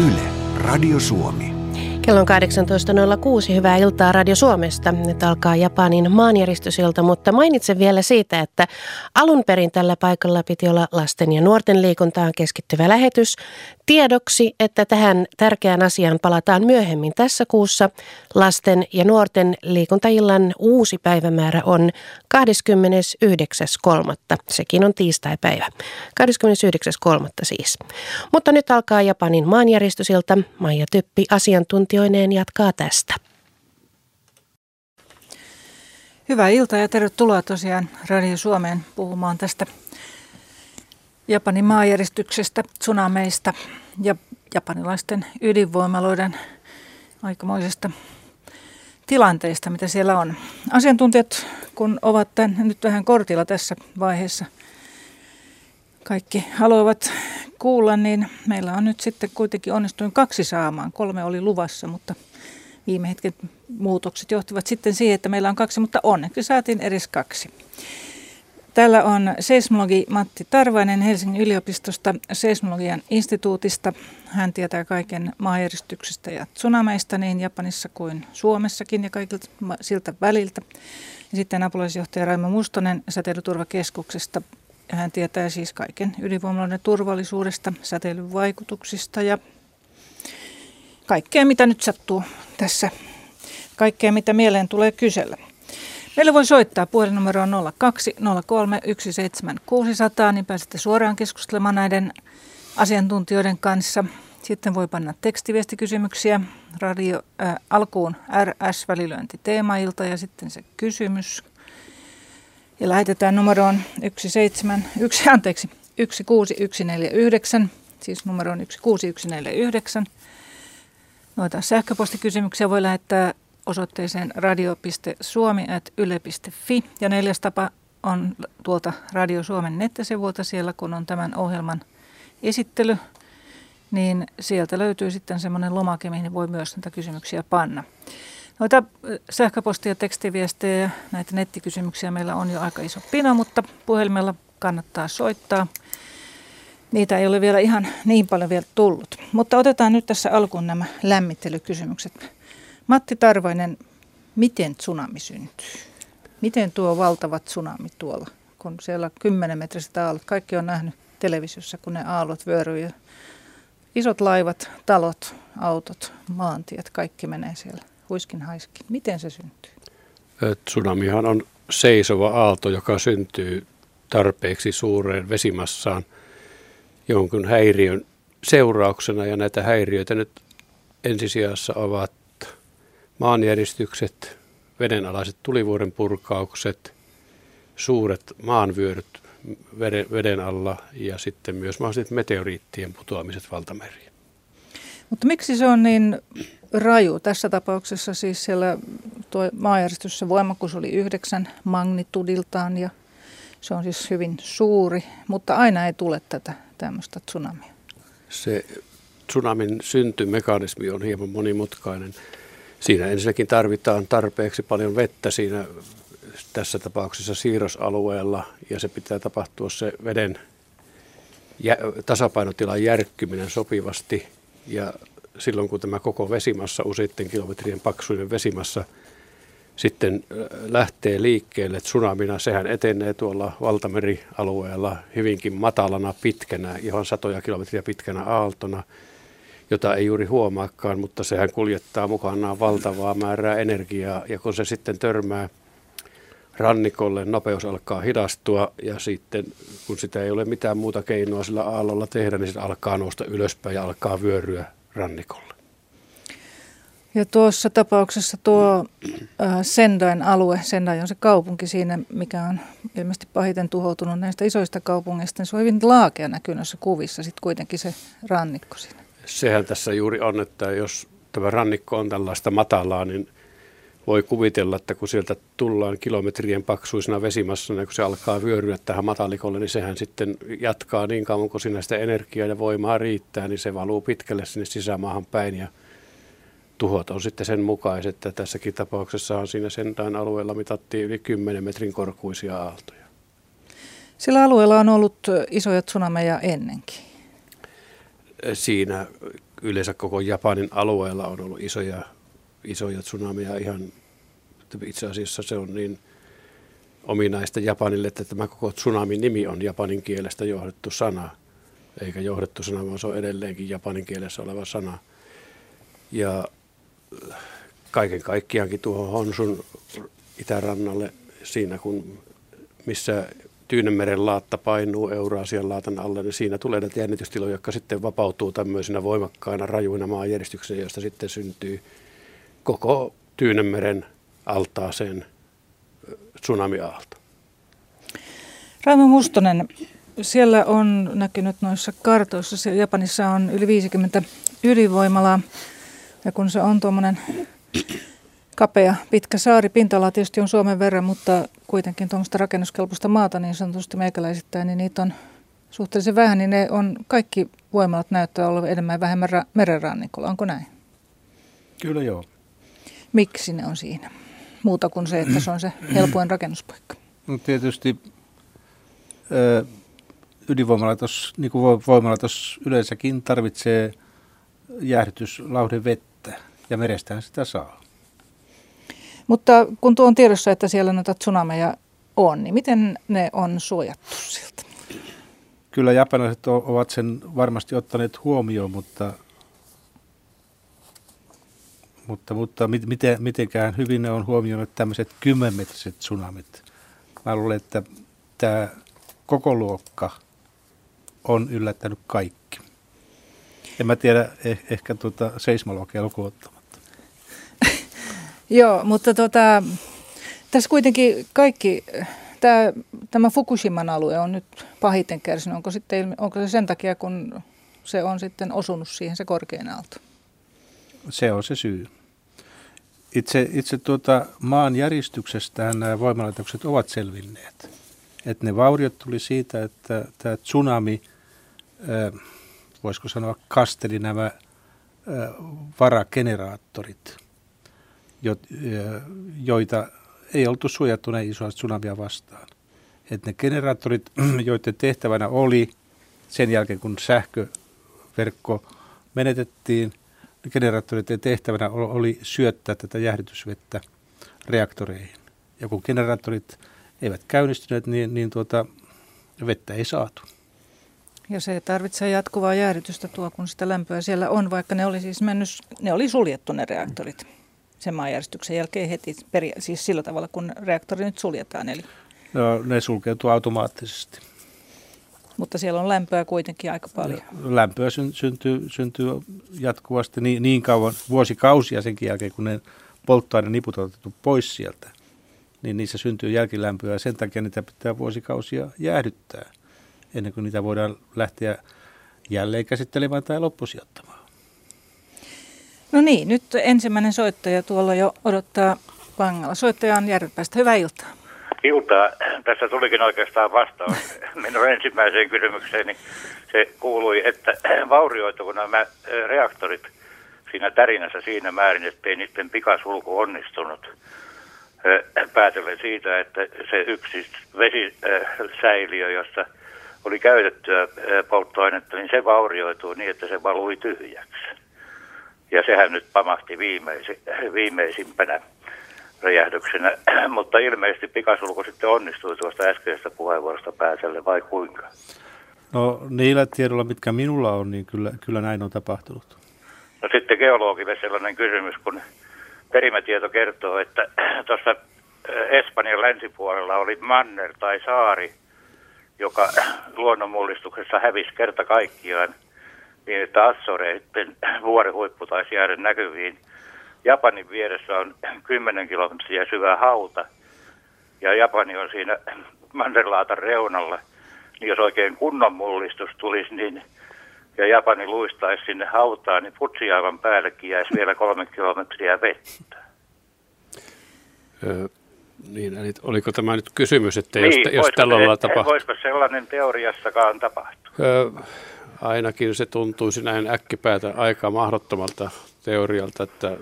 Yle, Radio Suomi. Kello on 18.06. Hyvää iltaa Radio Suomesta. Nyt alkaa Japanin maanjäristysilta, mutta mainitsen vielä siitä, että alun perin tällä paikalla piti olla lasten ja nuorten liikuntaan keskittyvä lähetys. Tiedoksi, että tähän tärkeään asiaan palataan myöhemmin tässä kuussa. Lasten ja nuorten liikuntaillan uusi päivämäärä on 29.3. Sekin on tiistaipäivä. 29.3. siis. Mutta nyt alkaa Japanin maanjäristysilta. Maija Typpi asiantuntijoineen jatkaa tästä. Hyvää iltaa ja tervetuloa tosiaan Radio Suomeen puhumaan tästä Japanin maanjäristyksestä, tsunameista ja japanilaisten ydinvoimaloiden aikamoisesta tilanteista, mitä siellä on. Asiantuntijat, kun ovat tämän, nyt vähän kortilla tässä vaiheessa, kaikki haluavat kuulla, niin meillä on nyt sitten kuitenkin onnistuin kaksi saamaan. Kolme oli luvassa, mutta viime hetken muutokset johtivat sitten siihen, että meillä on kaksi, mutta onneksi saatiin edes kaksi. Täällä on seismologi Matti Tarvainen Helsingin yliopistosta seismologian instituutista. Hän tietää kaiken maanjäristyksestä ja tsunameista niin Japanissa kuin Suomessakin ja kaikilta siltä väliltä. Ja sitten apulaisjohtaja Raimo Mustonen säteilyturvakeskuksesta. Hän tietää siis kaiken ydinvoimaloiden turvallisuudesta, säteilyn vaikutuksista ja kaikkea mitä nyt sattuu tässä. Kaikkea mitä mieleen tulee kysellä. Meille voi soittaa puhelinnumero on 02 03 17600, niin pääsette suoraan keskustelemaan näiden asiantuntijoiden kanssa. Sitten voi panna tekstiviestikysymyksiä radio äh, alkuun RS-välilöinti teemailta ja sitten se kysymys. Ja lähetetään numeroon 171, anteeksi, 16149, siis numero on 16149. Noita sähköpostikysymyksiä voi lähettää osoitteeseen radio.suomi.yle.fi. Ja neljäs tapa on tuolta Radio Suomen nettisivuilta siellä, kun on tämän ohjelman esittely, niin sieltä löytyy sitten semmoinen lomake, mihin voi myös näitä kysymyksiä panna. Noita sähköpostia, tekstiviestejä ja näitä nettikysymyksiä meillä on jo aika iso pino, mutta puhelimella kannattaa soittaa. Niitä ei ole vielä ihan niin paljon vielä tullut. Mutta otetaan nyt tässä alkuun nämä lämmittelykysymykset. Matti Tarvainen, miten tsunami syntyy? Miten tuo valtava tsunami tuolla, kun siellä 10 metriset aallot, kaikki on nähnyt televisiossa, kun ne aallot vyöryy isot laivat, talot, autot, maantiet, kaikki menee siellä huiskin haiskin. Miten se syntyy? Tsunamihan on seisova aalto, joka syntyy tarpeeksi suureen vesimassaan jonkun häiriön seurauksena. Ja näitä häiriöitä nyt ensisijassa ovat maanjäristykset, vedenalaiset tulivuoren purkaukset, suuret maanvyöryt veden alla ja sitten myös mahdolliset meteoriittien putoamiset valtameriin. Mutta miksi se on niin raju? Tässä tapauksessa siis siellä tuo maanjäristys, voimakkuus oli yhdeksän magnitudiltaan ja se on siis hyvin suuri, mutta aina ei tule tätä tämmöistä tsunamia. Se tsunamin syntymekanismi on hieman monimutkainen. Siinä ensinnäkin tarvitaan tarpeeksi paljon vettä siinä tässä tapauksessa siirrosalueella ja se pitää tapahtua se veden tasapainotilan järkkyminen sopivasti ja silloin kun tämä koko vesimassa, useiden kilometrien paksuinen vesimassa sitten lähtee liikkeelle. Tsunamina, sehän etenee tuolla valtamerialueella hyvinkin matalana pitkänä, ihan satoja kilometriä pitkänä aaltona – jota ei juuri huomaakaan, mutta sehän kuljettaa mukanaan valtavaa määrää energiaa. Ja kun se sitten törmää rannikolle, nopeus alkaa hidastua ja sitten kun sitä ei ole mitään muuta keinoa sillä aallolla tehdä, niin se alkaa nousta ylöspäin ja alkaa vyöryä rannikolle. Ja tuossa tapauksessa tuo äh, Sendain alue, Sendai on se kaupunki siinä, mikä on ilmeisesti pahiten tuhoutunut näistä isoista kaupungeista, niin se on hyvin laakea näkyy noissa kuvissa sitten kuitenkin se rannikko siinä sehän tässä juuri on, että jos tämä rannikko on tällaista matalaa, niin voi kuvitella, että kun sieltä tullaan kilometrien paksuisena vesimassana, kun se alkaa vyöryä tähän matalikolle, niin sehän sitten jatkaa niin kauan, kun siinä sitä energiaa ja voimaa riittää, niin se valuu pitkälle sinne sisämaahan päin ja tuhot on sitten sen mukaiset, että tässäkin tapauksessa on siinä Sentain alueella mitattiin yli 10 metrin korkuisia aaltoja. Sillä alueella on ollut isoja tsunameja ennenkin siinä yleensä koko Japanin alueella on ollut isoja, isoja tsunamia ihan, itse asiassa se on niin ominaista Japanille, että tämä koko tsunamin nimi on japanin kielestä johdettu sana, eikä johdettu sana, vaan se on edelleenkin japanin kielessä oleva sana. Ja kaiken kaikkiaankin tuohon Honsun itärannalle siinä, kun missä Tyynemeren laatta painuu Euraasian laatan alle, niin siinä tulee näitä jännitystiloja, jotka sitten vapautuu tämmöisinä voimakkaina rajuina maanjäristyksinä, joista sitten syntyy koko Tyynemeren altaaseen tsunamiaalto. Raimo Mustonen, siellä on näkynyt noissa kartoissa, siellä Japanissa on yli 50 ydinvoimalaa, ja kun se on tuommoinen kapea, pitkä saari. Pinta-ala tietysti on Suomen verran, mutta kuitenkin tuommoista rakennuskelpoista maata niin sanotusti meikäläisittäin, niin niitä on suhteellisen vähän, niin ne on kaikki voimalat näyttää olla enemmän ja vähemmän ra- merenrannikolla. Onko näin? Kyllä joo. Miksi ne on siinä? Muuta kuin se, että se on se helpoin rakennuspaikka. No tietysti ö, ydinvoimalaitos, niin kuin voimalaitos yleensäkin tarvitsee jäähdytyslauhden vettä ja merestään sitä saa. Mutta kun tuo on tiedossa, että siellä noita tsunameja on, niin miten ne on suojattu siltä? Kyllä japanilaiset ovat sen varmasti ottaneet huomioon, mutta, mutta, mutta miten, mitenkään hyvin ne on huomioinut tämmöiset kymmenmetriset tsunamit. Mä luulen, että tämä koko luokka on yllättänyt kaikki. En mä tiedä, eh, ehkä tuota seismologia lukuun Joo, mutta tota, tässä kuitenkin kaikki, tämä, tämä Fukushiman alue on nyt pahiten kärsinyt. Onko, sitten, onko se sen takia, kun se on sitten osunut siihen se korkein aalto? Se on se syy. Itse, itse tuota, maan järjestyksestä nämä voimalaitokset ovat selvinneet. Että ne vauriot tuli siitä, että tämä tsunami, voisiko sanoa, kasteli nämä varageneraattorit – joita ei oltu suojattu näin isoa tsunamia vastaan. Et ne generaattorit, joiden tehtävänä oli sen jälkeen, kun sähköverkko menetettiin, ne generaattoreiden tehtävänä oli syöttää tätä jäähdytysvettä reaktoreihin. Ja kun generaattorit eivät käynnistyneet, niin, niin tuota, vettä ei saatu. Ja se tarvitsee jatkuvaa jäähdytystä tuo, kun sitä lämpöä siellä on, vaikka ne oli siis mennyt, ne oli suljettu ne reaktorit sen maanjärjestyksen jälkeen heti, peria- siis sillä tavalla, kun reaktori nyt suljetaan. Eli. No, ne sulkeutuu automaattisesti. Mutta siellä on lämpöä kuitenkin aika paljon. Lämpöä syntyy, syntyy jatkuvasti niin, niin kauan, vuosikausia senkin jälkeen, kun ne polttoaineniput on otettu pois sieltä. Niin niissä syntyy jälkilämpöä ja sen takia niitä pitää vuosikausia jäähdyttää, ennen kuin niitä voidaan lähteä jälleen käsittelemään tai loppusijoittamaan. No niin, nyt ensimmäinen soittaja tuolla jo odottaa vangalla. Soittaja on Järvenpäästä. Hyvää iltaa. Iltaa. Tässä tulikin oikeastaan vastaus minun ensimmäiseen kysymykseen. Niin se kuului, että vaurioituko nämä reaktorit siinä tärinässä siinä määrin, ettei niiden pikasulku onnistunut. Päätellen siitä, että se yksi vesisäiliö, jossa oli käytettyä polttoainetta, niin se vaurioituu niin, että se valui tyhjäksi. Ja sehän nyt pamahti viimeisi, viimeisimpänä räjähdyksenä, mutta ilmeisesti pikasulku sitten onnistui tuosta äskeisestä puheenvuorosta päätelle, vai kuinka? No niillä tiedoilla, mitkä minulla on, niin kyllä, kyllä näin on tapahtunut. No sitten geologille sellainen kysymys, kun perimätieto kertoo, että tuossa Espanjan länsipuolella oli manner tai saari, joka luonnonmullistuksessa hävisi kerta kaikkiaan – niin että Assoreiden vuorihuippu taisi jäädä näkyviin. Japanin vieressä on 10 kilometriä syvä hauta ja Japani on siinä Manderlaatan reunalla. Niin jos oikein kunnon mullistus tulisi, niin ja Japani luistaisi sinne hautaan, niin Futsijaavan päällekin jäisi vielä kolme kilometriä vettä. Öö, niin, eli oliko tämä nyt kysymys, että niin, jos, jos tällä lailla tapahtuu? Voisiko sellainen teoriassakaan tapahtua? Öö, ainakin se tuntuisi näin äkkipäätä aika mahdottomalta teorialta, että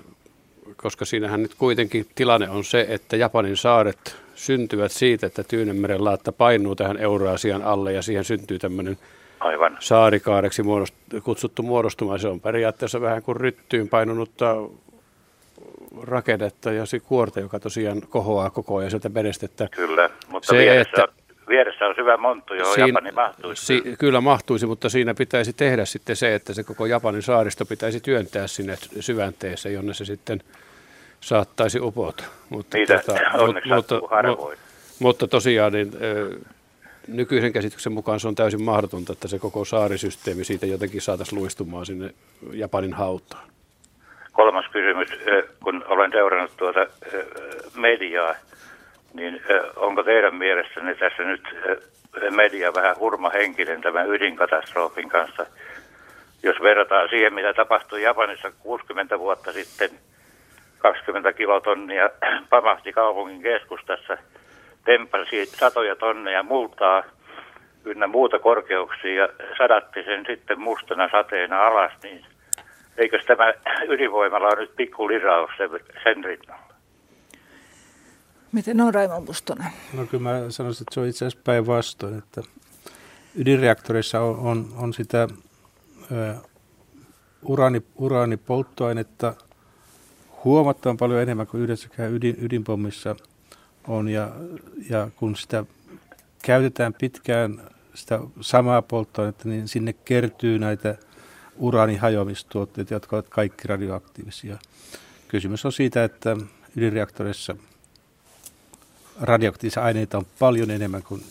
koska siinähän nyt kuitenkin tilanne on se, että Japanin saaret syntyvät siitä, että Tyynemeren laatta painuu tähän Euraasian alle ja siihen syntyy tämmöinen Aivan. saarikaareksi muodost- kutsuttu muodostuma. Se on periaatteessa vähän kuin ryttyyn painunutta rakennetta ja se kuorta, joka tosiaan kohoaa koko ajan sieltä menestettä. Kyllä, mutta se, vieressä, että, on, vieressä on syvä monttu, johon siinä, Japani mahtuisi. Si, kyllä mahtuisi, mutta siinä pitäisi tehdä sitten se, että se koko Japanin saaristo pitäisi työntää sinne syvänteeseen, jonne se sitten saattaisi upota. Mutta, Niitä tota, onneksi mutta, mutta, mutta tosiaan niin, nykyisen käsityksen mukaan se on täysin mahdotonta, että se koko saarisysteemi siitä jotenkin saataisiin luistumaan sinne Japanin hautaan. Kolmas kysymys, kun olen seurannut tuota mediaa, niin onko teidän mielestänne tässä nyt media vähän hurmahenkinen tämän ydinkatastrofin kanssa? Jos verrataan siihen, mitä tapahtui Japanissa 60 vuotta sitten, 20 kilotonnia pamahti kaupungin keskustassa – tempasi satoja tonneja multaa ynnä muuta korkeuksia ja sadatti sen sitten mustana sateena alas, niin eikös tämä ydinvoimalla ole nyt pikku liraus sen, sen rinnalla? Miten on Raimon Mustonen? No kyllä mä sanoisin, että se on itse asiassa päinvastoin, että ydinreaktorissa on, on, on sitä ö, uraani, uraanipolttoainetta huomattavan paljon enemmän kuin yhdessäkään ydin, ydinpommissa – on ja, ja kun sitä käytetään pitkään sitä samaa polttoainetta, niin sinne kertyy näitä uraanihajoamistuotteita, jotka ovat kaikki radioaktiivisia. Kysymys on siitä, että ydinreaktorissa radioaktiivisia aineita on paljon enemmän kuin,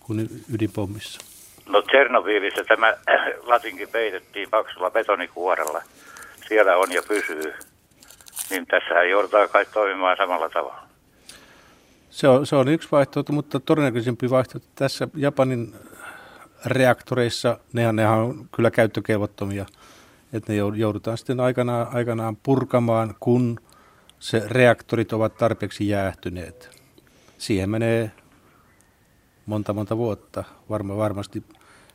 kuin ydinpommissa. No Tsernobylissä tämä latinkin peitettiin paksulla betonikuorella. Siellä on ja pysyy. Niin tässähän joudutaan kai toimimaan samalla tavalla. Se on, se on yksi vaihtoehto, mutta todennäköisempi vaihtoehto tässä Japanin reaktoreissa, nehän, nehän on kyllä käyttökelvottomia, että ne joudutaan sitten aikanaan, aikanaan purkamaan, kun se reaktorit ovat tarpeeksi jäähtyneet. Siihen menee monta monta vuotta, varma, varmasti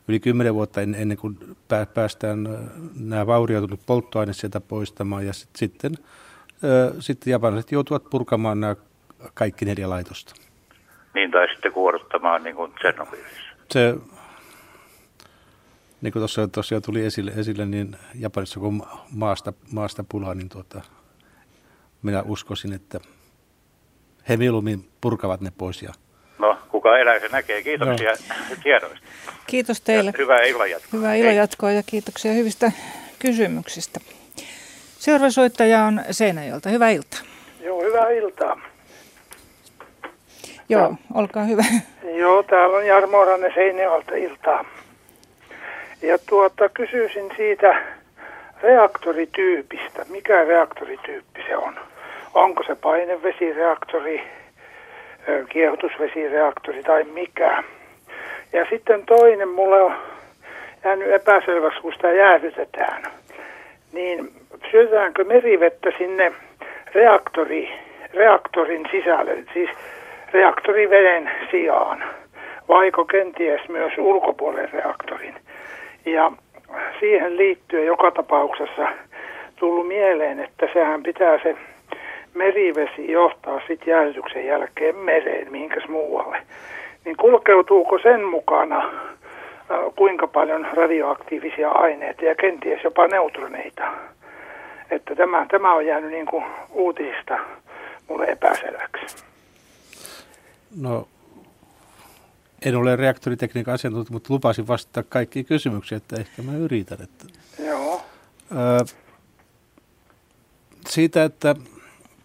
yli kymmenen vuotta ennen kuin päästään nämä vaurioitunut polttoaine sieltä poistamaan ja sit, sitten, sitten japanilaiset joutuvat purkamaan nämä kaikki neljä laitosta. Niin, tai sitten kuoruttamaan niin kuin. Se, niin kuin tuossa tosiaan tuli esille, esille niin Japanissa kun maasta, maasta pulaa, niin tuota, minä uskoisin, että he mieluummin purkavat ne pois. Ja... No, kuka elää, se näkee. Kiitoksia no. tiedoista. Kiitos teille. Ja hyvää illanjatkoa. Hyvää illanjatkoa ja kiitoksia hyvistä kysymyksistä. Seuraava soittaja on Seinäjöltä. Hyvää iltaa. Joo, hyvää iltaa. Joo, olkaa hyvä. Joo, täällä on Jarmo Ranne Seinäjoelta iltaa. Ja tuota, kysyisin siitä reaktorityypistä. Mikä reaktorityyppi se on? Onko se painevesireaktori, kiehutusvesireaktori tai mikä? Ja sitten toinen, mulle on jäänyt epäselväksi, kun sitä jäädytetään. Niin syötäänkö merivettä sinne reaktori, reaktorin sisälle? Siis reaktoriveden sijaan, vaiko kenties myös ulkopuolen reaktorin. Ja siihen liittyen joka tapauksessa tullut mieleen, että sehän pitää se merivesi johtaa sitten jäädytyksen jälkeen mereen, mihinkäs muualle. Niin kulkeutuuko sen mukana kuinka paljon radioaktiivisia aineita ja kenties jopa neutroneita? Että tämä, tämä on jäänyt niin kuin uutisista mulle epäselväksi. No, en ole reaktoritekniikan asiantuntija, mutta lupasin vastata kaikkiin kysymyksiin, että ehkä mä yritän. Että, Joo. Ö, siitä, että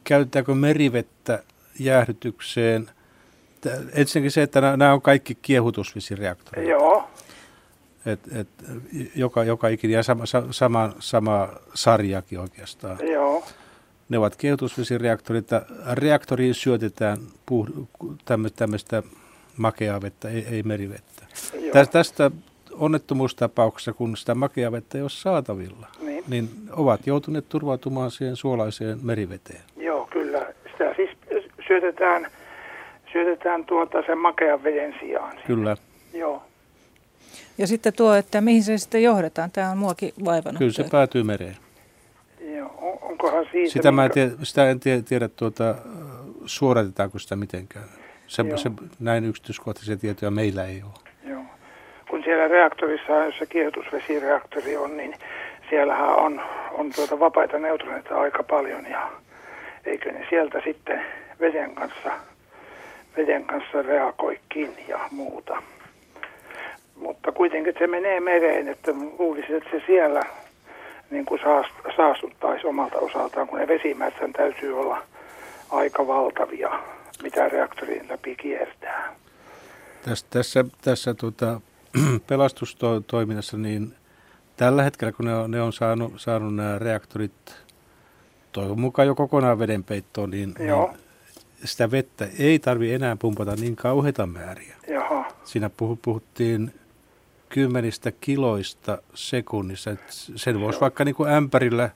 käytetäänkö merivettä jäähdytykseen. Ensinnäkin se, että nämä on kaikki kiehutusvesireaktoreita. Joo. Et, et, joka, joka ikinen ja sama, sama, sama sarjakin oikeastaan. Joo. Ne ovat keutusvesireaktoreita. Reaktoriin syötetään puh- tämmöistä makeaa vettä, ei, ei merivettä. Joo. Tästä onnettomuustapauksessa, kun sitä makeaa vettä ei ole saatavilla, niin. niin ovat joutuneet turvautumaan siihen suolaiseen meriveteen. Joo, kyllä. Sitä siis syötetään, syötetään tuota sen makean veden sijaan. Kyllä. Joo. Ja sitten tuo, että mihin se sitten johdetaan, tämä on muakin vaivannut. Kyllä se päätyy mereen onkohan siitä... Sitä, mä en tiedä, sitä en tiedä, tiedä tuota, suoratetaanko sitä mitenkään. Se, se, näin yksityiskohtaisia tietoja meillä ei ole. Joo. Kun siellä reaktorissa, jossa kierrätysvesireaktori on, niin siellähän on, on tuota vapaita neutroneita aika paljon ja eikö ne sieltä sitten veden kanssa, veden kanssa reagoikin ja muuta. Mutta kuitenkin se menee mereen, että luulisin, että se siellä niin kuin saastuttaisi omalta osaltaan, kun ne vesimäärät täytyy olla aika valtavia, mitä reaktorin läpi kiertää. Tässä, tässä, tässä tuota, pelastustoiminnassa, niin tällä hetkellä, kun ne on, ne on saanut, saanut nämä reaktorit toivon mukaan jo kokonaan vedenpeittoon, niin, niin Joo. niin sitä vettä ei tarvi enää pumpata niin kauheita määriä. Jaha. Siinä puhuttiin kymmenistä kiloista sekunnissa. Et sen voisi vaikka niin kuin ämpärillä,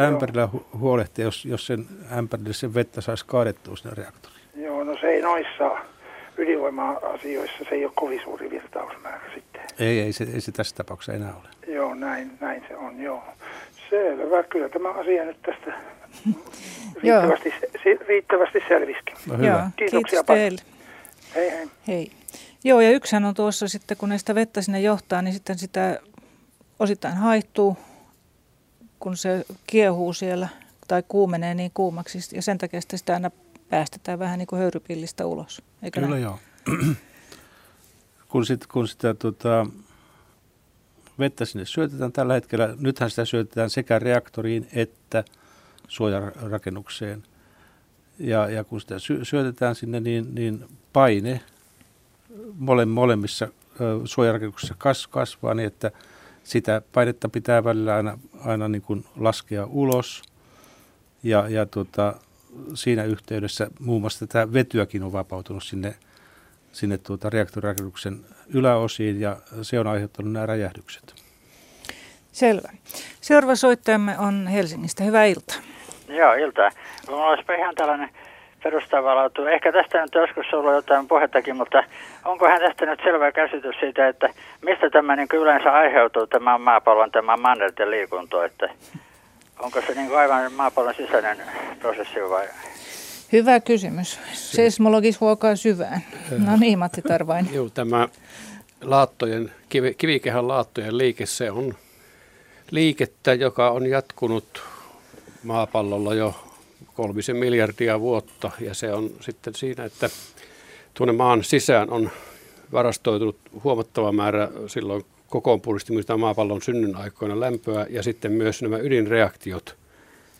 ämpärillä huolehtia, jos, jos sen ämpärille sen vettä saisi kaadettua sinne reaktoriin. Joo, no se ei noissa ydinvoima-asioissa, se ei ole kovin suuri virtausmäärä sitten. Ei, ei se, ei se tässä tapauksessa enää ole. Joo, näin, näin se on, joo. Selvä, kyllä tämä asia nyt tästä riittävästi, riittävästi selvisikin. No hyvä. Joo, Kiitoksia kiitos teille. Hei hei. Hei. Joo, ja yksihän on tuossa sitten, kun näistä vettä sinne johtaa, niin sitten sitä osittain haittuu, kun se kiehuu siellä tai kuumenee niin kuumaksi. Ja sen takia sitä aina päästetään vähän niin kuin höyrypillistä ulos. Eikö Kyllä näin? joo. kun, sit, kun sitä tota, vettä sinne syötetään tällä hetkellä, nythän sitä syötetään sekä reaktoriin että suojarakennukseen. Ja, ja kun sitä sy- syötetään sinne, niin, niin paine mole, molemmissa suojarakennuksissa kas, kasvaa niin, että sitä painetta pitää välillä aina, aina niin kuin laskea ulos. Ja, ja tuota, siinä yhteydessä muun muassa tätä vetyäkin on vapautunut sinne, sinne tuota reaktorirakennuksen yläosiin ja se on aiheuttanut nämä räjähdykset. Selvä. Seuraava soittajamme on Helsingistä. Hyvää iltaa. Joo, iltaa. Minulla olisi ihan tällainen perustavanlaatu. Ehkä tästä nyt joskus ollut jotain puhettakin, mutta onko hän tästä nyt selvä käsitys siitä, että mistä tämä niin yleensä aiheutuu, tämä maapallon, tämä mannerten liikunto, että onko se niin aivan maapallon sisäinen prosessi vai? Hyvä kysymys. Seismologis huokaa syvään. No niin, Matti Tarvain. Joo, tämä laattojen, kivi, kivikehän laattojen liike, se on liikettä, joka on jatkunut maapallolla jo kolmisen miljardia vuotta. Ja se on sitten siinä, että tuonne maan sisään on varastoitunut huomattava määrä silloin kokoonpuristimista maapallon synnyn aikoina lämpöä ja sitten myös nämä ydinreaktiot.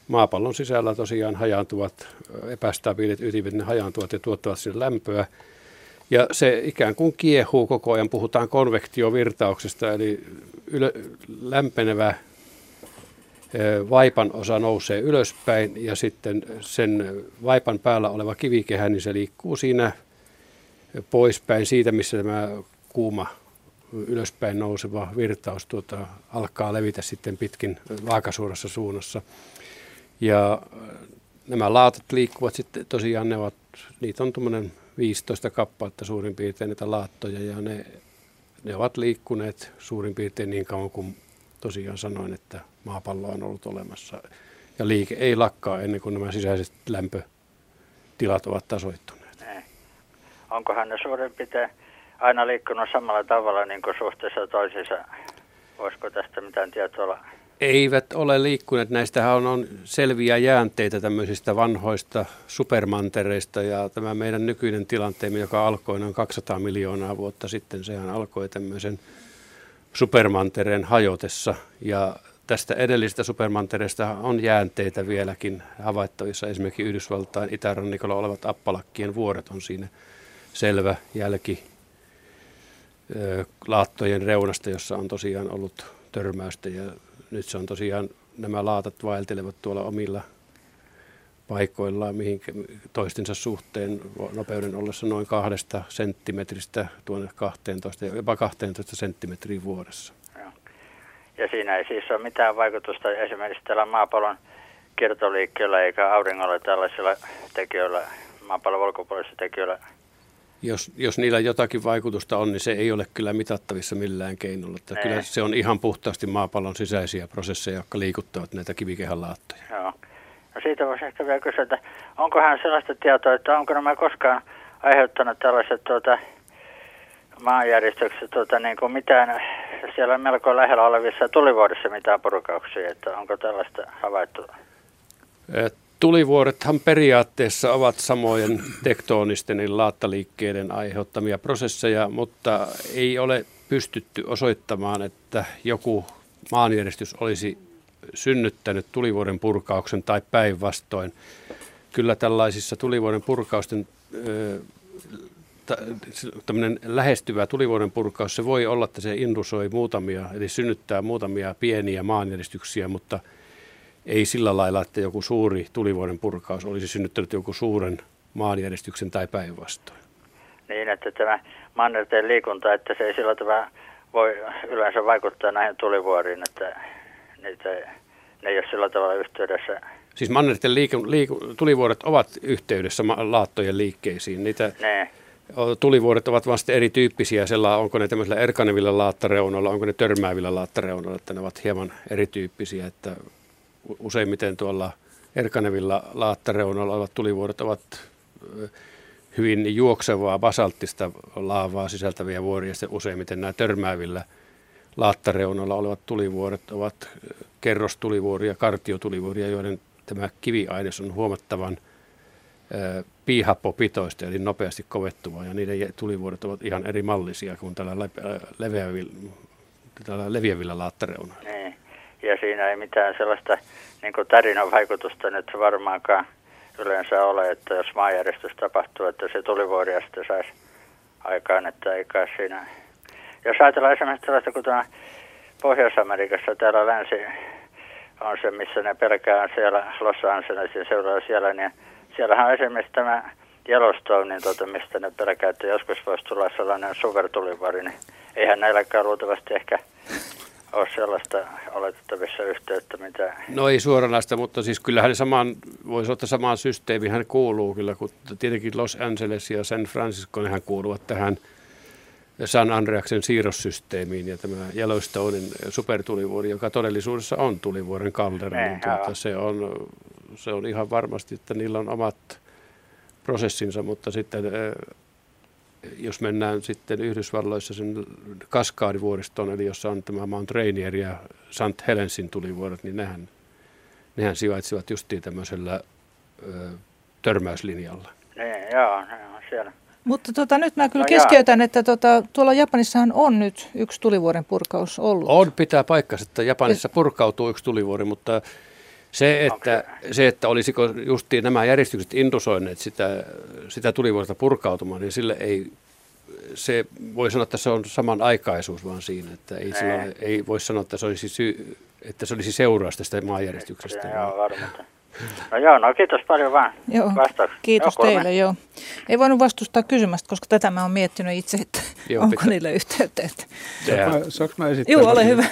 Maapallon sisällä tosiaan hajaantuvat, epästabiilit ytimet, ne hajaantuvat ja tuottavat sinne lämpöä. Ja se ikään kuin kiehuu koko ajan, puhutaan konvektiovirtauksesta, eli ylö, lämpenevä vaipan osa nousee ylöspäin ja sitten sen vaipan päällä oleva kivikehä, niin se liikkuu siinä poispäin siitä, missä tämä kuuma ylöspäin nouseva virtaus tuota, alkaa levitä sitten pitkin vaakasuurassa suunnassa. Ja nämä laatat liikkuvat sitten, tosiaan ne ovat, niitä on tuommoinen 15 kappaletta suurin piirtein näitä laattoja ja ne, ne ovat liikkuneet suurin piirtein niin kauan kuin tosiaan sanoin, että maapallo on ollut olemassa. Ja liike ei lakkaa ennen kuin nämä sisäiset lämpötilat ovat tasoittuneet. Onkohan ne suurin piirtein aina liikkunut samalla tavalla niin kuin suhteessa toisiinsa? Voisiko tästä mitään tietoa olla? Eivät ole liikkuneet. Näistähän on, on selviä jäänteitä tämmöisistä vanhoista supermantereista ja tämä meidän nykyinen tilanteemme, joka alkoi noin 200 miljoonaa vuotta sitten, sehän alkoi tämmöisen supermantereen hajotessa ja tästä edellisestä supermantereesta on jäänteitä vieläkin havaittavissa. Esimerkiksi Yhdysvaltain itärannikolla olevat Appalakkien vuoret on siinä selvä jälki laattojen reunasta, jossa on tosiaan ollut törmäystä ja nyt se on tosiaan, nämä laatat vaeltelevat tuolla omilla paikoillaan mihin toistensa suhteen nopeuden ollessa noin kahdesta senttimetristä tuonne 12, jopa 12 senttimetriä vuodessa. Ja siinä ei siis ole mitään vaikutusta esimerkiksi tällä maapallon kiertoliikkeellä eikä auringolla tällaisilla tekijöillä, maapallon ulkopuolisilla tekijöillä. Jos, jos niillä jotakin vaikutusta on, niin se ei ole kyllä mitattavissa millään keinolla. Että kyllä se on ihan puhtaasti maapallon sisäisiä prosesseja, jotka liikuttavat näitä kivikehän laattoja. Joo. No siitä voisi ehkä vielä kysyä, että onkohan sellaista tietoa, että onko nämä koskaan aiheuttanut tällaiset tuota, maanjäristyksessä tota, niin kuin mitään siellä melko lähellä olevissa tulivuodissa mitään purkauksia, että onko tällaista havaittu? Tulivuorethan periaatteessa ovat samojen tektonisten eli laattaliikkeiden aiheuttamia prosesseja, mutta ei ole pystytty osoittamaan, että joku maanjäristys olisi synnyttänyt tulivuoren purkauksen tai päinvastoin. Kyllä tällaisissa tulivuoren purkausten tämmöinen lähestyvä tulivuoren purkaus, se voi olla, että se indusoi muutamia, eli synnyttää muutamia pieniä maanjäristyksiä, mutta ei sillä lailla, että joku suuri tulivuoren purkaus olisi synnyttänyt joku suuren maanjäristyksen tai päinvastoin. Niin, että tämä mannerten liikunta, että se ei sillä tavalla voi yleensä vaikuttaa näihin tulivuoriin, että niitä, ne ei ole sillä tavalla yhteydessä. Siis mannerten liiku, liiku, tulivuoret ovat yhteydessä laattojen liikkeisiin. Niitä, ne. Tulivuoret ovat vasta erityyppisiä, sella, onko ne tämmöisillä erkanevilla laattareunalla, onko ne törmäävillä laattareunalla, että ne ovat hieman erityyppisiä, että useimmiten tuolla erkanevilla laattareunalla olevat tulivuoret ovat hyvin juoksevaa basalttista laavaa sisältäviä vuoria, ja useimmiten nämä törmäävillä laattareunalla olevat tulivuoret ovat kerrostulivuoria, kartiotulivuoria, joiden tämä kiviaines on huomattavan piihappopitoista, eli nopeasti kovettuvaa, ja niiden tulivuodet ovat ihan eri mallisia kuin tällä, leveävillä, tällä leviävillä laattareunalla. Niin. Ja siinä ei mitään sellaista niin tarinan vaikutusta nyt varmaankaan yleensä ole, että jos maanjärjestys tapahtuu, että se tulivuori sitten saisi aikaan, että ei kai siinä. Jos ajatellaan esimerkiksi tällaista, kun Pohjois-Amerikassa täällä länsi on se, missä ne pelkää siellä Los Angelesin seuraa siellä, niin siellähän on esimerkiksi tämä Yellowstone, niin tuota, mistä ne pelkää, että joskus voisi tulla sellainen supertulivuori, niin eihän näilläkään luultavasti ehkä ole sellaista oletettavissa yhteyttä, mitä... No ei suoranaista, mutta siis kyllähän samaan, voisi ottaa samaan systeemiin, hän kuuluu kyllä, kun tietenkin Los Angeles ja San Francisco, nehän kuuluvat tähän San Andreaksen siirrossysteemiin ja tämä Yellowstonein supertulivuori, joka todellisuudessa on tulivuoren kaldera, niin tuota, se, on, se on ihan varmasti, että niillä on omat prosessinsa, mutta sitten jos mennään sitten Yhdysvalloissa sen kaskaadivuoristoon, eli jossa on tämä Mount Rainier ja St. Helensin tulivuoret, niin nehän, nehän sivaitsivat justiin tämmöisellä ö, törmäyslinjalla. Niin, joo, ne on siellä. Mutta tota, nyt mä kyllä no keskeytän, että tota, tuolla Japanissahan on nyt yksi tulivuoren purkaus ollut. On, pitää paikkansa, että Japanissa purkautuu yksi tulivuori, mutta se, että, okay. se, että olisiko justiin nämä järjestykset indusoineet sitä, sitä tulivuorta purkautumaan, niin sille ei, se voi sanoa, että se on samanaikaisuus vaan siinä, että ei, sillä, ei voi sanoa, että se olisi, sy, että se olisi seuraus tästä maanjärjestyksestä. Joo, varmaan. No joo, no kiitos paljon vaan joo, Kiitos joo, teille, joo. Ei voinut vastustaa kysymästä, koska tätä mä oon miettinyt itse, että joo, onko pitää. niille yhteyttä. Että... Saanko mä esittää? Joo, ole hyvä.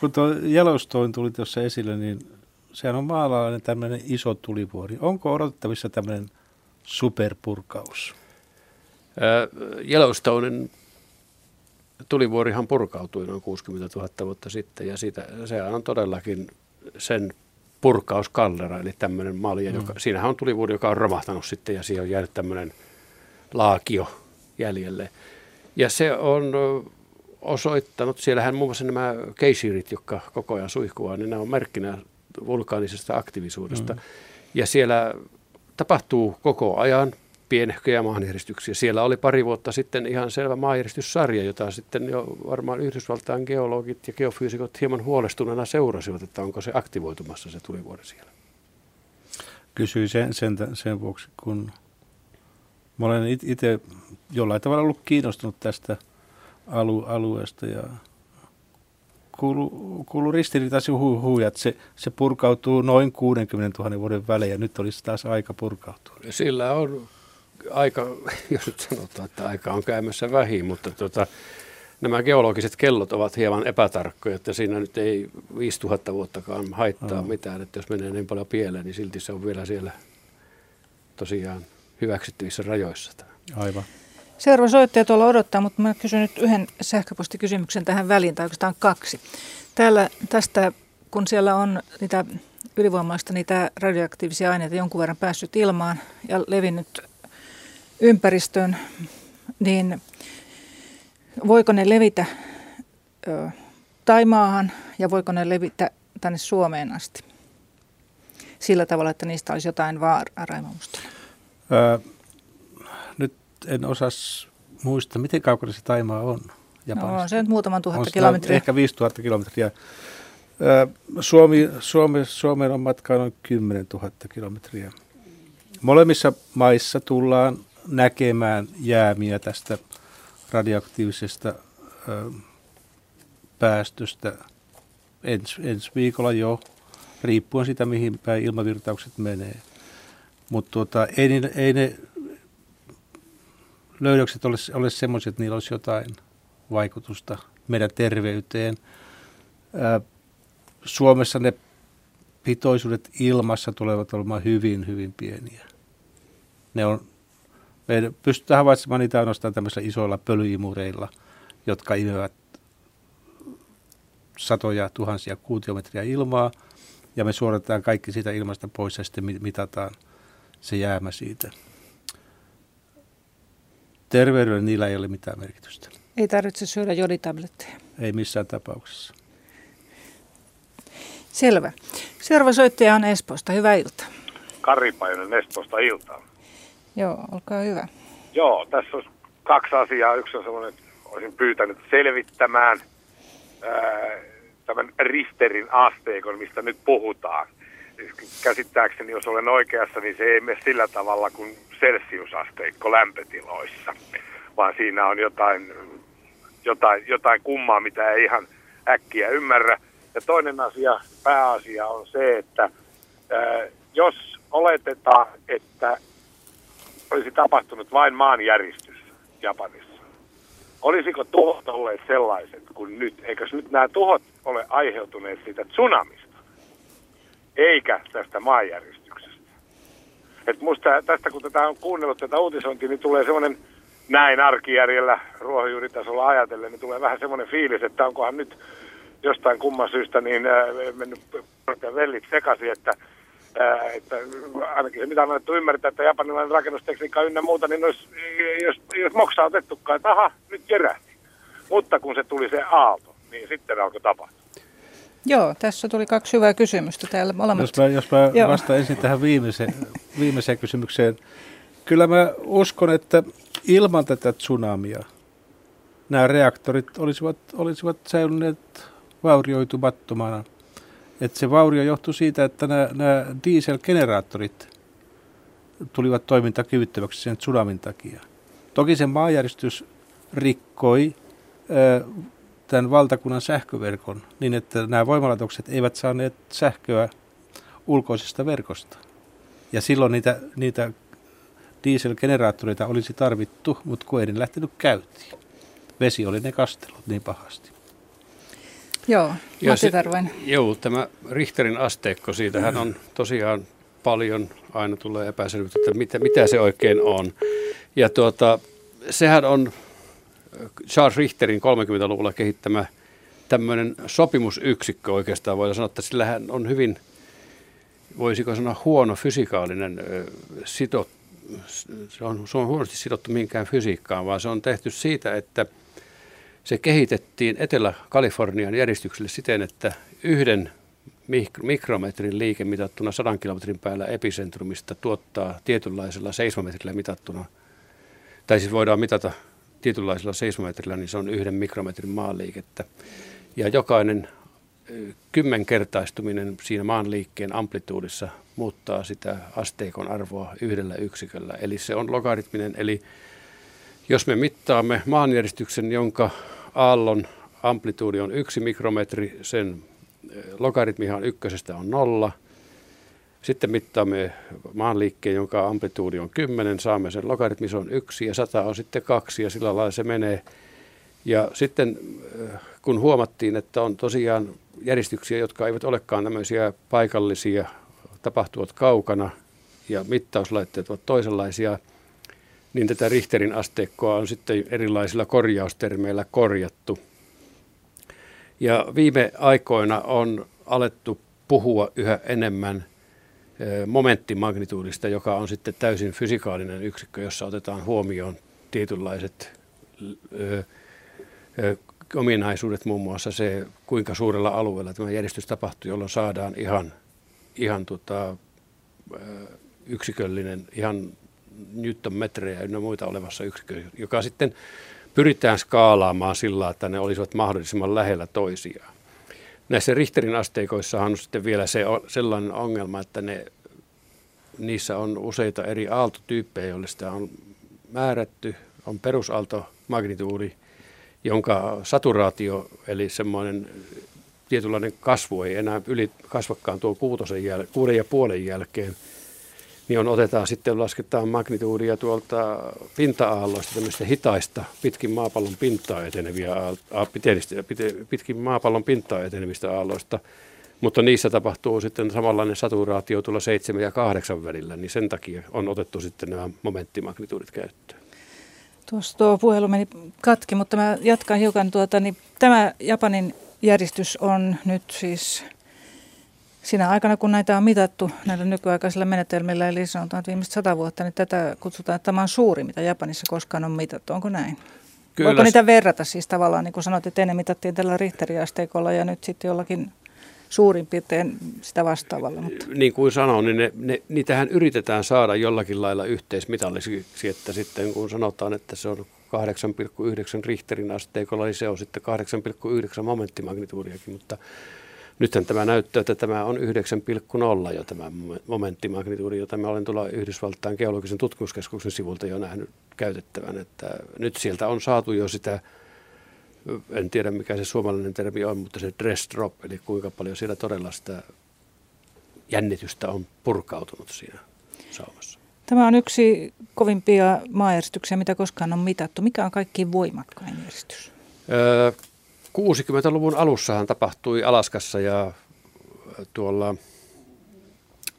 Kun tuo Yellowstone tuli tuossa esille, niin sehän on maalainen tämmöinen iso tulivuori. Onko odotettavissa tämmöinen superpurkaus? Yellowstonein tulivuorihan purkautui noin 60 000 vuotta sitten ja siitä, se on todellakin sen purkauskallera, eli tämmöinen malja, mm. joka, siinähän on tulivuori, joka on romahtanut sitten ja siihen on jäänyt tämmöinen laakio jäljelle. Ja se on osoittanut, siellähän muun muassa nämä keisirit, jotka koko ajan suihkuvat, niin nämä on merkkinä vulkaanisesta aktiivisuudesta. Mm. Ja siellä tapahtuu koko ajan pienehköjä maanjäristyksiä. Siellä oli pari vuotta sitten ihan selvä maanjäristyssarja, jota sitten jo varmaan Yhdysvaltain geologit ja geofyysikot hieman huolestuneena seurasivat, että onko se aktivoitumassa se tulivuori siellä. Kysyin sen, sen, sen vuoksi, kun mä olen itse jollain tavalla ollut kiinnostunut tästä alu, alueesta ja kuulu, kuulu ristiriitaisia hu, huuja, että se, se purkautuu noin 60 000 vuoden välein ja nyt olisi taas aika purkautua. Sillä on aika, jos nyt sanotaan, että aika on käymässä vähin, mutta tota, nämä geologiset kellot ovat hieman epätarkkoja, että siinä nyt ei 5000 vuottakaan haittaa oh. mitään, että jos menee niin paljon pieleen, niin silti se on vielä siellä tosiaan hyväksyttävissä rajoissa. Aivan. Seuraava soittaja tuolla odottaa, mutta mä kysyn nyt yhden sähköpostikysymyksen tähän väliin, tai oikeastaan kaksi. Täällä tästä, kun siellä on niitä ylivoimaista niitä radioaktiivisia aineita jonkun verran päässyt ilmaan ja levinnyt ympäristöön, niin voiko ne levitä ö, Taimaahan ja voiko ne levitä tänne Suomeen asti? Sillä tavalla, että niistä olisi jotain vaaraa, Raimo en osas muista, miten kaukana se Taimaa on Japanista. No, on se nyt muutaman tuhatta kilometriä. Ehkä 5000 kilometriä. Suomi, Suomi, Suomeen on matkaa noin 10 000 kilometriä. Molemmissa maissa tullaan näkemään jäämiä tästä radioaktiivisesta ö, päästöstä ensi, ensi viikolla jo, riippuen siitä, mihin päin ilmavirtaukset menee. Mutta tuota, ei, ei ne löydökset ole, ole semmoiset, että niillä olisi jotain vaikutusta meidän terveyteen. Suomessa ne pitoisuudet ilmassa tulevat olemaan hyvin, hyvin pieniä. Ne on, me pystytään havaitsemaan niitä ainoastaan tämmöisillä isoilla pölyimureilla, jotka imevät satoja tuhansia kuutiometriä ilmaa, ja me suoritetaan kaikki siitä ilmasta pois ja sitten mitataan se jäämä siitä. Terveydelle niillä ei ole mitään merkitystä. Ei tarvitse syödä joditabletteja. Ei missään tapauksessa. Selvä. Seuraava soittaja on Espoosta. Hyvää iltaa. Kari Pajunen Espoosta iltaa. Joo, olkaa hyvä. Joo, tässä on kaksi asiaa. Yksi on sellainen, että olisin pyytänyt selvittämään ää, tämän Richterin asteikon, mistä nyt puhutaan. Käsittääkseni, jos olen oikeassa, niin se ei mene sillä tavalla kuin Celsius-asteikko lämpötiloissa, vaan siinä on jotain, jotain, jotain kummaa, mitä ei ihan äkkiä ymmärrä. Ja toinen asia, pääasia on se, että ää, jos oletetaan, että olisi tapahtunut vain maanjäristys Japanissa, olisiko tuhot olleet sellaiset kuin nyt? Eikös nyt nämä tuhot ole aiheutuneet siitä tsunamista, eikä tästä maanjäristyksestä? Et musta tästä, kun tätä on kuunnellut tätä uutisointia, niin tulee semmoinen näin arkijärjellä ruohonjuuritasolla ajatellen, niin tulee vähän semmoinen fiilis, että onkohan nyt jostain kumman syystä niin äh, mennyt vellit sekaisin, että, äh, että ainakin se mitä on annettu ymmärtää, että japanilainen rakennustekniikka ynnä muuta, niin olisi, jos, jos moksa otettukaan, että aha, nyt kerähti. Mutta kun se tuli se aalto, niin sitten alkoi tapahtua. Joo, tässä tuli kaksi hyvää kysymystä täällä molemmat. Jos mä, jos mä vastaan ensin tähän viimeiseen, viimeiseen kysymykseen. Kyllä mä uskon, että ilman tätä tsunamia nämä reaktorit olisivat, olisivat säilyneet vaurioitumattomana. Että se vaurio johtui siitä, että nämä, nämä dieselgeneraattorit tulivat toimintakyvyttömäksi sen tsunamin takia. Toki se maanjäristys rikkoi tämän valtakunnan sähköverkon niin, että nämä voimalaitokset eivät saaneet sähköä ulkoisesta verkosta. Ja silloin niitä, niitä dieselgeneraattoreita olisi tarvittu, mutta kun ei ne lähtenyt käyntiin. Vesi oli ne kastellut niin pahasti. Joo, Matti Tarvoin. Joo, tämä Richterin asteikko, siitähän on tosiaan paljon, aina tulee epäselvyyttä, että mitä, mitä se oikein on. Ja tuota, sehän on Charles Richterin 30-luvulla kehittämä tämmöinen sopimusyksikkö oikeastaan. Voidaan sanoa, että sillähän on hyvin, voisiko sanoa huono fysikaalinen sitot, se on, se on huonosti sidottu minkään fysiikkaan, vaan se on tehty siitä, että – se kehitettiin Etelä-Kalifornian järjestykselle siten, että yhden mikrometrin liike mitattuna 100 kilometrin päällä epicentrumista tuottaa tietynlaisella seismometrillä mitattuna, tai siis voidaan mitata tietynlaisella seismometrillä, niin se on yhden mikrometrin maanliikettä. Ja jokainen kymmenkertaistuminen siinä maanliikkeen amplituudissa muuttaa sitä asteikon arvoa yhdellä yksiköllä. Eli se on logaritminen, eli jos me mittaamme maanjäristyksen, jonka aallon amplituudi on yksi mikrometri, sen logaritmihan ykkösestä on nolla. Sitten mittaamme maanliikkeen, jonka amplituudi on 10, saamme sen logaritmi, se on yksi ja 100 on sitten kaksi ja sillä lailla se menee. Ja sitten eh, kun huomattiin, että on tosiaan järjestyksiä, jotka eivät olekaan tämmöisiä paikallisia, tapahtuvat kaukana ja mittauslaitteet ovat toisenlaisia – niin tätä Richterin asteikkoa on sitten erilaisilla korjaustermeillä korjattu. Ja viime aikoina on alettu puhua yhä enemmän momenttimagnituudista, joka on sitten täysin fysikaalinen yksikkö, jossa otetaan huomioon tietynlaiset ominaisuudet, muun muassa se, kuinka suurella alueella tämä järjestys tapahtuu, jolloin saadaan ihan, ihan tota, yksiköllinen, ihan newtonmetrejä ja muita olevassa yksikössä, joka sitten pyritään skaalaamaan sillä, että ne olisivat mahdollisimman lähellä toisiaan. Näissä Richterin asteikoissahan on sitten vielä se, sellainen ongelma, että ne, niissä on useita eri aaltotyyppejä, joille sitä on määrätty. On perusaaltomagnituudi, jonka saturaatio, eli semmoinen tietynlainen kasvu ei enää yli kasvakkaan tuo kuutosen jäl- kuuden ja puolen jälkeen – niin on, otetaan sitten, lasketaan magnituudia tuolta pinta-aalloista, tämmöistä hitaista, pitkin maapallon pintaa eteneviä, pitkin maapallon pintaa etenevistä aalloista, mutta niissä tapahtuu sitten samanlainen saturaatio tuolla 7 ja 8 välillä, niin sen takia on otettu sitten nämä momenttimagnituudit käyttöön. Tuossa tuo puhelu meni katki, mutta mä jatkan hiukan tuota, niin tämä Japanin järjestys on nyt siis Siinä aikana, kun näitä on mitattu näillä nykyaikaisilla menetelmillä, eli sanotaan, että viimeiset sata vuotta, niin tätä kutsutaan, että tämä on suuri, mitä Japanissa koskaan on mitattu. Onko näin? Kyllä. Voiko niitä verrata siis tavallaan, niin kuin sanoit, että ennen mitattiin tällä Richteriasteikolla ja nyt sitten jollakin suurin piirtein sitä vastaavalla. Mutta. Niin kuin sanoin, niin ne, ne, niitähän yritetään saada jollakin lailla yhteismitallisiksi, että sitten kun sanotaan, että se on 8,9 Richterin asteikolla, niin se on sitten 8,9 momenttimagnituudiakin, mutta Nythän tämä näyttää, että tämä on 9,0 jo tämä momenttimagnituudi, jota mä olen tuolla Yhdysvaltain geologisen tutkimuskeskuksen sivulta jo nähnyt käytettävän. Että nyt sieltä on saatu jo sitä, en tiedä mikä se suomalainen termi on, mutta se dress drop, eli kuinka paljon siellä todella sitä jännitystä on purkautunut siinä saumassa. Tämä on yksi kovimpia maajärjestyksiä, mitä koskaan on mitattu. Mikä on kaikki voimakkain järjestys? Öö, 60-luvun alussahan tapahtui Alaskassa ja tuolla,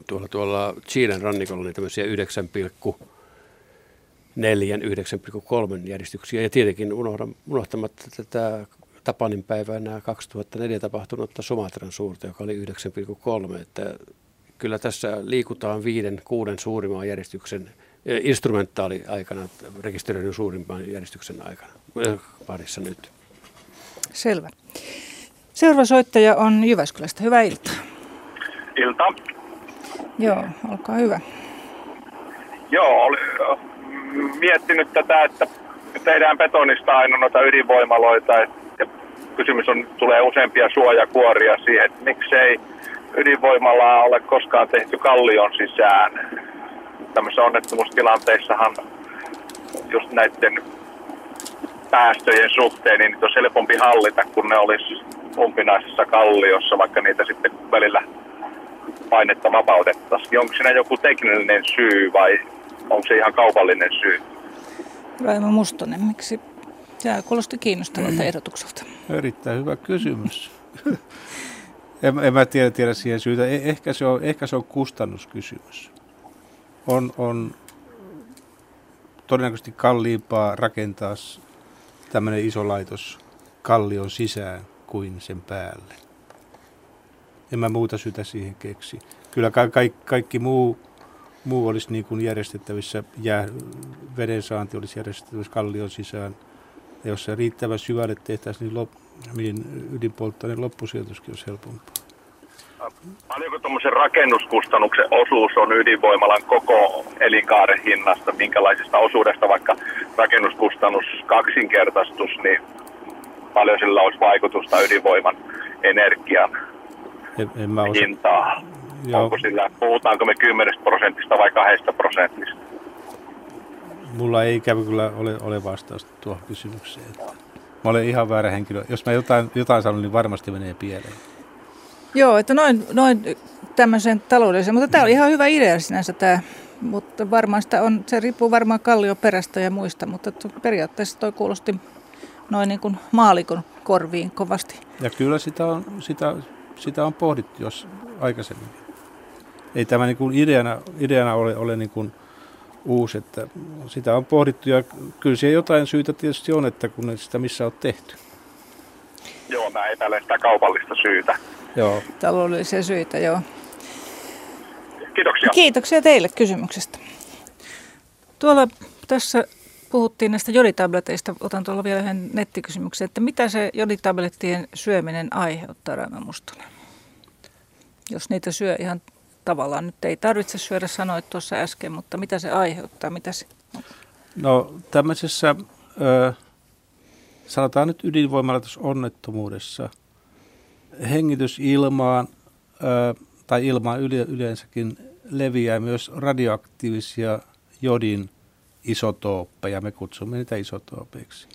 tuolla, tuolla Chilen rannikolla niin tämmöisiä 9,4, 9,3 järjestyksiä. Ja tietenkin unohtamatta tätä Tapanin päivänä 2004 tapahtunutta Sumatran suurta, joka oli 9,3. Että kyllä tässä liikutaan viiden, kuuden suurimman järjestyksen instrumentaaliaikana, rekisteröidyn suurimman järjestyksen aikana parissa nyt. Selvä. Seuraava soittaja on Jyväskylästä. Hyvää iltaa. Ilta. Joo, olkaa hyvä. Joo, oli miettinyt tätä, että tehdään betonista aina noita ydinvoimaloita. Ja kysymys on, tulee useampia suojakuoria siihen, että miksei ydinvoimalaa ole koskaan tehty kallion sisään. Tämmöisissä onnettomuustilanteissahan just näiden päästöjen suhteen, niin niitä olisi helpompi hallita, kun ne olisi umpinaisessa kalliossa, vaikka niitä sitten välillä painetta vapautettaisiin. Onko siinä joku tekninen syy vai onko se ihan kaupallinen syy? Raimo Mustonen, miksi? Tämä kuulosti kiinnostavalta ehdotukselta. Erittäin hyvä kysymys. en, en mä tiedä, tiedä siihen syytä. E- ehkä se on, ehkä se on kustannuskysymys. On, on todennäköisesti kalliimpaa rakentaa tämmöinen iso laitos kallion sisään kuin sen päälle. En mä muuta syytä siihen keksi. Kyllä ka- ka- kaikki muu, muu olisi niin kuin järjestettävissä, ja veden saanti olisi järjestettävissä kallion sisään. Ja jos se riittävän syvälle tehtäisiin, niin, lop- niin ydinpolttoaineen loppusijoituskin olisi helpompaa. Paljonko tuommoisen rakennuskustannuksen osuus on ydinvoimalan koko elinkaaren hinnasta? Minkälaisesta osuudesta vaikka rakennuskustannus kaksinkertaistus, niin paljon sillä olisi vaikutusta ydinvoiman energian en, en mä osa... hintaa? Joo. Onko sillä, puhutaanko me 10 prosentista vai 2 prosentista? Mulla ei ikävä kyllä ole, ole vastausta tuohon kysymykseen. Mä olen ihan väärä henkilö. Jos mä jotain, jotain sanon, niin varmasti menee pieleen. Joo, että noin, noin tämmöisen taloudellisen, mutta tämä on ihan hyvä idea sinänsä tämä, mutta varmaan sitä on, se riippuu varmaan kallioperästä ja muista, mutta periaatteessa toi kuulosti noin niin kuin maalikon korviin kovasti. Ja kyllä sitä on, sitä, sitä on pohdittu jos aikaisemmin. Ei tämä niin kuin ideana, ideana ole, ole niin kuin uusi, että sitä on pohdittu ja kyllä siellä jotain syytä tietysti on, että kun sitä missä on tehty. Joo, mä epäilen sitä kaupallista syytä. Joo. Taloudellisia syitä, joo. Kiitoksia. Kiitoksia teille kysymyksestä. Tuolla tässä Puhuttiin näistä joditableteista. Otan tuolla vielä yhden nettikysymyksen, että mitä se joditablettien syöminen aiheuttaa, Raima Mustonen? Jos niitä syö ihan tavallaan, nyt ei tarvitse syödä, sanoit tuossa äsken, mutta mitä se aiheuttaa? Mitä se... No tämmöisessä, ö, sanotaan nyt onnettomuudessa, hengitysilmaan ö, tai ilmaan yleensäkin leviää myös radioaktiivisia jodin isotooppeja, me kutsumme niitä isotoopeiksi.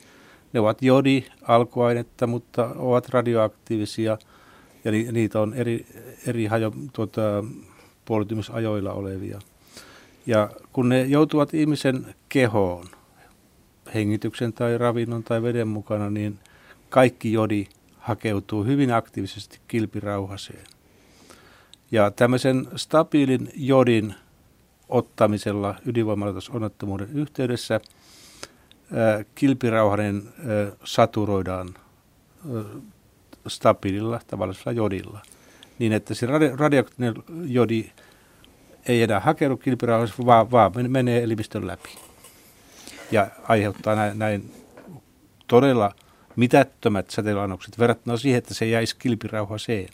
Ne ovat jodi, alkuainetta, mutta ovat radioaktiivisia ja ni, niitä on eri, eri hajo, tuota, puolitumisajoilla olevia. Ja kun ne joutuvat ihmisen kehoon, hengityksen tai ravinnon tai veden mukana, niin kaikki jodi hakeutuu hyvin aktiivisesti kilpirauhaseen. Ja tämmöisen stabiilin jodin ottamisella onnettomuuden yhteydessä kilpirauhanen saturoidaan stabiililla tavallisella jodilla. Niin, että se radioaktiivinen jodi ei enää hakeudu kilpirauhaseen, vaan, vaan menee elimistön läpi. Ja aiheuttaa näin, näin todella mitättömät säteilyannokset verrattuna siihen, että se jäisi kilpirauhaseen.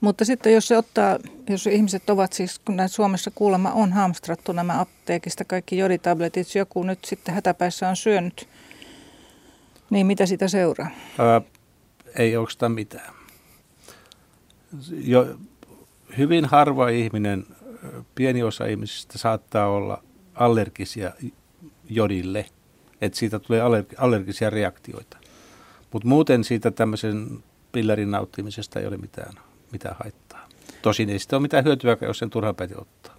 Mutta sitten jos se ottaa, jos ihmiset ovat siis, kun näin Suomessa kuulemma on hamstrattu nämä apteekista kaikki joditabletit, joku nyt sitten hätäpäissä on syönyt, niin mitä sitä seuraa? Ää, ei oikeastaan mitään. Jo, hyvin harva ihminen, pieni osa ihmisistä saattaa olla allergisia jodille, että siitä tulee allergisia reaktioita. Mutta muuten siitä tämmöisen pillerin nauttimisesta ei ole mitään mitään haittaa. Tosin ei sitä ole mitään hyötyä, jos sen turhaan päin ottaa.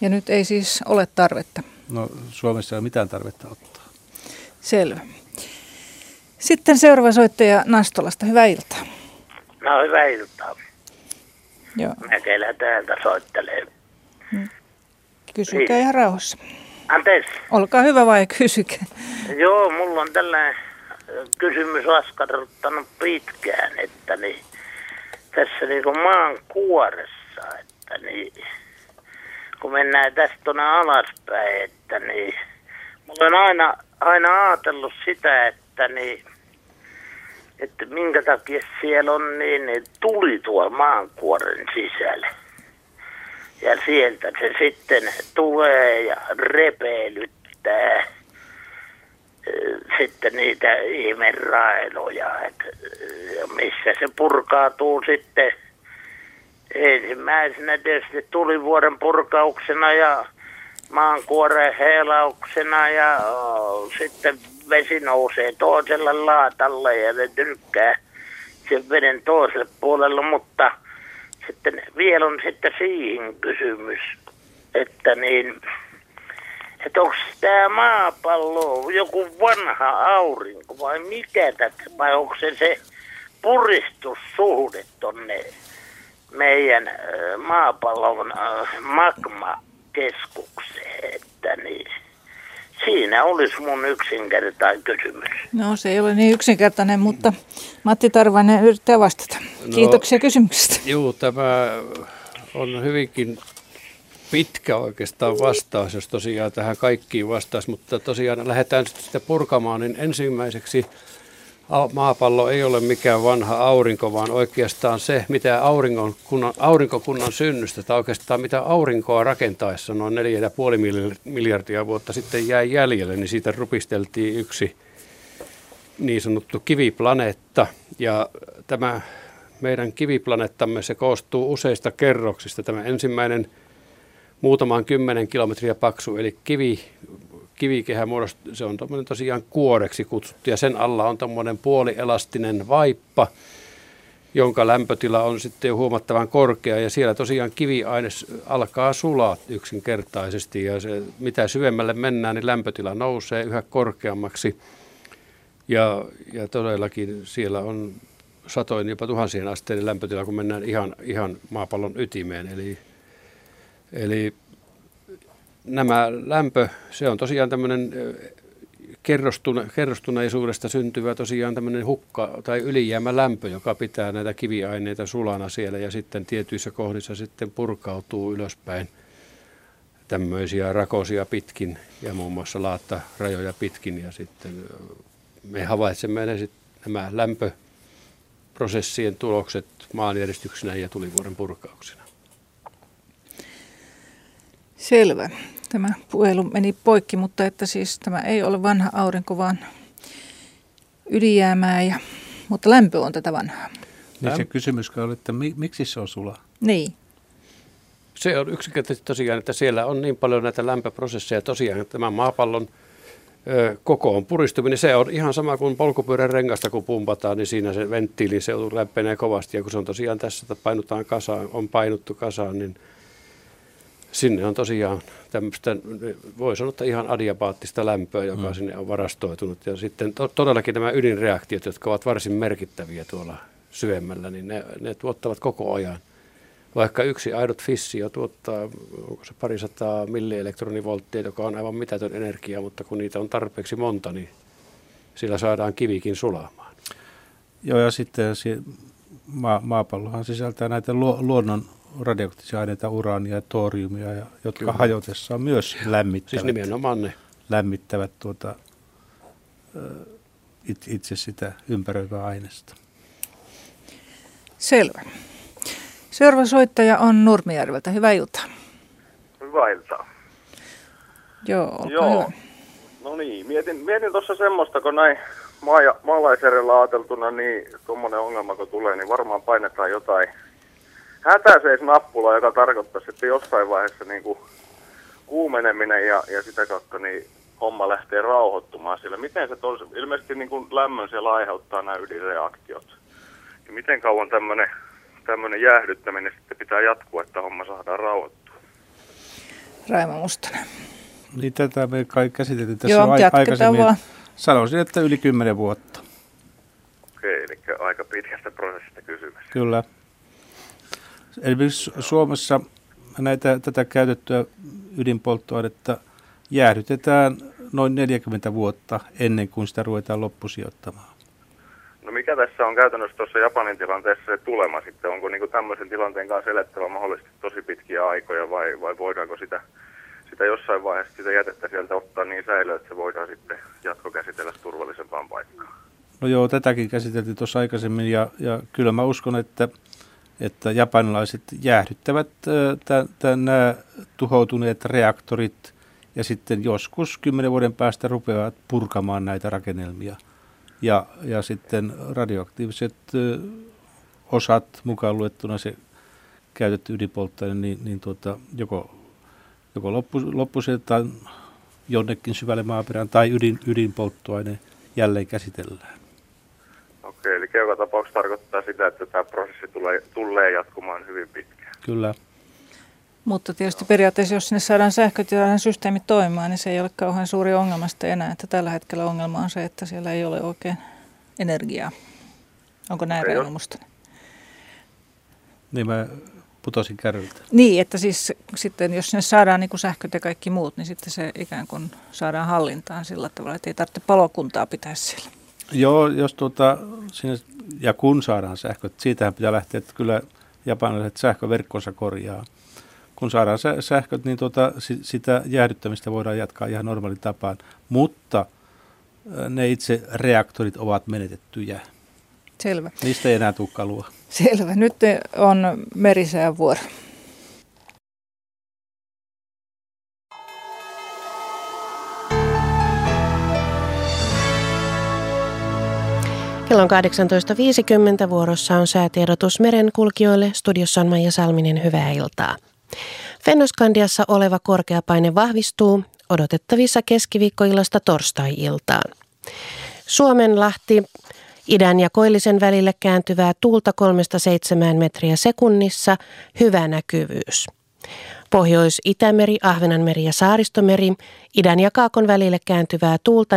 Ja nyt ei siis ole tarvetta? No Suomessa ei ole mitään tarvetta ottaa. Selvä. Sitten seuraava soittaja Nastolasta. Hyvää iltaa. No hyvää iltaa. Joo. Mäkelä täältä soittelee. Hmm. Kysykää niin. ihan rauhassa. Anteeksi. Olkaa hyvä vai kysykää. Joo, mulla on tällainen kysymys askarruttanut pitkään, että niin, tässä niin kuin maan kuoressa, että niin, kun mennään tästä tuonne alaspäin, että niin, on aina, aina ajatellut sitä, että niin, että minkä takia siellä on niin, niin tuli tuolla maankuoren sisällä. Ja sieltä se sitten tulee ja repeilyttää sitten niitä ihmerailoja, että missä se purkautuu sitten. Ensimmäisenä tietysti tulivuoren purkauksena ja maankuoren heilauksena ja oh, sitten vesi nousee toiselle laatalle ja ne tyrkkää sen veden toiselle puolelle, mutta sitten vielä on sitten siihen kysymys, että niin että onko tämä maapallo joku vanha aurinko vai mikä tätä, vai onko se se puristussuhde tonne meidän maapallon magmakeskukseen, että niin Siinä olisi mun yksinkertainen kysymys. No se ei ole niin yksinkertainen, mutta Matti Tarvainen yrittää vastata. No, Kiitoksia no, kysymyksestä. Joo, tämä on hyvinkin pitkä oikeastaan vastaus, jos tosiaan tähän kaikkiin vastaisi, mutta tosiaan lähdetään sitä purkamaan, niin ensimmäiseksi maapallo ei ole mikään vanha aurinko, vaan oikeastaan se, mitä auringon, kunnan, aurinkokunnan synnystä, tai oikeastaan mitä aurinkoa rakentaessa noin 4,5 miljardia vuotta sitten jäi jäljelle, niin siitä rupisteltiin yksi niin sanottu kiviplaneetta. Ja tämä meidän kiviplaneettamme, se koostuu useista kerroksista. Tämä ensimmäinen muutaman kymmenen kilometriä paksu, eli kivi, kivikehä muodostuu, se on tosiaan kuoreksi kutsuttu, ja sen alla on tuommoinen puolielastinen vaippa, jonka lämpötila on sitten jo huomattavan korkea, ja siellä tosiaan kiviaines alkaa sulaa yksinkertaisesti, ja se, mitä syvemmälle mennään, niin lämpötila nousee yhä korkeammaksi, ja, ja todellakin siellä on satoin jopa tuhansien asteiden lämpötila, kun mennään ihan, ihan maapallon ytimeen, eli Eli nämä lämpö, se on tosiaan tämmöinen kerrostune, kerrostuneisuudesta syntyvä tosiaan tämmöinen hukka tai ylijäämä lämpö, joka pitää näitä kiviaineita sulana siellä ja sitten tietyissä kohdissa sitten purkautuu ylöspäin tämmöisiä rakosia pitkin ja muun muassa laatta rajoja pitkin ja sitten me havaitsemme ne sit, nämä lämpöprosessien tulokset maanjäristyksenä ja tulivuoren purkauksena. Selvä. Tämä puhelu meni poikki, mutta että siis tämä ei ole vanha aurinko, vaan ydinjäämää, ja, mutta lämpö on tätä vanhaa. Niin se kysymys oli, että mi, miksi se on sula? Niin. Se on yksinkertaisesti tosiaan, että siellä on niin paljon näitä lämpöprosesseja. Tosiaan tämä maapallon ö, kokoon puristuminen, se on ihan sama kuin polkupyörän rengasta, kun pumpataan, niin siinä se venttiili se lämpenee kovasti. Ja kun se on tosiaan tässä, että painutaan kasaan, on painuttu kasaan, niin sinne on tosiaan tämmöistä, voi sanoa, että ihan adiabaattista lämpöä, joka mm. sinne on varastoitunut. Ja sitten to, todellakin nämä ydinreaktiot, jotka ovat varsin merkittäviä tuolla syvemmällä, niin ne, ne tuottavat koko ajan. Vaikka yksi aidot fissio tuottaa, onko se parisataa millielektronivolttia, joka on aivan mitätön energia, mutta kun niitä on tarpeeksi monta, niin sillä saadaan kivikin sulaamaan. Joo, ja sitten maa, maapallohan sisältää näitä lu, luonnon radioaktiivisia aineita, uraania ja toriumia, ja, jotka Kyllä. hajotessaan myös lämmittävät. Siis nimenomaan ne. Lämmittävät tuota, itse sitä ympäröivää aineesta. Selvä. Seuraava soittaja on Nurmijärveltä. Hyvää iltaa. Hyvää iltaa. Joo, olkaa Joo. hyvä. No niin, mietin, mietin tuossa semmoista, kun näin maa- ja maalaisjärjellä ajateltuna, niin tuommoinen ongelma kun tulee, niin varmaan painetaan jotain hätäiseisnappulaa, joka tarkoittaisi, että jossain vaiheessa niin kuin kuumeneminen ja, ja sitä kautta niin homma lähtee rauhoittumaan sillä. Miten se tosi, ilmeisesti niin kuin lämmön siellä aiheuttaa nämä ydinreaktiot. Ja miten kauan tämmöinen tämmöinen jäähdyttäminen sitten pitää jatkua, että homma saadaan rauhoittua. Raima Mustonen. Niin tätä me kai käsiteltiin tässä Joo, ai- aikaisemmin. vaan. Sanoisin, että yli kymmenen vuotta. Okei, eli aika pitkästä prosessista kysymys. Kyllä. Esimerkiksi Suomessa näitä, tätä käytettyä ydinpolttoainetta jäähdytetään noin 40 vuotta ennen kuin sitä ruvetaan loppusijoittamaan. No mikä tässä on käytännössä tuossa Japanin tilanteessa se tulema sitten? Onko niin tämmöisen tilanteen kanssa elettävä mahdollisesti tosi pitkiä aikoja vai, vai voidaanko sitä, sitä jossain vaiheessa sitä jätettä sieltä ottaa niin säilöön, että se voidaan sitten jatkokäsitellä turvallisempaan paikkaan? No joo, tätäkin käsiteltiin tuossa aikaisemmin ja, ja kyllä mä uskon, että, että japanilaiset jäähdyttävät nämä tuhoutuneet reaktorit ja sitten joskus kymmenen vuoden päästä rupeavat purkamaan näitä rakennelmia. Ja, ja sitten radioaktiiviset osat mukaan luettuna se käytetty ydinpolttoaine, niin, niin tuota, joko, joko loppu, loppusijoitetaan jonnekin syvälle maaperään tai ydin, ydinpolttoaine jälleen käsitellään. Okei, eli joka tapauksessa tarkoittaa sitä, että tämä prosessi tulee, tulee jatkumaan hyvin pitkään. Kyllä. Mutta tietysti periaatteessa, jos sinne saadaan sähköt ja systeemit toimimaan, niin se ei ole kauhean suuri ongelma sitten enää. Että tällä hetkellä ongelma on se, että siellä ei ole oikein energiaa. Onko näin. Mustonen? Niin mä putosin kärryltä. Niin, että siis sitten jos sinne saadaan niin kuin sähköt ja kaikki muut, niin sitten se ikään kuin saadaan hallintaan sillä tavalla, että ei tarvitse palokuntaa pitää siellä. Joo, jos tuota, sinne, ja kun saadaan sähköt, siitähän pitää lähteä, että kyllä japanilaiset sähköverkkonsa korjaa. Kun saadaan sä- sähköt, niin tuota, si- sitä jäähdyttämistä voidaan jatkaa ihan normaalin tapaan, mutta ö, ne itse reaktorit ovat menetettyjä. Selvä. Niistä ei enää tule kalua. Selvä. Nyt on merisään vuoro. Kello on 18.50 vuorossa on säätiedotus merenkulkijoille. Studiossa on Maija Salminen, hyvää iltaa. Fennoskandiassa oleva korkeapaine vahvistuu odotettavissa keskiviikkoillasta torstai-iltaan. Suomenlahti idän ja koillisen välille kääntyvää tuulta 3-7 metriä sekunnissa, hyvä näkyvyys. Pohjois-Itämeri, Ahvenanmeri ja Saaristomeri, idän ja kaakon välille kääntyvää tuulta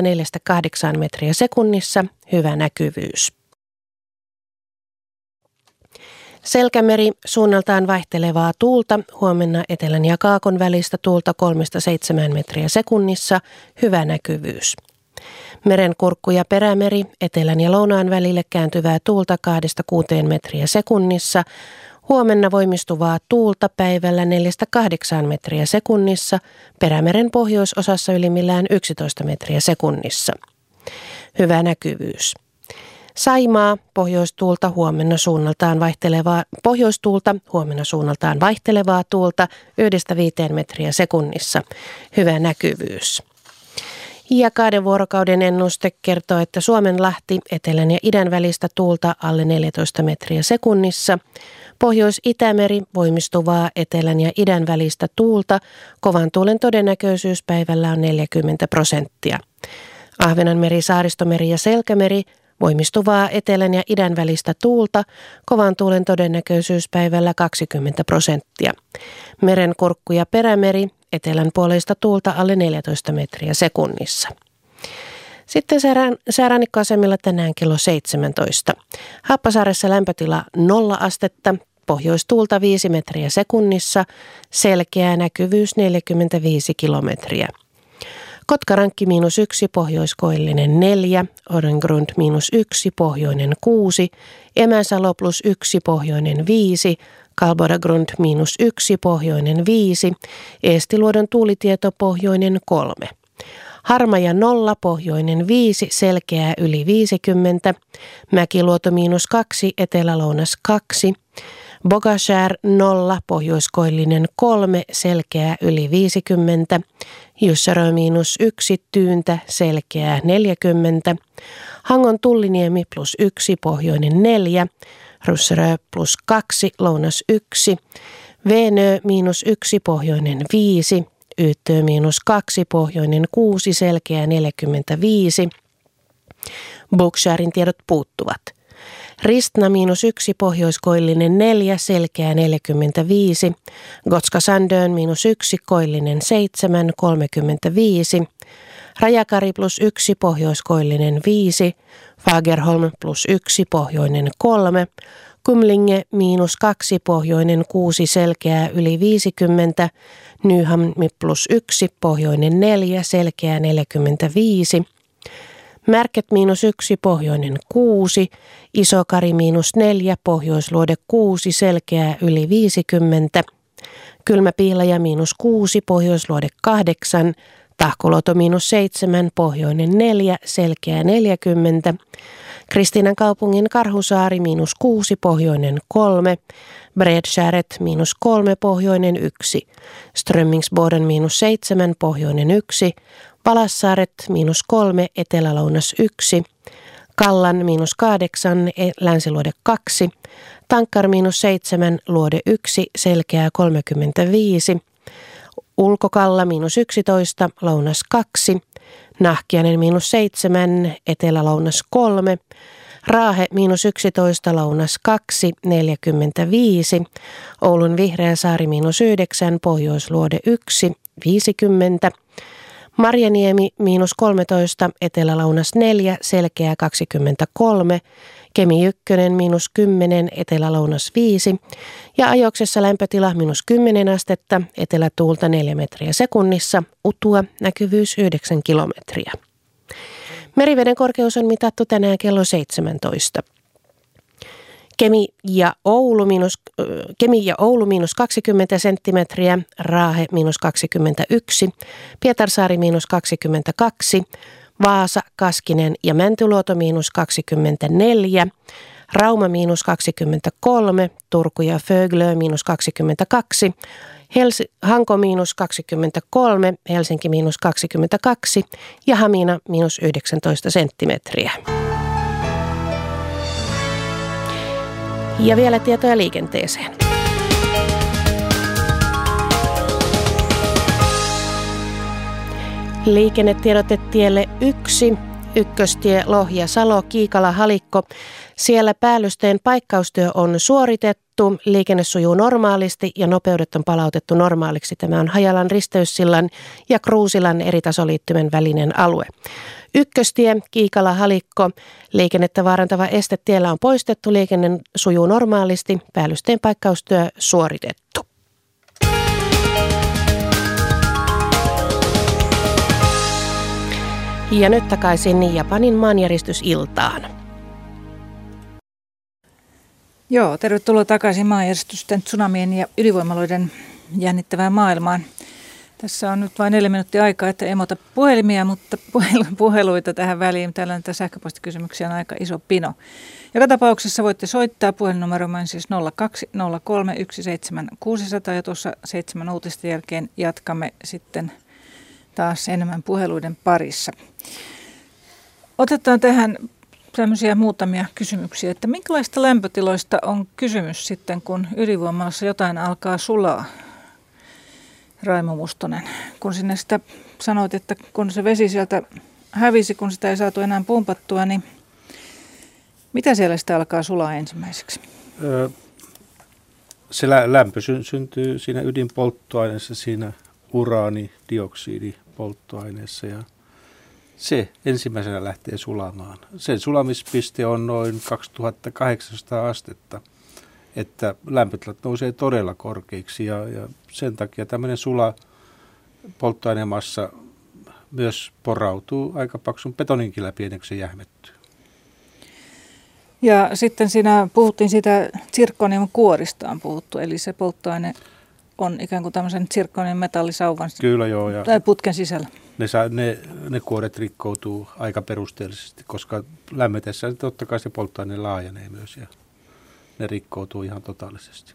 4-8 metriä sekunnissa, hyvä näkyvyys. Selkämeri suunnaltaan vaihtelevaa tuulta, huomenna etelän ja kaakon välistä tuulta 3-7 metriä sekunnissa, hyvä näkyvyys. Merenkurkku ja perämeri, etelän ja lounaan välille kääntyvää tuulta 2-6 metriä sekunnissa, Huomenna voimistuvaa tuulta päivällä 4-8 metriä sekunnissa, perämeren pohjoisosassa ylimmillään 11 metriä sekunnissa. Hyvä näkyvyys. Saimaa pohjoistuulta huomenna suunnaltaan vaihtelevaa, pohjoistuulta huomenna suunnaltaan vaihtelevaa tuulta 1-5 metriä sekunnissa. Hyvä näkyvyys. Ja kahden vuorokauden ennuste kertoo, että Suomen lahti etelän ja idän välistä tuulta alle 14 metriä sekunnissa. Pohjois-Itämeri voimistuvaa etelän ja idän välistä tuulta. Kovan tuulen todennäköisyys päivällä on 40 prosenttia. Ahvenanmeri, Saaristomeri ja Selkämeri voimistuvaa etelän ja idän välistä tuulta. Kovan tuulen todennäköisyys päivällä 20 prosenttia. Merenkurkku ja perämeri etelän puoleista tuulta alle 14 metriä sekunnissa. Sitten säärannikkoasemilla tänään kello 17. Happasaaressa lämpötila 0 astetta, pohjoistuulta 5 metriä sekunnissa, selkeä näkyvyys 45 kilometriä. Kotkarankki miinus yksi, pohjoiskoillinen neljä, Orengrund miinus yksi, pohjoinen kuusi, Emäsalo plus yksi, pohjoinen viisi, Kalbodagrund miinus yksi, pohjoinen viisi, Eestiluodon tuulitieto pohjoinen kolme. Harmaja nolla, pohjoinen viisi, selkeää yli 50, Mäkiluoto miinus kaksi, etelälounas kaksi, Bogashär 0, pohjoiskoillinen 3, selkeää yli 50, Jussarö miinus 1, tyyntä, selkeää 40, Hangon tulliniemi plus 1, pohjoinen 4, Russerö plus 2, lounas 1, Venö miinus 1, pohjoinen 5, Yttö miinus 2, pohjoinen 6, selkeää 45, Boksharin tiedot puuttuvat. Ristna miinus yksi, pohjoiskoillinen neljä, selkeä 45. Gotska Sandön miinus yksi, koillinen seitsemän, 35. Rajakari plus yksi, pohjoiskoillinen viisi. Fagerholm plus yksi, pohjoinen kolme. Kumlinge miinus kaksi, pohjoinen kuusi, selkeää yli 50. Nyhammi plus yksi, pohjoinen neljä, selkeää 45. Märket miinus yksi, pohjoinen kuusi, Isokari miinus neljä, pohjoisluode kuusi, selkeää yli 50, Kylmäpiilaja miinus kuusi, pohjoisluode kahdeksan, Tahkoloto miinus seitsemän, pohjoinen neljä, selkeää 40, Kristinan kaupungin Karhusaari miinus kuusi, pohjoinen kolme, Bredskäret miinus kolme, pohjoinen yksi, Strömmingsboden miinus seitsemän, pohjoinen yksi, Palassaaret miinus kolme, etelälounas yksi, Kallan miinus kahdeksan, e, länsiluode kaksi, Tankkar miinus seitsemän, luode yksi, selkeää 35, Ulkokalla miinus 11, lounas 2, Nahkianen miinus 7, etelä-lounas 3, Raahe miinus 11, lounas 2, 45, Oulun Vihreä saari miinus 9, pohjoisluode 1, 50, Marjaniemi miinus 13, etelä-lounas 4, selkeä 23, Kemi 1 miinus 10, etelä-lounas 5 ja ajoksessa lämpötila miinus 10 astetta, etelätuulta 4 metriä sekunnissa, utua näkyvyys 9 kilometriä. Meriveden korkeus on mitattu tänään kello 17. Kemi ja Oulu miinus, Kemi ja Oulu miinus 20 senttimetriä, Raahe miinus 21, Pietarsaari miinus 22, Vaasa, Kaskinen ja Mäntyluoto miinus 24, Rauma miinus 23, Turku ja Föglö miinus 22, Helsi, Hanko miinus 23, Helsinki miinus 22 ja Hamina miinus 19 senttimetriä. Ja vielä tietoja liikenteeseen. Liikennetiedote tielle 1, ykköstie Lohja Salo, Kiikala, Halikko. Siellä päällysteen paikkaustyö on suoritettu, liikenne sujuu normaalisti ja nopeudet on palautettu normaaliksi. Tämä on Hajalan risteyssillan ja Kruusilan eritasoliittymän välinen alue. Ykköstie, Kiikala, Halikko. Liikennettä vaarantava este tiellä on poistettu, liikenne sujuu normaalisti, päällysteen paikkaustyö suoritettu. Ja nyt takaisin Japanin maanjäristysiltaan. Joo, tervetuloa takaisin maanjärjestysten, tsunamien ja ydinvoimaloiden jännittävään maailmaan. Tässä on nyt vain neljä minuuttia aikaa, että emota puhelimia, mutta puheluita tähän väliin. Täällä on sähköpostikysymyksiä on aika iso pino. Joka tapauksessa voitte soittaa puhelinnumero on siis 0203 17600 ja tuossa seitsemän uutisten jälkeen jatkamme sitten taas enemmän puheluiden parissa. Otetaan tähän tämmöisiä muutamia kysymyksiä, että minkälaista lämpötiloista on kysymys sitten, kun ydinvoimalassa jotain alkaa sulaa? Raimo Mustonen, kun sinne sitä sanoit, että kun se vesi sieltä hävisi, kun sitä ei saatu enää pumpattua, niin mitä siellä sitä alkaa sulaa ensimmäiseksi? Se lämpö syntyy siinä ydinpolttoaineessa, siinä uraanidioksidipolttoaineessa ja se ensimmäisenä lähtee sulamaan. Sen sulamispiste on noin 2800 astetta, lämpötilat nousee todella korkeiksi ja, ja sen takia tämmöinen sula polttoainemassa myös porautuu aika paksun betoninkin läpi ennen kuin se jähmettyy. Ja sitten siinä puhuttiin sitä zirkonium kuorista on puhuttu, eli se polttoaine on ikään kuin tämmöisen zirkonium metallisauvan Kyllä joo, ja tai putken sisällä. Ne, saa, ne, ne kuoret rikkoutuu aika perusteellisesti, koska lämmetessä totta kai se polttoaine laajenee myös ja ne rikkoutuu ihan totaalisesti.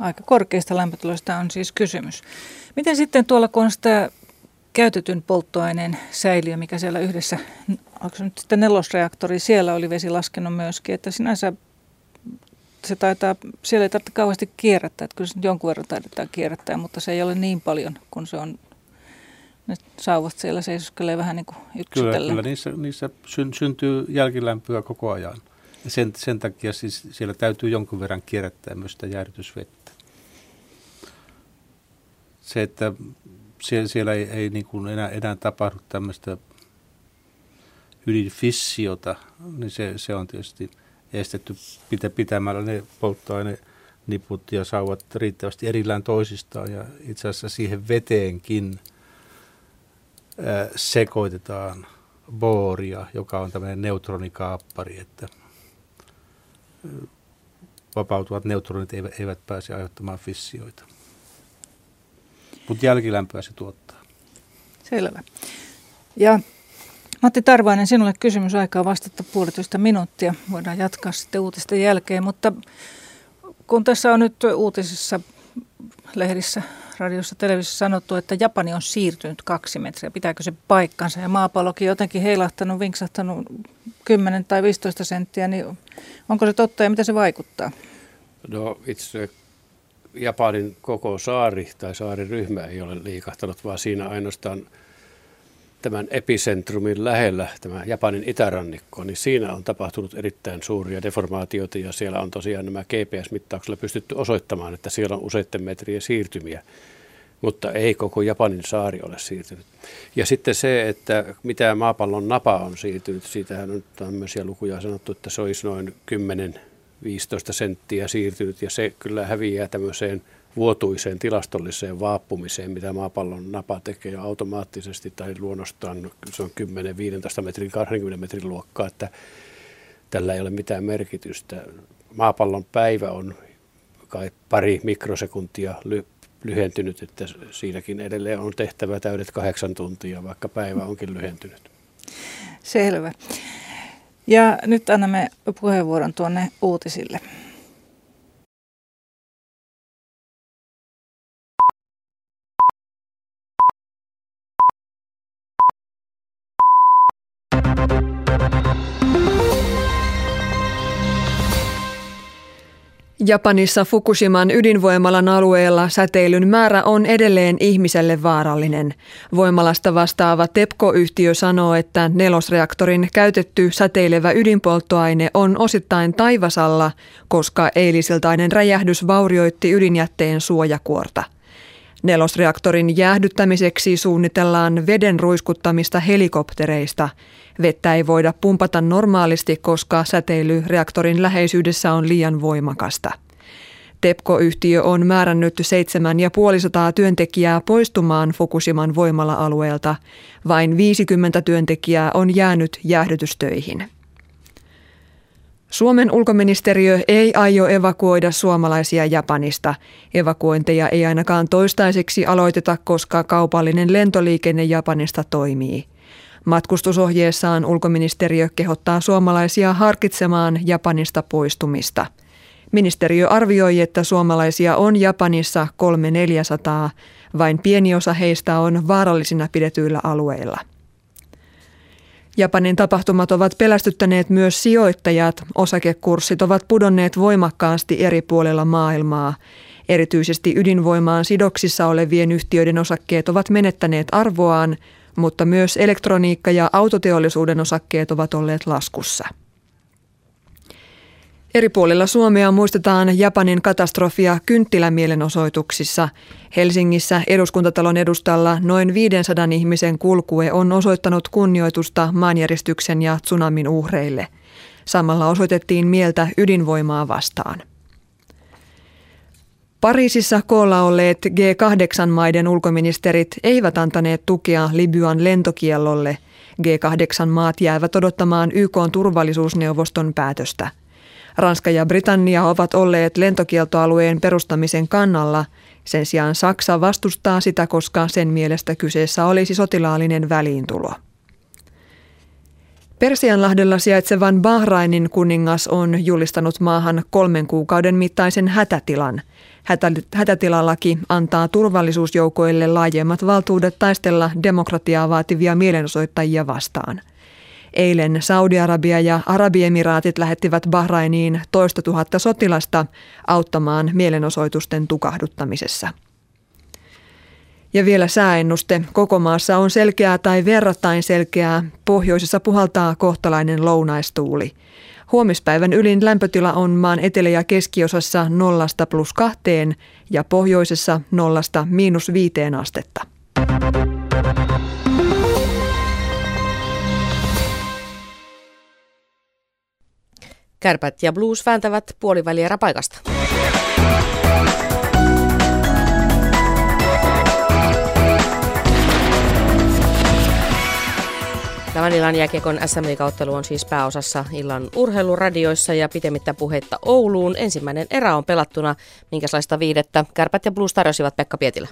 Aika korkeista lämpötiloista on siis kysymys. Miten sitten tuolla, kun on sitä käytetyn polttoaineen säiliö, mikä siellä yhdessä, onko se nyt sitten nelosreaktori, siellä oli vesi laskenut myöskin, että sinänsä se taitaa, siellä ei tarvitse kauheasti kierrättää, että kyllä se jonkun verran taidetaan kierrättää, mutta se ei ole niin paljon, kun se on, ne sauvat siellä seisoskelee vähän niin kuin Kyllä, kyllä niissä, niissä syntyy jälkilämpöä koko ajan. Sen, sen takia siis siellä täytyy jonkun verran kierrättää myös sitä jäähdytysvettä. Se, että siellä, siellä ei, ei niin kuin enää, enää tapahdu tämmöistä ydinfissiota, niin se, se on tietysti estetty pitä, pitämällä ne polttoaineniput ja sauvat riittävästi erillään toisistaan. Ja itse asiassa siihen veteenkin ää, sekoitetaan booria, joka on tämmöinen neutronikaappari, että vapautuvat neutronit eivät, eivät pääse aiheuttamaan fissioita. Mutta jälkilämpöä se tuottaa. Selvä. Ja Matti Tarvainen, sinulle kysymys aikaa vastata puolitoista minuuttia. Voidaan jatkaa sitten uutisten jälkeen, mutta kun tässä on nyt uutisissa, lehdissä, radiossa, televisiossa sanottu, että Japani on siirtynyt kaksi metriä. Pitääkö se paikkansa? Ja maapallokin jotenkin heilahtanut, vinksahtanut 10 tai 15 senttiä, niin onko se totta ja mitä se vaikuttaa? No itse Japanin koko saari tai saariryhmä ei ole liikahtanut, vaan siinä ainoastaan tämän epicentrumin lähellä, tämä Japanin itärannikko, niin siinä on tapahtunut erittäin suuria deformaatioita ja siellä on tosiaan nämä GPS-mittauksilla pystytty osoittamaan, että siellä on useiden metrien siirtymiä, mutta ei koko Japanin saari ole siirtynyt. Ja sitten se, että mitä maapallon napa on siirtynyt, siitähän on tämmöisiä lukuja sanottu, että se olisi noin 10 15 senttiä siirtynyt ja se kyllä häviää tämmöiseen vuotuiseen tilastolliseen vaappumiseen, mitä maapallon napa tekee automaattisesti tai luonnostaan se on 10, 15 metrin, 20 metrin luokkaa, että tällä ei ole mitään merkitystä. Maapallon päivä on kai pari mikrosekuntia ly- lyhentynyt, että siinäkin edelleen on tehtävä täydet kahdeksan tuntia, vaikka päivä onkin lyhentynyt. Selvä. Ja nyt annamme puheenvuoron tuonne uutisille. Japanissa Fukushiman ydinvoimalan alueella säteilyn määrä on edelleen ihmiselle vaarallinen. Voimalasta vastaava TEPCO-yhtiö sanoo, että nelosreaktorin käytetty säteilevä ydinpolttoaine on osittain taivasalla, koska eilisiltainen räjähdys vaurioitti ydinjätteen suojakuorta. Nelosreaktorin jäähdyttämiseksi suunnitellaan veden ruiskuttamista helikoptereista. Vettä ei voida pumpata normaalisti, koska säteily reaktorin läheisyydessä on liian voimakasta. TEPCO-yhtiö on määrännyt 7500 työntekijää poistumaan Fukushiman voimala-alueelta. Vain 50 työntekijää on jäänyt jäähdytystöihin. Suomen ulkoministeriö ei aio evakuoida suomalaisia Japanista. Evakuointeja ei ainakaan toistaiseksi aloiteta, koska kaupallinen lentoliikenne Japanista toimii. Matkustusohjeessaan ulkoministeriö kehottaa suomalaisia harkitsemaan Japanista poistumista. Ministeriö arvioi, että suomalaisia on Japanissa 300-400, vain pieni osa heistä on vaarallisina pidetyillä alueilla. Japanin tapahtumat ovat pelästyttäneet myös sijoittajat. Osakekurssit ovat pudonneet voimakkaasti eri puolilla maailmaa. Erityisesti ydinvoimaan sidoksissa olevien yhtiöiden osakkeet ovat menettäneet arvoaan, mutta myös elektroniikka- ja autoteollisuuden osakkeet ovat olleet laskussa. Eri puolilla Suomea muistetaan Japanin katastrofia kynttilämielenosoituksissa. Helsingissä eduskuntatalon edustalla noin 500 ihmisen kulkue on osoittanut kunnioitusta maanjäristyksen ja tsunamin uhreille. Samalla osoitettiin mieltä ydinvoimaa vastaan. Pariisissa koolla olleet G8-maiden ulkoministerit eivät antaneet tukea Libyan lentokiellolle. G8-maat jäävät odottamaan YK turvallisuusneuvoston päätöstä – Ranska ja Britannia ovat olleet lentokieltoalueen perustamisen kannalla. Sen sijaan Saksa vastustaa sitä, koska sen mielestä kyseessä olisi sotilaallinen väliintulo. Persianlahdella sijaitsevan Bahrainin kuningas on julistanut maahan kolmen kuukauden mittaisen hätätilan. Hätä, hätätilalaki antaa turvallisuusjoukoille laajemmat valtuudet taistella demokratiaa vaativia mielenosoittajia vastaan – Eilen Saudi-Arabia ja Arabiemiraatit lähettivät Bahrainiin toista tuhatta sotilasta auttamaan mielenosoitusten tukahduttamisessa. Ja vielä sääennuste. Koko maassa on selkeää tai verrattain selkeää. Pohjoisessa puhaltaa kohtalainen lounaistuuli. Huomispäivän ylin lämpötila on maan etelä- ja keskiosassa nollasta plus kahteen ja pohjoisessa nollasta miinus viiteen astetta. Kärpät ja Blues vääntävät puoliväliä paikasta. Tämän illan jääkiekon sm ottelu on siis pääosassa illan urheiluradioissa ja pitemmittä puhetta Ouluun. Ensimmäinen erä on pelattuna. Minkälaista viidettä Kärpät ja Blues tarjosivat Pekka Pietilä?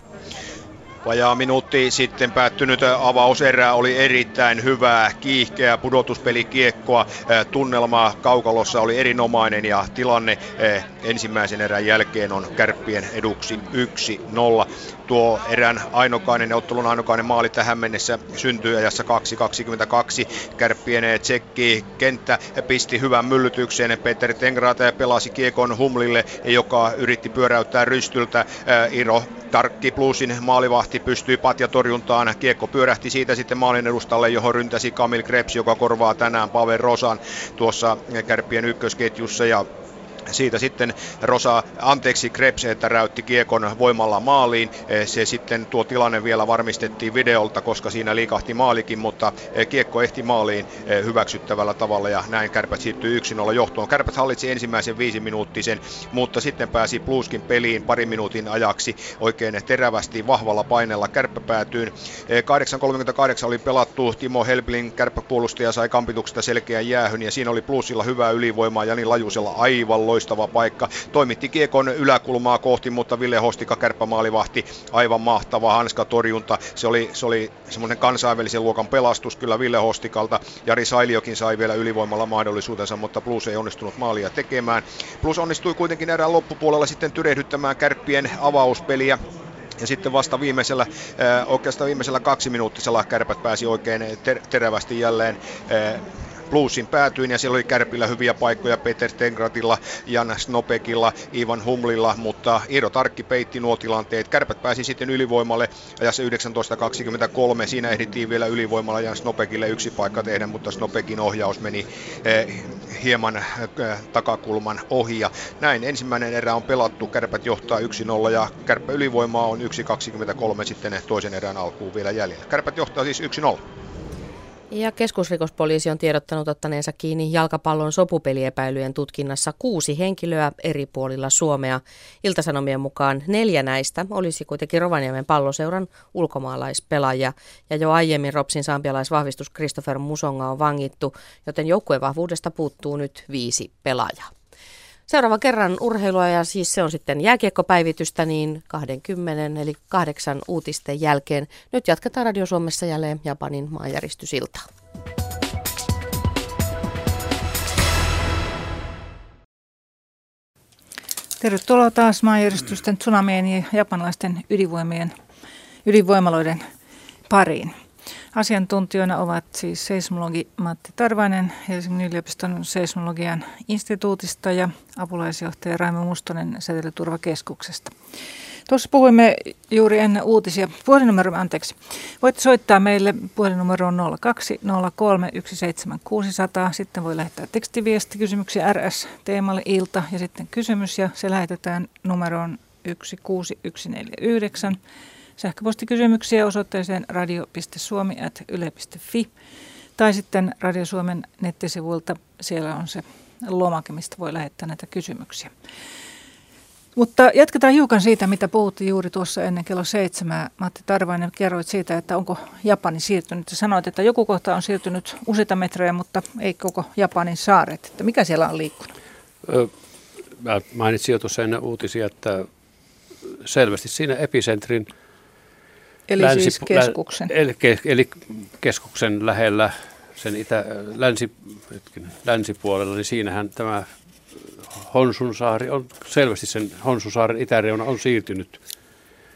Vajaa minuutti sitten päättynyt avauserä oli erittäin hyvää, kiihkeä pudotuspelikiekkoa. Tunnelma kaukalossa oli erinomainen ja tilanne ensimmäisen erän jälkeen on kärppien eduksi 1-0. Tuo erän ainokainen, ottelun ainokainen maali tähän mennessä syntyy ajassa 2.22. Kärppien tsekki kenttä pisti hyvän myllytyksen. Peter Tengrata pelasi kiekon Humlille, joka yritti pyöräyttää rystyltä. Iro Tarkki Plusin maalivahti pystyi patjatorjuntaan. Kiekko pyörähti siitä sitten maalin edustalle, johon ryntäsi Kamil Krebs, joka korvaa tänään Pavel Rosan tuossa kärppien ykkösketjussa. Ja siitä sitten Rosa, anteeksi Krebs, että räytti kiekon voimalla maaliin. Eh, se sitten tuo tilanne vielä varmistettiin videolta, koska siinä liikahti maalikin, mutta eh, kiekko ehti maaliin eh, hyväksyttävällä tavalla ja näin Kärpät siirtyi 1-0 johtoon. Kärpät hallitsi ensimmäisen viisi minuuttisen, mutta sitten pääsi Pluskin peliin parin minuutin ajaksi oikein terävästi vahvalla paineella kärppäpäätyyn. 8.38 oli pelattu, Timo Helblin kärppäpuolustaja sai kampituksesta selkeän jäähyn ja siinä oli Plusilla hyvää ylivoimaa Jani Lajusella aivan loistava paikka. Toimitti kiekon yläkulmaa kohti, mutta Ville Hostika kärppämaalivahti aivan mahtava hanskatorjunta. Se oli, se oli semmoinen kansainvälisen luokan pelastus kyllä Ville Hostikalta. Jari Sailiokin sai vielä ylivoimalla mahdollisuutensa, mutta Plus ei onnistunut maalia tekemään. Plus onnistui kuitenkin erään loppupuolella sitten tyrehdyttämään kärppien avauspeliä. Ja sitten vasta viimeisellä, oikeastaan viimeisellä kaksi minuuttisella kärpät pääsi oikein ter- terävästi jälleen Bluesin päätyin ja siellä oli Kärpillä hyviä paikkoja Peter Stengratilla, Jan Snopekilla, Ivan Humlilla, mutta Iiro Tarkki peitti nuo tilanteet. Kärpät pääsi sitten ylivoimalle ajassa 19.23. Siinä ehdittiin vielä ylivoimalla Jan Snopekille yksi paikka tehdä, mutta Snopekin ohjaus meni eh, hieman eh, takakulman ohi. Ja näin ensimmäinen erä on pelattu, Kärpät johtaa 1-0 ja Kärppä ylivoimaa on 1.23 sitten toisen erän alkuun vielä jäljellä. Kärpät johtaa siis 1-0. Ja keskusrikospoliisi on tiedottanut ottaneensa kiinni jalkapallon sopupeliepäilyjen tutkinnassa kuusi henkilöä eri puolilla Suomea. Iltasanomien mukaan neljä näistä olisi kuitenkin Rovaniemen palloseuran ulkomaalaispelaajia. Ja jo aiemmin Ropsin sampialaisvahvistus Christopher Musonga on vangittu, joten joukkueen vahvuudesta puuttuu nyt viisi pelaajaa. Seuraava kerran urheilua ja siis se on sitten jääkiekkopäivitystä niin 20 eli kahdeksan uutisten jälkeen. Nyt jatketaan Radio Suomessa jälleen Japanin maanjäristysiltaa. Tervetuloa taas maanjäristysten, tsunamien ja japanilaisten ydinvoimien, ydinvoimaloiden pariin. Asiantuntijoina ovat siis seismologi Matti Tarvainen Helsingin yliopiston seismologian instituutista ja apulaisjohtaja Raimo Mustonen Säteilyturvakeskuksesta. Tuossa puhuimme juuri ennen uutisia. Puhelinnumero, anteeksi. Voitte soittaa meille puhelinnumeroon 0203 17600. Sitten voi lähettää tekstiviesti kysymyksiä RS teemalle ilta ja sitten kysymys ja se lähetetään numeroon 16149. Sähköpostikysymyksiä osoitteeseen radio.suomi.yle.fi tai sitten Radio Suomen nettisivuilta. Siellä on se lomake, mistä voi lähettää näitä kysymyksiä. Mutta jatketaan hiukan siitä, mitä puhuttiin juuri tuossa ennen kello seitsemää. Matti Tarvainen, kerroit siitä, että onko Japani siirtynyt. Ja sanoit, että joku kohta on siirtynyt useita metrejä, mutta ei koko Japanin saaret. Että mikä siellä on liikkunut? Mä mainitsin jo tuossa ennen uutisia, että selvästi siinä epicentrin – Eli länsi, siis keskuksen. Eli, eli keskuksen lähellä sen itä, länsi, länsipuolella, niin siinähän tämä Honsunsaari on selvästi sen Honsunsaaren itäreuna on siirtynyt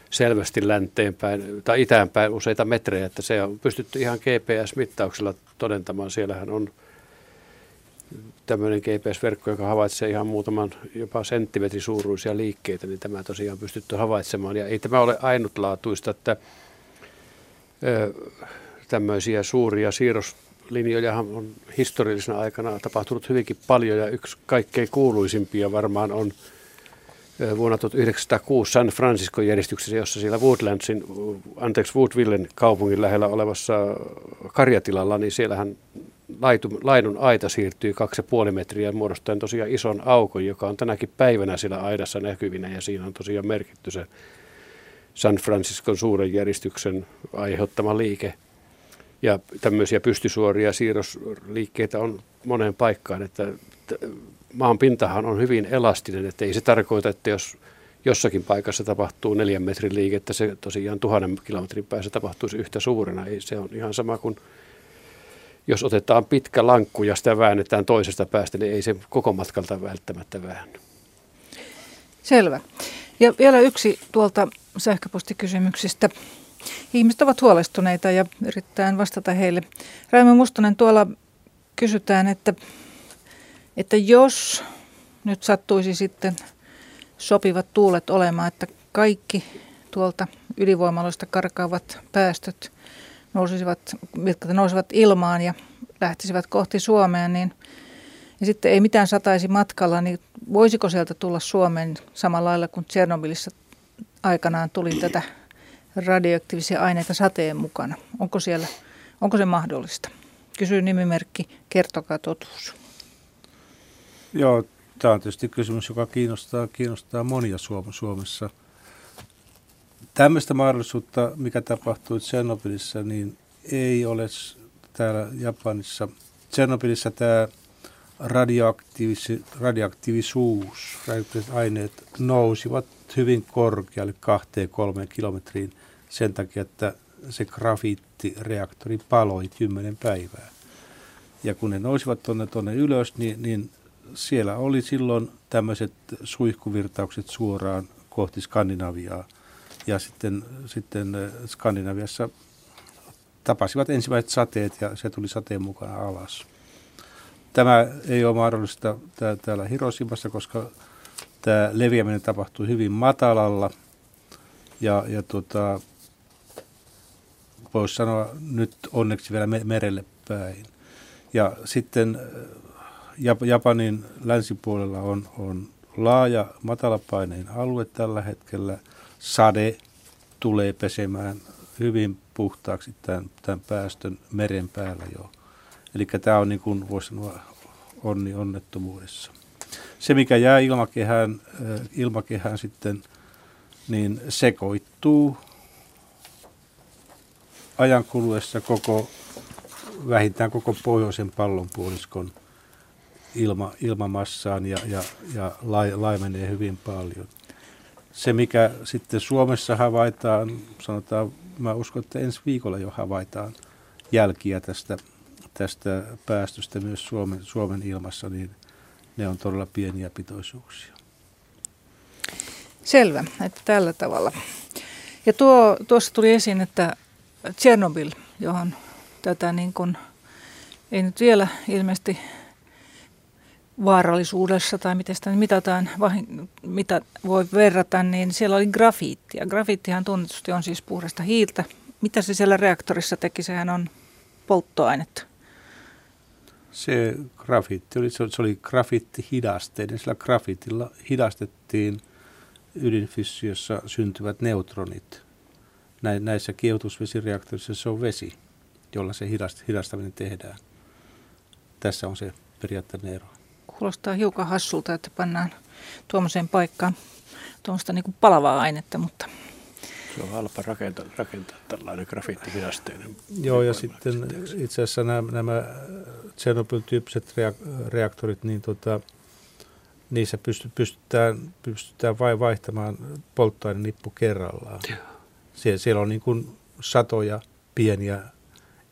selvästi länteen päin tai itään päin useita metrejä, että se on pystytty ihan GPS-mittauksella todentamaan. Siellähän on tämmöinen GPS-verkko, joka havaitsee ihan muutaman jopa senttimetrin suuruisia liikkeitä, niin tämä tosiaan pystytty havaitsemaan. Ja ei tämä ole ainutlaatuista, että ö, tämmöisiä suuria siirroslinjoja on historiallisena aikana tapahtunut hyvinkin paljon, ja yksi kaikkein kuuluisimpia varmaan on vuonna 1906 San Francisco järjestyksessä, jossa siellä Woodlandsin, anteeksi Woodvillen kaupungin lähellä olevassa karjatilalla, niin siellähän laidun aita siirtyy 2,5 metriä muodostaen tosiaan ison aukon, joka on tänäkin päivänä siellä aidassa näkyvinä ja siinä on tosiaan merkitty se San Franciscon suuren järjestyksen aiheuttama liike. Ja tämmöisiä pystysuoria siirrosliikkeitä on moneen paikkaan, että maan pintahan on hyvin elastinen, että ei se tarkoita, että jos jossakin paikassa tapahtuu neljän metrin liikettä, se tosiaan tuhannen kilometrin päässä tapahtuisi yhtä suurena. Ei, se on ihan sama kuin jos otetaan pitkä lankku ja sitä väännetään toisesta päästä, niin ei se koko matkalta välttämättä väänny. Selvä. Ja vielä yksi tuolta sähköpostikysymyksistä. Ihmiset ovat huolestuneita ja yritetään vastata heille. Raimo Mustonen, tuolla kysytään, että, että jos nyt sattuisi sitten sopivat tuulet olemaan, että kaikki tuolta ydinvoimaloista karkaavat päästöt nousisivat, mitkä nousivat ilmaan ja lähtisivät kohti Suomea, niin ja sitten ei mitään sataisi matkalla, niin voisiko sieltä tulla Suomeen samalla lailla kuin Tsernobylissa aikanaan tuli tätä radioaktiivisia aineita sateen mukana? Onko, siellä, onko se mahdollista? Kysyy nimimerkki, kertokaa totuus. Joo, tämä on tietysti kysymys, joka kiinnostaa, kiinnostaa monia Suomessa – Tämmöistä mahdollisuutta, mikä tapahtui Tsernobylissa, niin ei ole täällä Japanissa. Tsernobylissa tämä radioaktiivis, radioaktiivisuus, radioaktiiviset aineet nousivat hyvin korkealle kahteen kolmeen kilometriin sen takia, että se grafiittireaktori paloi kymmenen päivää. Ja kun ne nousivat tuonne, tuonne ylös, niin, niin siellä oli silloin tämmöiset suihkuvirtaukset suoraan kohti Skandinaviaa ja sitten, sitten äh, Skandinaviassa tapasivat ensimmäiset sateet ja se tuli sateen mukana alas. Tämä ei ole mahdollista täällä Hiroshimassa, koska tämä leviäminen tapahtui hyvin matalalla ja, ja tota, voisi sanoa nyt onneksi vielä merelle päin. Ja sitten äh, Japanin länsipuolella on, on laaja matalapaineen alue tällä hetkellä – sade tulee pesemään hyvin puhtaaksi tämän, tämän päästön meren päällä jo. Eli tämä on niin kuin voisi sanoa onni onnettomuudessa. Se, mikä jää ilmakehään, ilmakehään sitten, niin sekoittuu ajan kuluessa koko, vähintään koko pohjoisen pallonpuoliskon ilma, ilmamassaan ja, ja, ja laimenee hyvin paljon. Se, mikä sitten Suomessa havaitaan, sanotaan, mä uskon, että ensi viikolla jo havaitaan jälkiä tästä, tästä päästöstä myös Suomen, Suomen ilmassa, niin ne on todella pieniä pitoisuuksia. Selvä, että tällä tavalla. Ja tuo, tuossa tuli esiin, että Tchernobyl, johon tätä niin kuin, ei nyt vielä ilmeisesti vaarallisuudessa tai miten sitä mitataan, mitä voi verrata, niin siellä oli grafiittia. Grafiittihan tunnetusti on siis puhdasta hiiltä. Mitä se siellä reaktorissa teki? Sehän on polttoainetta. Se grafiitti oli, se oli grafiittihidasteinen. Sillä grafiitilla hidastettiin ydinfyssiossa syntyvät neutronit. Näissä kiehutusvesireaktorissa se on vesi, jolla se hidastaminen tehdään. Tässä on se periaatteessa ero kuulostaa hiukan hassulta, että pannaan tuommoiseen paikkaan tuommoista niin palavaa ainetta, mutta... Se on halpa rakentaa, rakentaa tällainen grafiittihidasteinen. Joo, ja sitten itse asiassa nämä, nämä Chernobyl-tyyppiset reaktorit, niin tota, niissä pystytään, pystytään vain vaihtamaan polttoainenippu kerrallaan. Sie, siellä on niin kuin satoja pieniä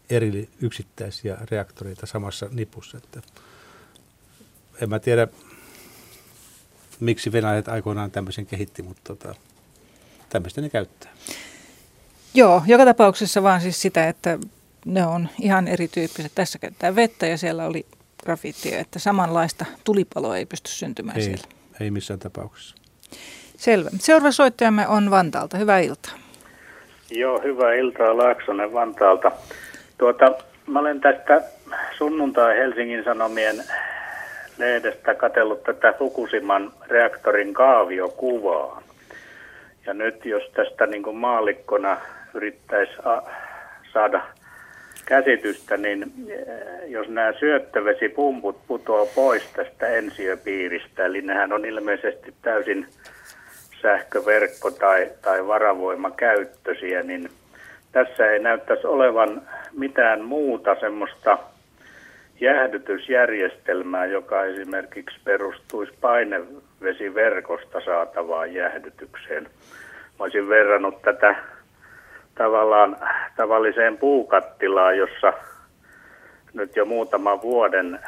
eri yksittäisiä reaktoreita samassa nipussa. Että en mä tiedä, miksi venäläiset aikoinaan tämmöisen kehitti, mutta tota, tämmöistä ne käyttää. Joo, joka tapauksessa vaan siis sitä, että ne on ihan erityyppiset. Tässä käyttää vettä ja siellä oli grafiittia, että samanlaista tulipaloa ei pysty syntymään ei, siellä. Ei missään tapauksessa. Selvä. Seuraava soittajamme on Vantaalta. Hyvää iltaa. Joo, hyvää iltaa Laaksonen Vantaalta. Tuota, mä olen tästä sunnuntai Helsingin Sanomien lehdestä katsellut tätä Fukushiman reaktorin kaaviokuvaa. Ja nyt jos tästä niin kuin maalikkona yrittäisi saada käsitystä, niin eh, jos nämä syöttövesipumput putoaa pois tästä ensiöpiiristä, eli nehän on ilmeisesti täysin sähköverkko- tai, tai varavoimakäyttöisiä, niin tässä ei näyttäisi olevan mitään muuta semmoista – jäähdytysjärjestelmää, joka esimerkiksi perustuisi painevesiverkosta saatavaan jäähdytykseen. Mä olisin verrannut tätä tavallaan tavalliseen puukattilaan, jossa nyt jo muutaman vuoden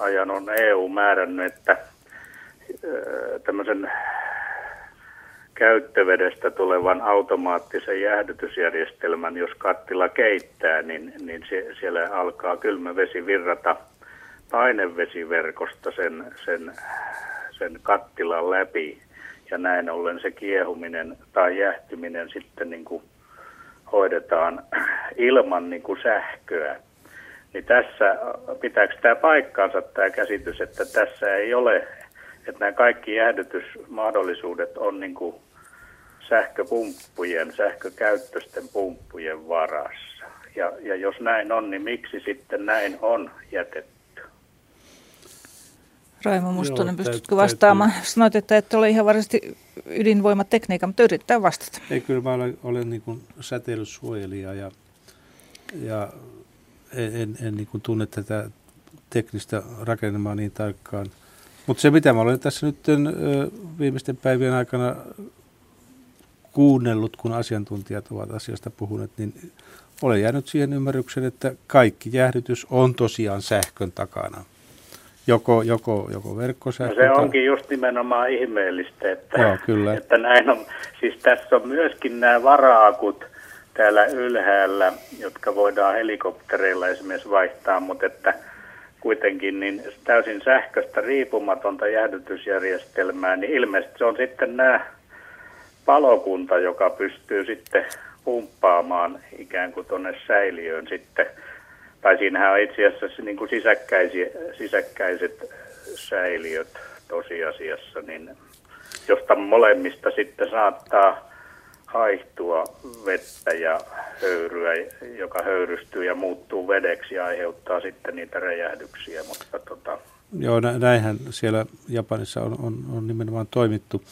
ajan on EU määrännyt, että tämmöisen käyttövedestä tulevan automaattisen jäähdytysjärjestelmän, jos kattila keittää, niin, niin se, siellä alkaa kylmä vesi virrata painevesiverkosta sen, sen, sen kattilan läpi. Ja näin ollen se kiehuminen tai jähtyminen sitten niin kuin hoidetaan ilman niin kuin sähköä. Niin tässä, pitääkö tämä paikkaansa tämä käsitys, että tässä ei ole, että nämä kaikki jäähdytysmahdollisuudet on niin kuin sähköpumppujen, sähkökäyttöisten pumppujen varassa. Ja, ja jos näin on, niin miksi sitten näin on jätetty? Raimo Mustonen, pystytkö vastaamaan? Täytyy. Sanoit, että et ole ihan varsinaisesti ydinvoimatekniikka, mutta yrittää vastata. Ei, kyllä mä olen, olen niin kuin säteilysuojelija ja, ja en, en, en niin kuin tunne tätä teknistä rakennelmaa niin tarkkaan. Mutta se, mitä mä olen tässä nyt viimeisten päivien aikana kuunnellut, kun asiantuntijat ovat asiasta puhuneet, niin olen jäänyt siihen ymmärrykseen, että kaikki jäähdytys on tosiaan sähkön takana. Joko, joko, joko verkkosähkö. No se onkin just nimenomaan ihmeellistä, että, Joo, kyllä. että näin on. Siis tässä on myöskin nämä varaakut täällä ylhäällä, jotka voidaan helikoptereilla esimerkiksi vaihtaa, mutta että kuitenkin niin täysin sähköstä riippumatonta jäähdytysjärjestelmää, niin ilmeisesti se on sitten nämä palokunta, joka pystyy sitten pumppaamaan ikään kuin tuonne säiliöön sitten. Tai siinähän on itse asiassa niin kuin sisäkkäiset säiliöt tosiasiassa, niin josta molemmista sitten saattaa haihtua vettä ja höyryä, joka höyrystyy ja muuttuu vedeksi ja aiheuttaa sitten niitä räjähdyksiä. Mutta tota... Joo, näinhän siellä Japanissa on, on, on nimenomaan toimittu.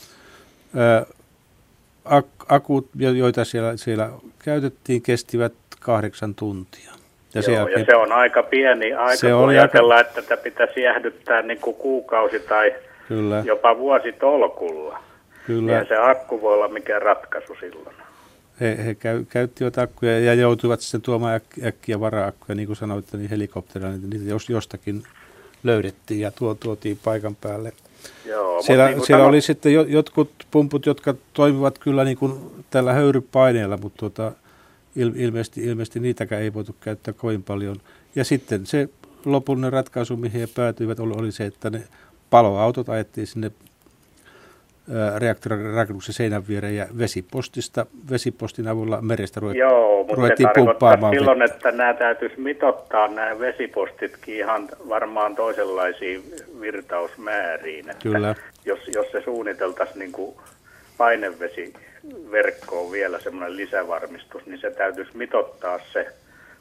Ak, akut, joita siellä, siellä käytettiin, kestivät kahdeksan tuntia. Ja, Joo, jälkeen, ja se on aika pieni aika, se kun ajatellaan, aika... että tätä pitäisi jäähdyttää niin kuin kuukausi tai Kyllä. jopa vuosi tolkulla. Kyllä. Ja se akku voi olla mikä ratkaisu silloin. He, he käy, käyttivät akkuja ja joutuivat sitten tuomaan äk, äkkiä vara-akkuja, niin kuin sanoit, niin helikopterilla niitä, niitä jos, jostakin löydettiin ja tuo, tuotiin paikan päälle. Joo, siellä niin siellä oli sitten jotkut pumput, jotka toimivat kyllä niin kuin tällä höyrypaineella, mutta tuota, il, ilmeisesti, ilmeisesti niitäkään ei voitu käyttää kovin paljon. Ja sitten se lopullinen ratkaisu, mihin he päätyivät, oli, oli se, että ne paloautot ajettiin sinne reaktorin rakennuksen seinän viereen ja vesipostista, vesipostin avulla merestä ruvettiin, Joo, mutta ruvettiin se pumppaamaan. silloin, että nämä täytyisi mitottaa nämä vesipostitkin ihan varmaan toisenlaisiin virtausmääriin. Että Kyllä. Jos, jos se suunniteltaisiin niin kuin painevesiverkkoon vielä semmoinen lisävarmistus, niin se täytyisi mitottaa se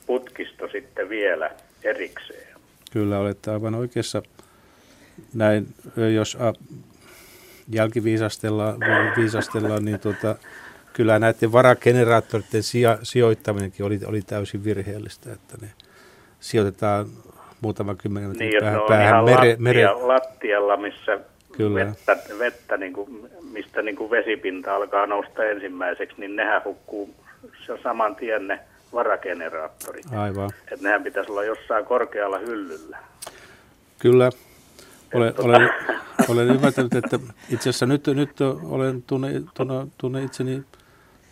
putkisto sitten vielä erikseen. Kyllä, olette aivan oikeassa. Näin, jos jälkiviisastellaan, viisastellaan, niin tuota, kyllä näiden varageneraattoreiden sijo- sijoittaminenkin oli, oli täysin virheellistä, että ne sijoitetaan muutama kymmenen metrin niin, päähän, päähän mere, mere... lattialla, missä kyllä. vettä, vettä niin kuin, mistä niin kuin vesipinta alkaa nousta ensimmäiseksi, niin nehän hukkuu se saman tien ne varageneraattorit. Aivan. Että nehän pitäisi olla jossain korkealla hyllyllä. Kyllä, olen, olen, olen ymmärtänyt, että itse asiassa nyt, nyt olen tunne, tunne, tunne itseni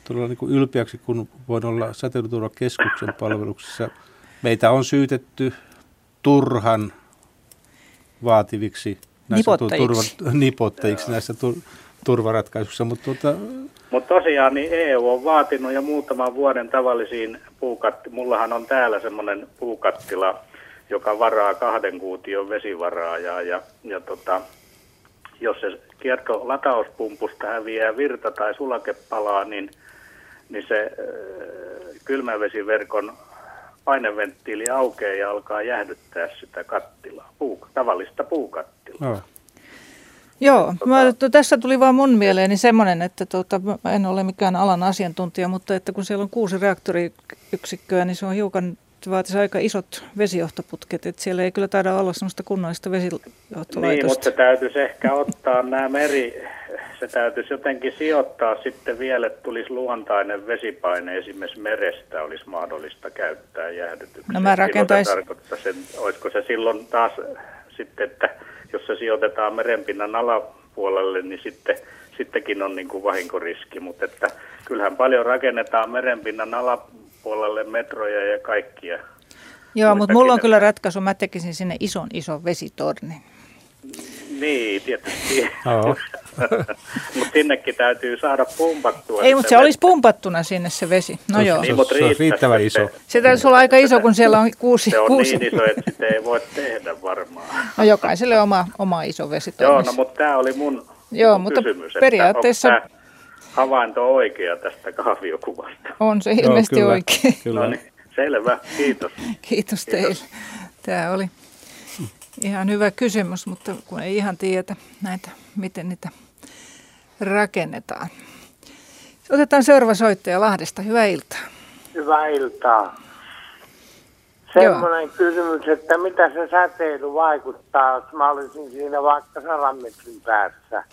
todella niin kuin ylpeäksi, kun voin olla säteilyturvakeskuksen palveluksessa. Meitä on syytetty turhan vaativiksi näissä nipottajiksi, turva, nipottajiksi näissä tur, turvaratkaisuissa. Mutta tuota, Mut tosiaan niin EU on vaatinut jo muutaman vuoden tavallisiin puukatti. Mullahan on täällä semmoinen puukattila, joka varaa kahden kuution vesivaraa ja, ja, ja tota, jos se kierto latauspumpusta häviää virta tai sulake palaa, niin, niin se kylmävesiverkon paineventtiili aukeaa ja alkaa jäähdyttää sitä kattilaa, puu, tavallista puukattilaa. No. Joo, mä, tässä tuli vaan mun mieleeni semmoinen, että tuota, en ole mikään alan asiantuntija, mutta että kun siellä on kuusi reaktoriyksikköä, niin se on hiukan vaatisi aika isot vesijohtoputket, että siellä ei kyllä taida olla sellaista kunnollista vesijohtolaitosta. Niin, mutta se täytyisi ehkä ottaa nämä meri, se täytyisi jotenkin sijoittaa sitten vielä, että tulisi luontainen vesipaine esimerkiksi merestä olisi mahdollista käyttää jäähdytykseen. No mä rakentaisin. Sen, olisiko se silloin taas sitten, että jos se sijoitetaan merenpinnan alapuolelle, niin sitten sittenkin on niin kuin vahinkoriski, mutta että kyllähän paljon rakennetaan merenpinnan alapuolelle puolelle metroja ja kaikkia. Joo, mutta mulla on kyllä ratkaisu. Mä tekisin sinne ison ison vesitornin. Niin, tietysti. mutta sinnekin täytyy saada pumpattua. Ei, mutta se, olisi pumpattuna sinne se vesi. No se, joo. Niin, mutta se, on riittävän iso. Se täytyisi olla aika iso, kun siellä on kuusi. Se on kuusi. niin iso, että sitä ei voi tehdä varmaan. No jokaiselle oma, oma iso vesitorni. Joo, no mutta tämä oli mun Joo, mutta kysymys, periaatteessa... Että havainto oikea tästä kahviokuvasta. On se ilmeisesti Joo, kyllä, oikein. Kyllä. No niin, selvä, kiitos. Kiitos teille. Tämä oli ihan hyvä kysymys, mutta kun ei ihan tiedä näitä, miten niitä rakennetaan. Otetaan seuraava soittaja Lahdesta. Hyvää iltaa. Hyvää iltaa. Semmoinen Joo. kysymys, että mitä se säteily vaikuttaa, jos mä olisin siinä vaikka sadan metrin päässä.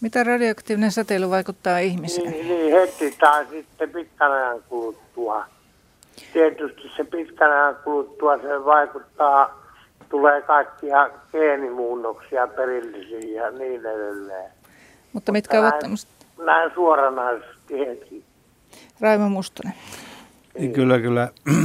Mitä radioaktiivinen säteily vaikuttaa ihmiseen? Niin, niin heti tai sitten pitkän ajan kuluttua. Tietysti se pitkän ajan kuluttua se vaikuttaa, tulee kaikkia geenimuunnoksia perillisiä ja niin edelleen. Mutta mitkä Mutta ovat näin, tämmöistä? Näin suoranaisesti heti. Raimo Mustonen. Niin kyllä, kyllä.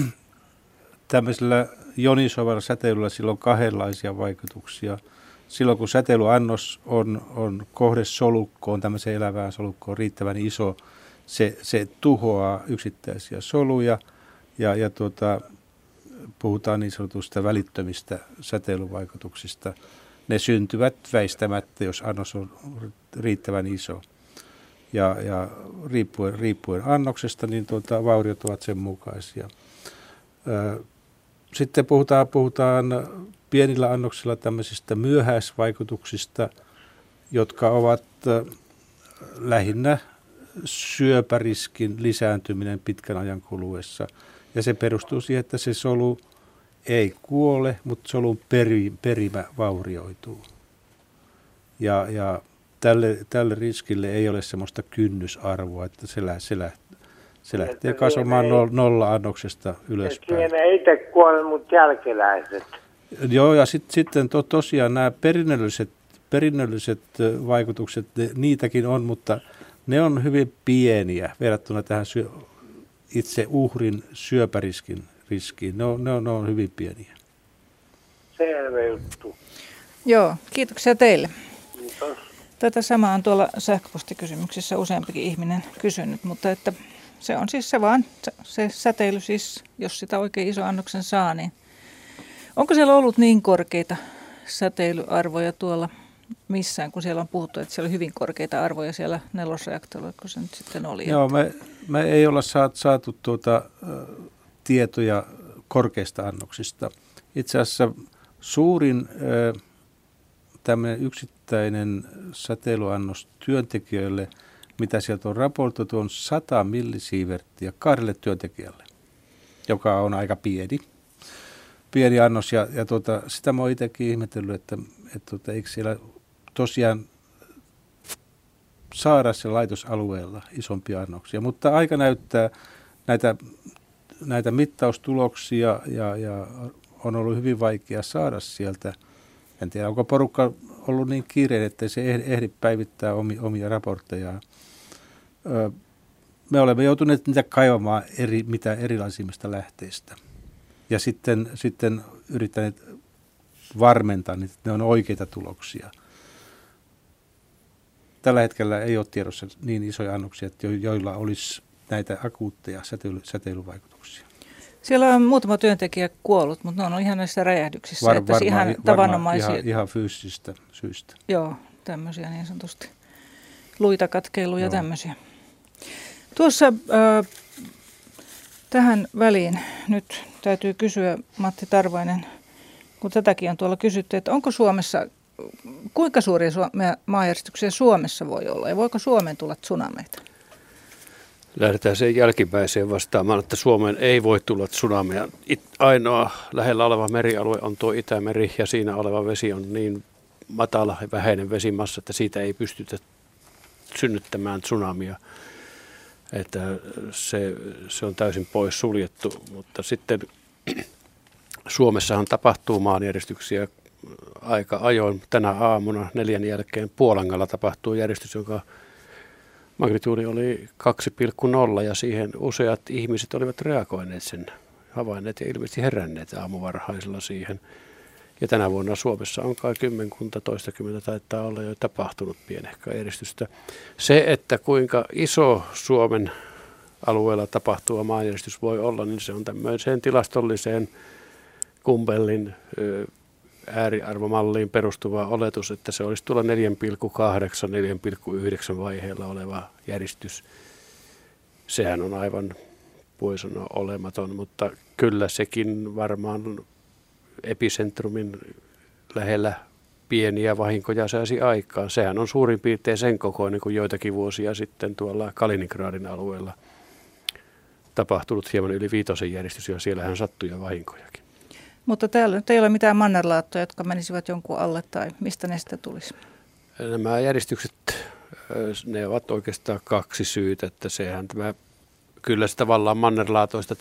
Tämmöisellä jonisoivalla säteilyllä sillä on kahdenlaisia vaikutuksia – silloin kun säteilyannos on, on kohdesolukkoon, tämmöiseen elävään solukkoon riittävän iso, se, se tuhoaa yksittäisiä soluja ja, ja tuota, puhutaan niin sanotusta välittömistä säteilyvaikutuksista. Ne syntyvät väistämättä, jos annos on riittävän iso. ja, ja riippuen, riippuen annoksesta, niin tuota, vauriot ovat sen mukaisia. Sitten puhutaan, puhutaan pienillä annoksilla tämmöisistä myöhäisvaikutuksista, jotka ovat lähinnä syöpäriskin lisääntyminen pitkän ajan kuluessa. Ja se perustuu siihen, että se solu ei kuole, mutta solun peri, perimä vaurioituu. Ja, ja tälle, tälle riskille ei ole semmoista kynnysarvoa, että se, lä, se, lä, se lähtee kasvamaan no, nolla annoksesta ylöspäin. Siinä ei itse kuole, mutta jälkeläiset. Joo, ja sit, sitten to, tosiaan nämä perinnölliset, perinnölliset vaikutukset, ne, niitäkin on, mutta ne on hyvin pieniä verrattuna tähän syö, itse uhrin syöpäriskin riskiin. Ne on, ne on, ne on hyvin pieniä. Selvä juttu. Joo, kiitoksia teille. Kiitos. Tätä samaa on tuolla sähköpostikysymyksissä useampikin ihminen kysynyt, mutta että se on siis se vaan, se säteily siis, jos sitä oikein iso annoksen saa, niin onko siellä ollut niin korkeita säteilyarvoja tuolla missään, kun siellä on puhuttu, että siellä on hyvin korkeita arvoja siellä nelosreaktorilla, kun se nyt sitten oli. Joo, me, me ei olla saatu, saatu tuota, tietoja korkeista annoksista. Itse asiassa suurin tämmöinen yksittäinen säteilyannos työntekijöille, mitä sieltä on raportoitu, on 100 millisieverttiä kahdelle työntekijälle, joka on aika pieni, pieni annos. Ja, ja tuota, sitä mä oon itsekin ihmetellyt, että, että tuota, eikö siellä tosiaan saada se laitosalueella isompia annoksia. Mutta aika näyttää näitä, näitä mittaustuloksia ja, ja on ollut hyvin vaikea saada sieltä. En tiedä, onko porukka ollut niin kiireinen, että se ehdi päivittää omia raporttejaan. Me olemme joutuneet niitä kaivamaan eri, mitä erilaisimmista lähteistä. Ja sitten, sitten yrittäneet varmentaa, että ne on oikeita tuloksia – tällä hetkellä ei ole tiedossa niin isoja annoksia, että joilla olisi näitä akuutteja säteily, säteilyvaikutuksia. Siellä on muutama työntekijä kuollut, mutta ne on ihan näissä räjähdyksissä. Var, että varmaan, ihan tavanomaisia. Ihan, ihan fyysisistä syistä. Joo, tämmöisiä niin sanotusti. Luita katkeiluja ja tämmöisiä. Tuossa äh, tähän väliin nyt täytyy kysyä Matti Tarvainen, kun tätäkin on tuolla kysytty, että onko Suomessa kuinka suuria maanjärjestyksiä Suomessa voi olla ja voiko Suomeen tulla tsunameita? Lähdetään sen jälkimmäiseen vastaamaan, että Suomeen ei voi tulla tsunameja. Ainoa lähellä oleva merialue on tuo Itämeri ja siinä oleva vesi on niin matala ja vähäinen vesimassa, että siitä ei pystytä synnyttämään tsunamia. Että se, se on täysin pois suljettu, mutta sitten Suomessahan tapahtuu maanjärjestyksiä aika ajoin tänä aamuna neljän jälkeen Puolangalla tapahtui järjestys, joka magnituudi oli 2,0 ja siihen useat ihmiset olivat reagoineet sen havainneet ja ilmeisesti heränneet aamuvarhaisella siihen. Ja tänä vuonna Suomessa on kai kymmenkunta, toistakymmentä taitaa olla jo tapahtunut pienehkä järjestystä. Se, että kuinka iso Suomen alueella tapahtuva maanjärjestys voi olla, niin se on tämmöiseen tilastolliseen kumpellin ääriarvomalliin perustuva oletus, että se olisi tuolla 4,8-4,9 vaiheella oleva järjestys. Sehän on aivan, voi sanoa, olematon, mutta kyllä sekin varmaan epicentrumin lähellä pieniä vahinkoja saisi aikaan. Sehän on suurin piirtein sen kokoinen kuin joitakin vuosia sitten tuolla Kaliningradin alueella tapahtunut hieman yli viitosen järjestys, ja siellähän sattui vahinkojakin. Mutta täällä nyt ei ole mitään mannerlaattoja, jotka menisivät jonkun alle tai mistä ne sitten tulisi? Nämä järjestykset, ne ovat oikeastaan kaksi syytä, että sehän tämä kyllä se tavallaan mannerlaatoista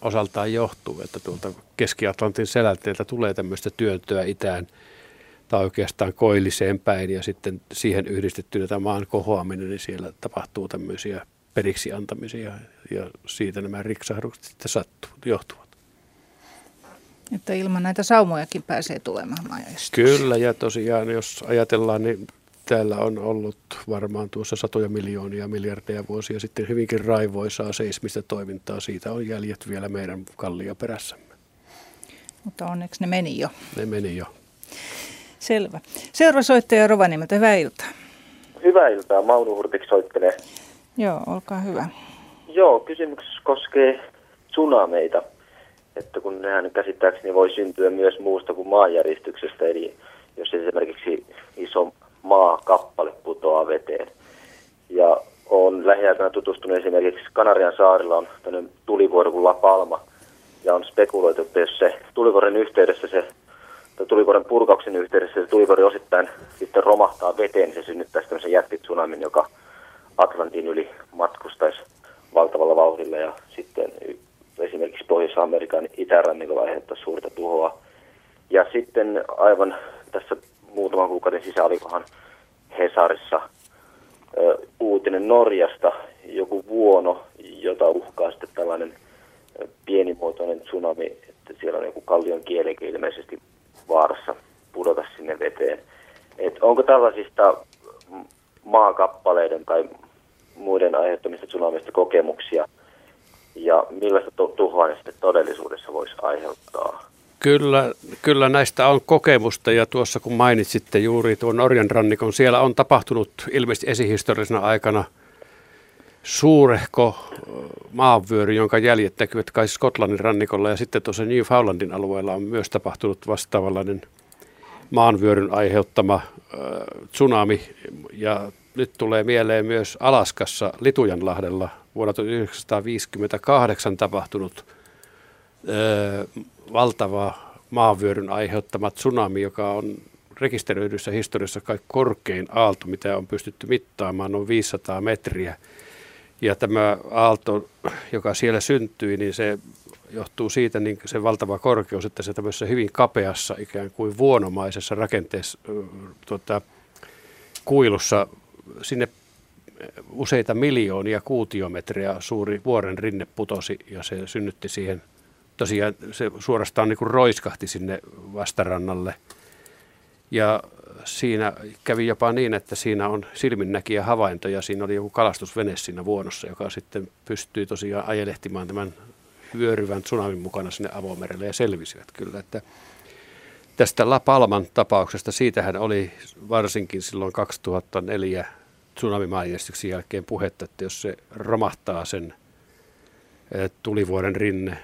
osaltaan johtuu, että tuolta Keski-Atlantin selälteeltä tulee tämmöistä työntöä itään tai oikeastaan koilliseen päin ja sitten siihen yhdistettynä tämä maan kohoaminen, niin siellä tapahtuu tämmöisiä periksi antamisia ja siitä nämä riksahdukset sitten sattuu, johtuvat. Että ilman näitä saumojakin pääsee tulemaan majoista. Kyllä, ja tosiaan jos ajatellaan, niin täällä on ollut varmaan tuossa satoja miljoonia, miljardeja vuosia sitten hyvinkin raivoisaa seismistä toimintaa. Siitä on jäljet vielä meidän kallioperässämme. Mutta onneksi ne meni jo. Ne meni jo. Selvä. Seuraava soittaja Rovaniemeltä, hyvää iltaa. Hyvää iltaa, Maunu Hurtik soittelee. Joo, olkaa hyvä. Joo, kysymys koskee tsunameita, että kun nehän käsittääkseni voi syntyä myös muusta kuin maanjäristyksestä, eli jos esimerkiksi iso maakappale putoaa veteen. Ja olen lähiaikana tutustunut esimerkiksi Kanarian saarilla on tämmöinen tulivuori kuin La Palma, ja on spekuloitu, että jos se tulivuoren yhteydessä se tulivuoren purkauksen yhteydessä se tulivuori osittain sitten romahtaa veteen, niin se synnyttäisi tämmöisen jättitsunamin, joka Atlantin yli matkustaisi valtavalla vauhdilla ja sitten esimerkiksi Pohjois-Amerikan itärannikolla aiheuttaa suurta tuhoa. Ja sitten aivan tässä muutaman kuukauden sisällä olikohan Hesarissa ö, uutinen Norjasta, joku vuono, jota uhkaa sitten tällainen pienimuotoinen tsunami, että siellä on joku kallion kielikin ilmeisesti vaarassa pudota sinne veteen. Et onko tällaisista maakappaleiden tai muiden aiheuttamista tsunamista kokemuksia ja millaista tuhoa ne sitten todellisuudessa voisi aiheuttaa? Kyllä, kyllä näistä on kokemusta ja tuossa kun mainitsitte juuri tuon Norjan rannikon, siellä on tapahtunut ilmeisesti esihistorisena aikana suurehko maanvyöry, jonka jäljet näkyvät kai Skotlannin rannikolla ja sitten tuossa Newfoundlandin alueella on myös tapahtunut vastaavanlainen maanvyöryn aiheuttama äh, tsunami. Ja nyt tulee mieleen myös Alaskassa Litujanlahdella vuonna 1958 tapahtunut ö, valtava maanvyöryn aiheuttama tsunami, joka on rekisteröidyssä historiassa kaikki korkein aalto, mitä on pystytty mittaamaan, noin 500 metriä. Ja tämä aalto, joka siellä syntyi, niin se johtuu siitä niin se valtava korkeus, että se tämmöisessä hyvin kapeassa ikään kuin vuonomaisessa rakenteessa tuota, kuilussa sinne useita miljoonia kuutiometriä suuri vuoren rinne putosi ja se synnytti siihen, tosiaan se suorastaan niin kuin roiskahti sinne vastarannalle. Ja siinä kävi jopa niin, että siinä on silminnäkiä havaintoja. Siinä oli joku kalastusvene siinä vuonossa, joka sitten pystyi tosiaan ajelehtimaan tämän vyöryvän tsunamin mukana sinne avomerelle ja selvisivät kyllä. Että tästä La Palman tapauksesta, siitähän oli varsinkin silloin 2004 tsunamimaanjärjestyksen jälkeen puhetta, että jos se romahtaa sen eh, tulivuoren rinne,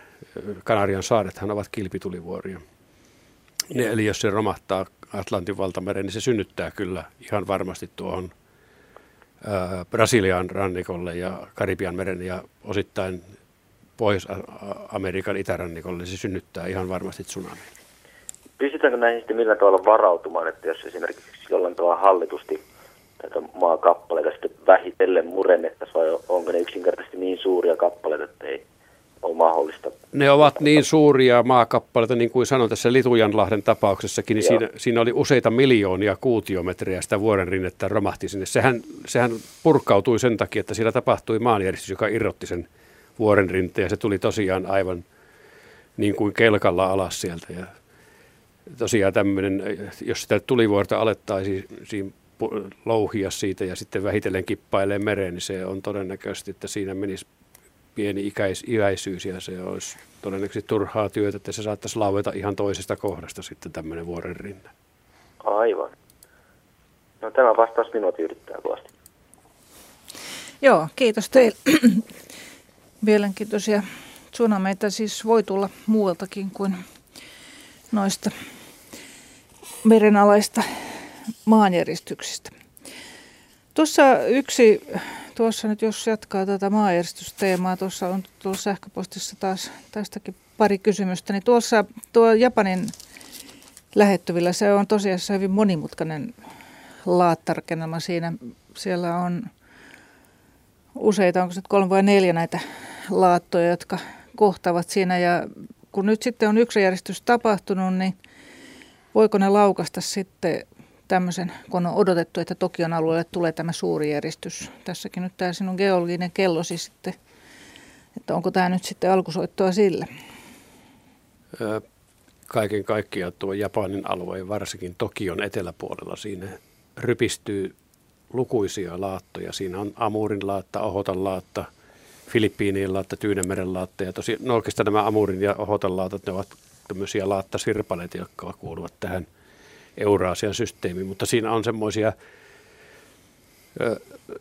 Kanarian saarethan ovat kilpitulivuoria. Ne, eli jos se romahtaa Atlantin valtamereen, niin se synnyttää kyllä ihan varmasti tuohon ää, Brasilian rannikolle ja Karibian meren ja osittain Pohjois-Amerikan itärannikolle, se synnyttää ihan varmasti tsunami. Pystytäänkö näihin sitten millään tavalla varautumaan, että jos esimerkiksi jollain tavalla hallitusti näitä maakappaleita sitten vähitellen murennettaisiin vai onko ne yksinkertaisesti niin suuria kappaleita, että ei ole mahdollista? Ne ovat niin suuria maakappaleita, niin kuin sanoin tässä Litujanlahden tapauksessakin, niin siinä, siinä oli useita miljoonia kuutiometriä sitä vuoren rinnettä romahti sinne. Sehän, sehän purkautui sen takia, että siellä tapahtui maanjärjestys, joka irrotti sen vuoren rinteen ja se tuli tosiaan aivan niin kuin kelkalla alas sieltä. Ja tosiaan tämmöinen, jos sitä tulivuorta alettaisiin louhia siitä ja sitten vähitellen kippailee mereen, niin se on todennäköisesti, että siinä menisi pieni ikäis, iäisyys ja se olisi todennäköisesti turhaa työtä, että se saattaisi laueta ihan toisesta kohdasta sitten tämmöinen vuoren rinne. Aivan. No tämä vastaus minua tyydyttää kovasti. Joo, kiitos teille. Mielenkiintoisia tsunameita siis voi tulla muualtakin kuin noista merenalaista maanjäristyksistä. Tuossa yksi, tuossa nyt jos jatkaa tätä maanjäristysteemaa, tuossa on tuossa sähköpostissa taas tästäkin pari kysymystä, niin tuossa tuo Japanin lähettyvillä se on tosiaan hyvin monimutkainen laattarkennelma siinä. Siellä on useita, onko se kolme vai neljä näitä laattoja, jotka kohtaavat siinä. Ja kun nyt sitten on yksi järjestys tapahtunut, niin voiko ne laukasta sitten tämmöisen, kun on odotettu, että Tokion alueelle tulee tämä suuri järjestys. Tässäkin nyt tämä sinun geologinen kellosi sitten, että onko tämä nyt sitten alkusoittoa sille? Kaiken kaikkiaan tuo Japanin alue, varsinkin Tokion eteläpuolella, siinä rypistyy lukuisia laattoja. Siinä on Amurin laatta, Ohotan laatta, Filippiinien laatta, Tyynemeren laatta. Ja tosi, no oikeastaan nämä Amurin ja Ohotan laatat, ne ovat tämmöisiä laattasirpaleita, jotka kuuluvat tähän – Euraasian systeemi, mutta siinä on semmoisia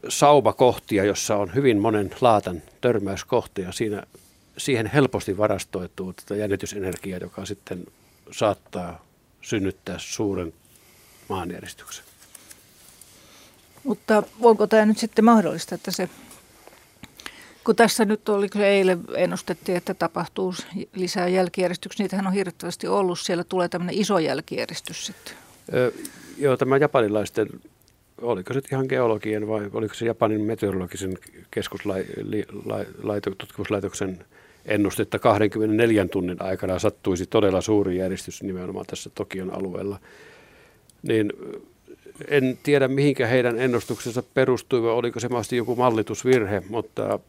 saumakohtia, jossa on hyvin monen laatan törmäyskohtia. Siinä, siihen helposti varastoituu tätä jännitysenergiaa, joka sitten saattaa synnyttää suuren maanjäristyksen. Mutta onko tämä nyt sitten mahdollista, että se, kun tässä nyt oli, kun eilen ennustettiin, että tapahtuu lisää jälkijärjestyksiä, niitähän on hirvittävästi ollut, siellä tulee tämmöinen iso jälkijärjestys sitten. Ö, joo, tämä japanilaisten, oliko se ihan geologien vai oliko se Japanin meteorologisen keskustutkimuslaitoksen ennustetta 24 tunnin aikana sattuisi todella suuri järjestys nimenomaan tässä Tokion alueella, niin en tiedä mihinkä heidän ennustuksensa perustui vai oliko se mahdollisesti joku mallitusvirhe, mutta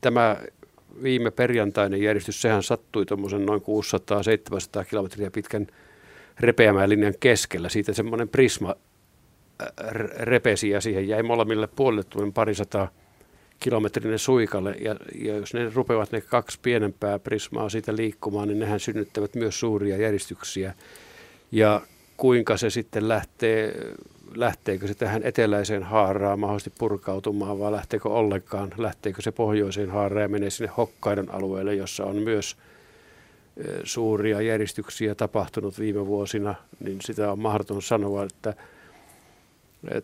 tämä viime perjantainen järjestys, sehän sattui tuommoisen noin 600-700 kilometriä pitkän repeämään linjan keskellä. Siitä semmoinen prisma äh, repesi ja siihen jäi molemmille puolille tuon parisataa kilometrinen suikalle. Ja, ja jos ne rupeavat ne kaksi pienempää prismaa siitä liikkumaan, niin nehän synnyttävät myös suuria järjestyksiä. Ja kuinka se sitten lähtee lähteekö se tähän eteläiseen haaraan mahdollisesti purkautumaan vai lähteekö ollenkaan, lähteekö se pohjoiseen haaraan ja menee sinne Hokkaidon alueelle, jossa on myös suuria järjestyksiä tapahtunut viime vuosina, niin sitä on mahdoton sanoa, että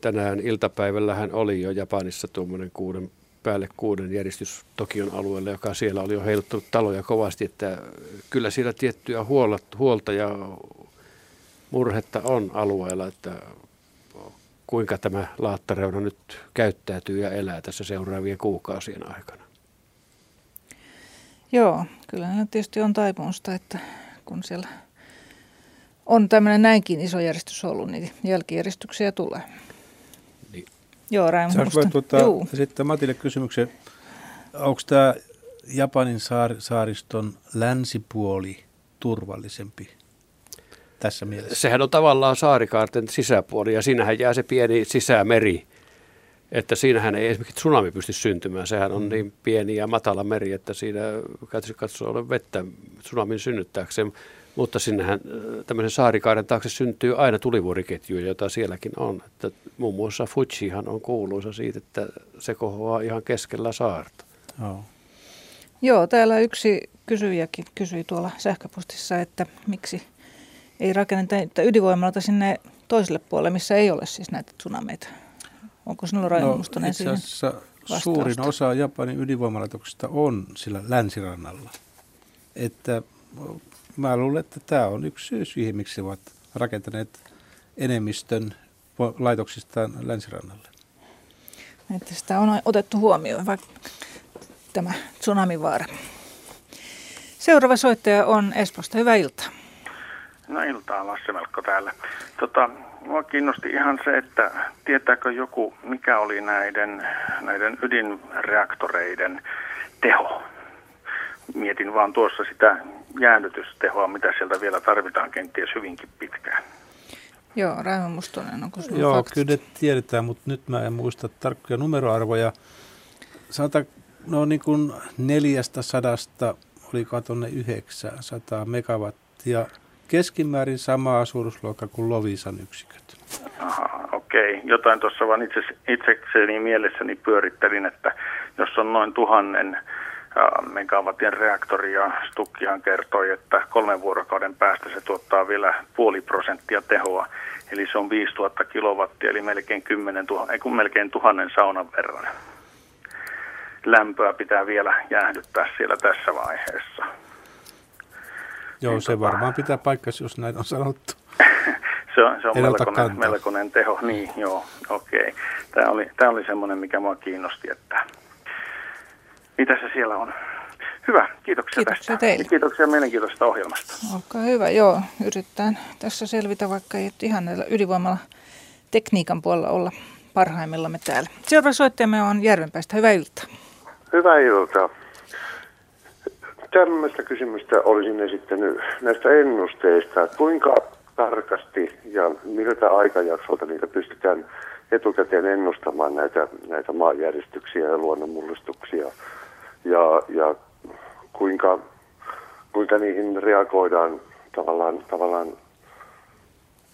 tänään iltapäivällähän oli jo Japanissa tuommoinen kuuden, päälle kuuden järjestys Tokion alueelle, joka siellä oli jo heiluttanut taloja kovasti, että kyllä siellä tiettyä huolta ja murhetta on alueella, että kuinka tämä laattareuna nyt käyttäytyy ja elää tässä seuraavien kuukausien aikana. Joo, kyllä tietysti on taipumusta, että kun siellä on tämmöinen näinkin iso järjestys ollut, niin jälkijärjestyksiä tulee. Niin. Joo, Raimo tuota, sitten Matille kysymyksen. Onko tämä Japanin saar, saariston länsipuoli turvallisempi tässä mielessä? Sehän on tavallaan saarikaarten sisäpuoli ja siinähän jää se pieni sisämeri, että siinähän ei esimerkiksi tsunami pysty syntymään. Sehän on mm. niin pieni ja matala meri, että siinä käytössä katsoo ole vettä tsunamin synnyttääkseen. Mutta sinnehän äh, tämmöisen saarikaaren taakse syntyy aina tulivuoriketjuja, joita sielläkin on. Että muun muassa Fujihan on kuuluisa siitä, että se kohoaa ihan keskellä saarta. Oh. Joo, täällä yksi kysyjäkin kysyi tuolla sähköpostissa, että miksi ei rakenneta ydinvoimalta sinne toiselle puolelle, missä ei ole siis näitä tsunameita. Onko sinulla Raimo no, Mustonen itse asiassa suurin osa Japanin ydinvoimalaitoksista on sillä länsirannalla. Että mä luulen, että tämä on yksi syy siihen, miksi ovat rakentaneet enemmistön laitoksistaan länsirannalle. Että sitä on otettu huomioon, vaikka tämä tsunamivaara. Seuraava soittaja on Espoosta. Hyvää iltaa. No iltaa, Lasse Melkko täällä. Tota, mua kiinnosti ihan se, että tietääkö joku, mikä oli näiden, näiden ydinreaktoreiden teho. Mietin vaan tuossa sitä jäännytystehoa, mitä sieltä vielä tarvitaan kenties hyvinkin pitkään. Joo, Raimo Mustonen, onko sinulla Joo, faktat? kyllä tiedetään, mutta nyt mä en muista tarkkoja numeroarvoja. Sata, no niin kuin neljästä sadasta, oliko tuonne 900 megawattia keskimäärin samaa suuruusluokkaa kuin Lovisan yksiköt. Okei. Okay. Jotain tuossa vaan itse, itsekseni mielessäni pyörittelin, että jos on noin tuhannen megawatin reaktori ja Stukkihan kertoi, että kolmen vuorokauden päästä se tuottaa vielä puoli prosenttia tehoa. Eli se on 5000 kilowattia, eli melkein, 10 000, ei kun melkein tuhannen saunan verran. Lämpöä pitää vielä jäähdyttää siellä tässä vaiheessa. Joo, niin se tota... varmaan pitää paikkansa, jos näin on sanottu. se on, se on melkoinen, melkoinen teho, niin joo, okei. Okay. Tämä oli, tämä oli semmoinen, mikä mua kiinnosti, että mitä se siellä on. Hyvä, kiitoksia, kiitoksia tästä. Teille. Kiitoksia mielenkiintoisesta ohjelmasta. Olkaa hyvä, joo. Yritetään tässä selvitä, vaikka ei ihan näillä ydinvoimalla tekniikan puolella olla parhaimmillamme täällä. Seuraava soittajamme on Järvenpäistä. Hyvää iltaa. Hyvää iltaa tämmöistä kysymystä olisin esittänyt näistä ennusteista, kuinka tarkasti ja miltä aikajaksolta niitä pystytään etukäteen ennustamaan näitä, näitä maanjäristyksiä ja luonnonmullistuksia? Ja, ja kuinka, kuinka niihin reagoidaan tavallaan, tavallaan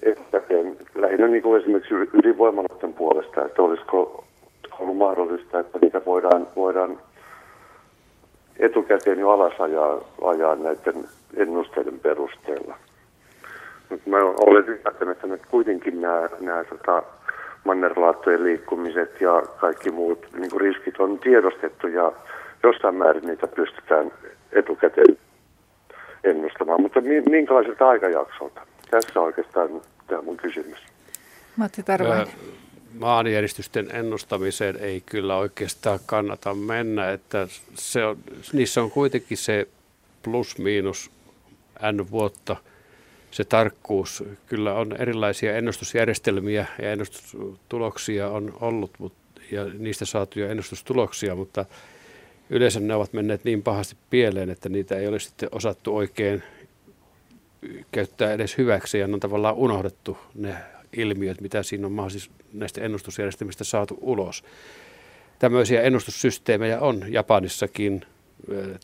etukäteen, lähinnä niin kuin esimerkiksi ydinvoimaloiden puolesta, että olisiko ollut mahdollista, että niitä voidaan, voidaan etukäteen jo alas ajaa, ajaa näiden ennusteiden perusteella. Mutta mä olen ymmärtänyt, että nyt kuitenkin nämä, nämä tota, mannerlaattojen liikkumiset ja kaikki muut niin kuin riskit on tiedostettu ja jossain määrin niitä pystytään etukäteen ennustamaan. Mutta minkälaiselta aikajaksolta? Tässä on oikeastaan tämä mun kysymys. Matti Tarvainen. Maanjäristysten ennustamiseen ei kyllä oikeastaan kannata mennä, että se on, niissä on kuitenkin se plus-miinus n vuotta se tarkkuus. Kyllä on erilaisia ennustusjärjestelmiä ja ennustustuloksia on ollut ja niistä saatuja ennustustuloksia, mutta yleensä ne ovat menneet niin pahasti pieleen, että niitä ei ole sitten osattu oikein käyttää edes hyväksi ja on tavallaan unohdettu ne ilmiöt, mitä siinä on mahdollisesti näistä ennustusjärjestelmistä saatu ulos. Tämmöisiä ennustussysteemejä on Japanissakin.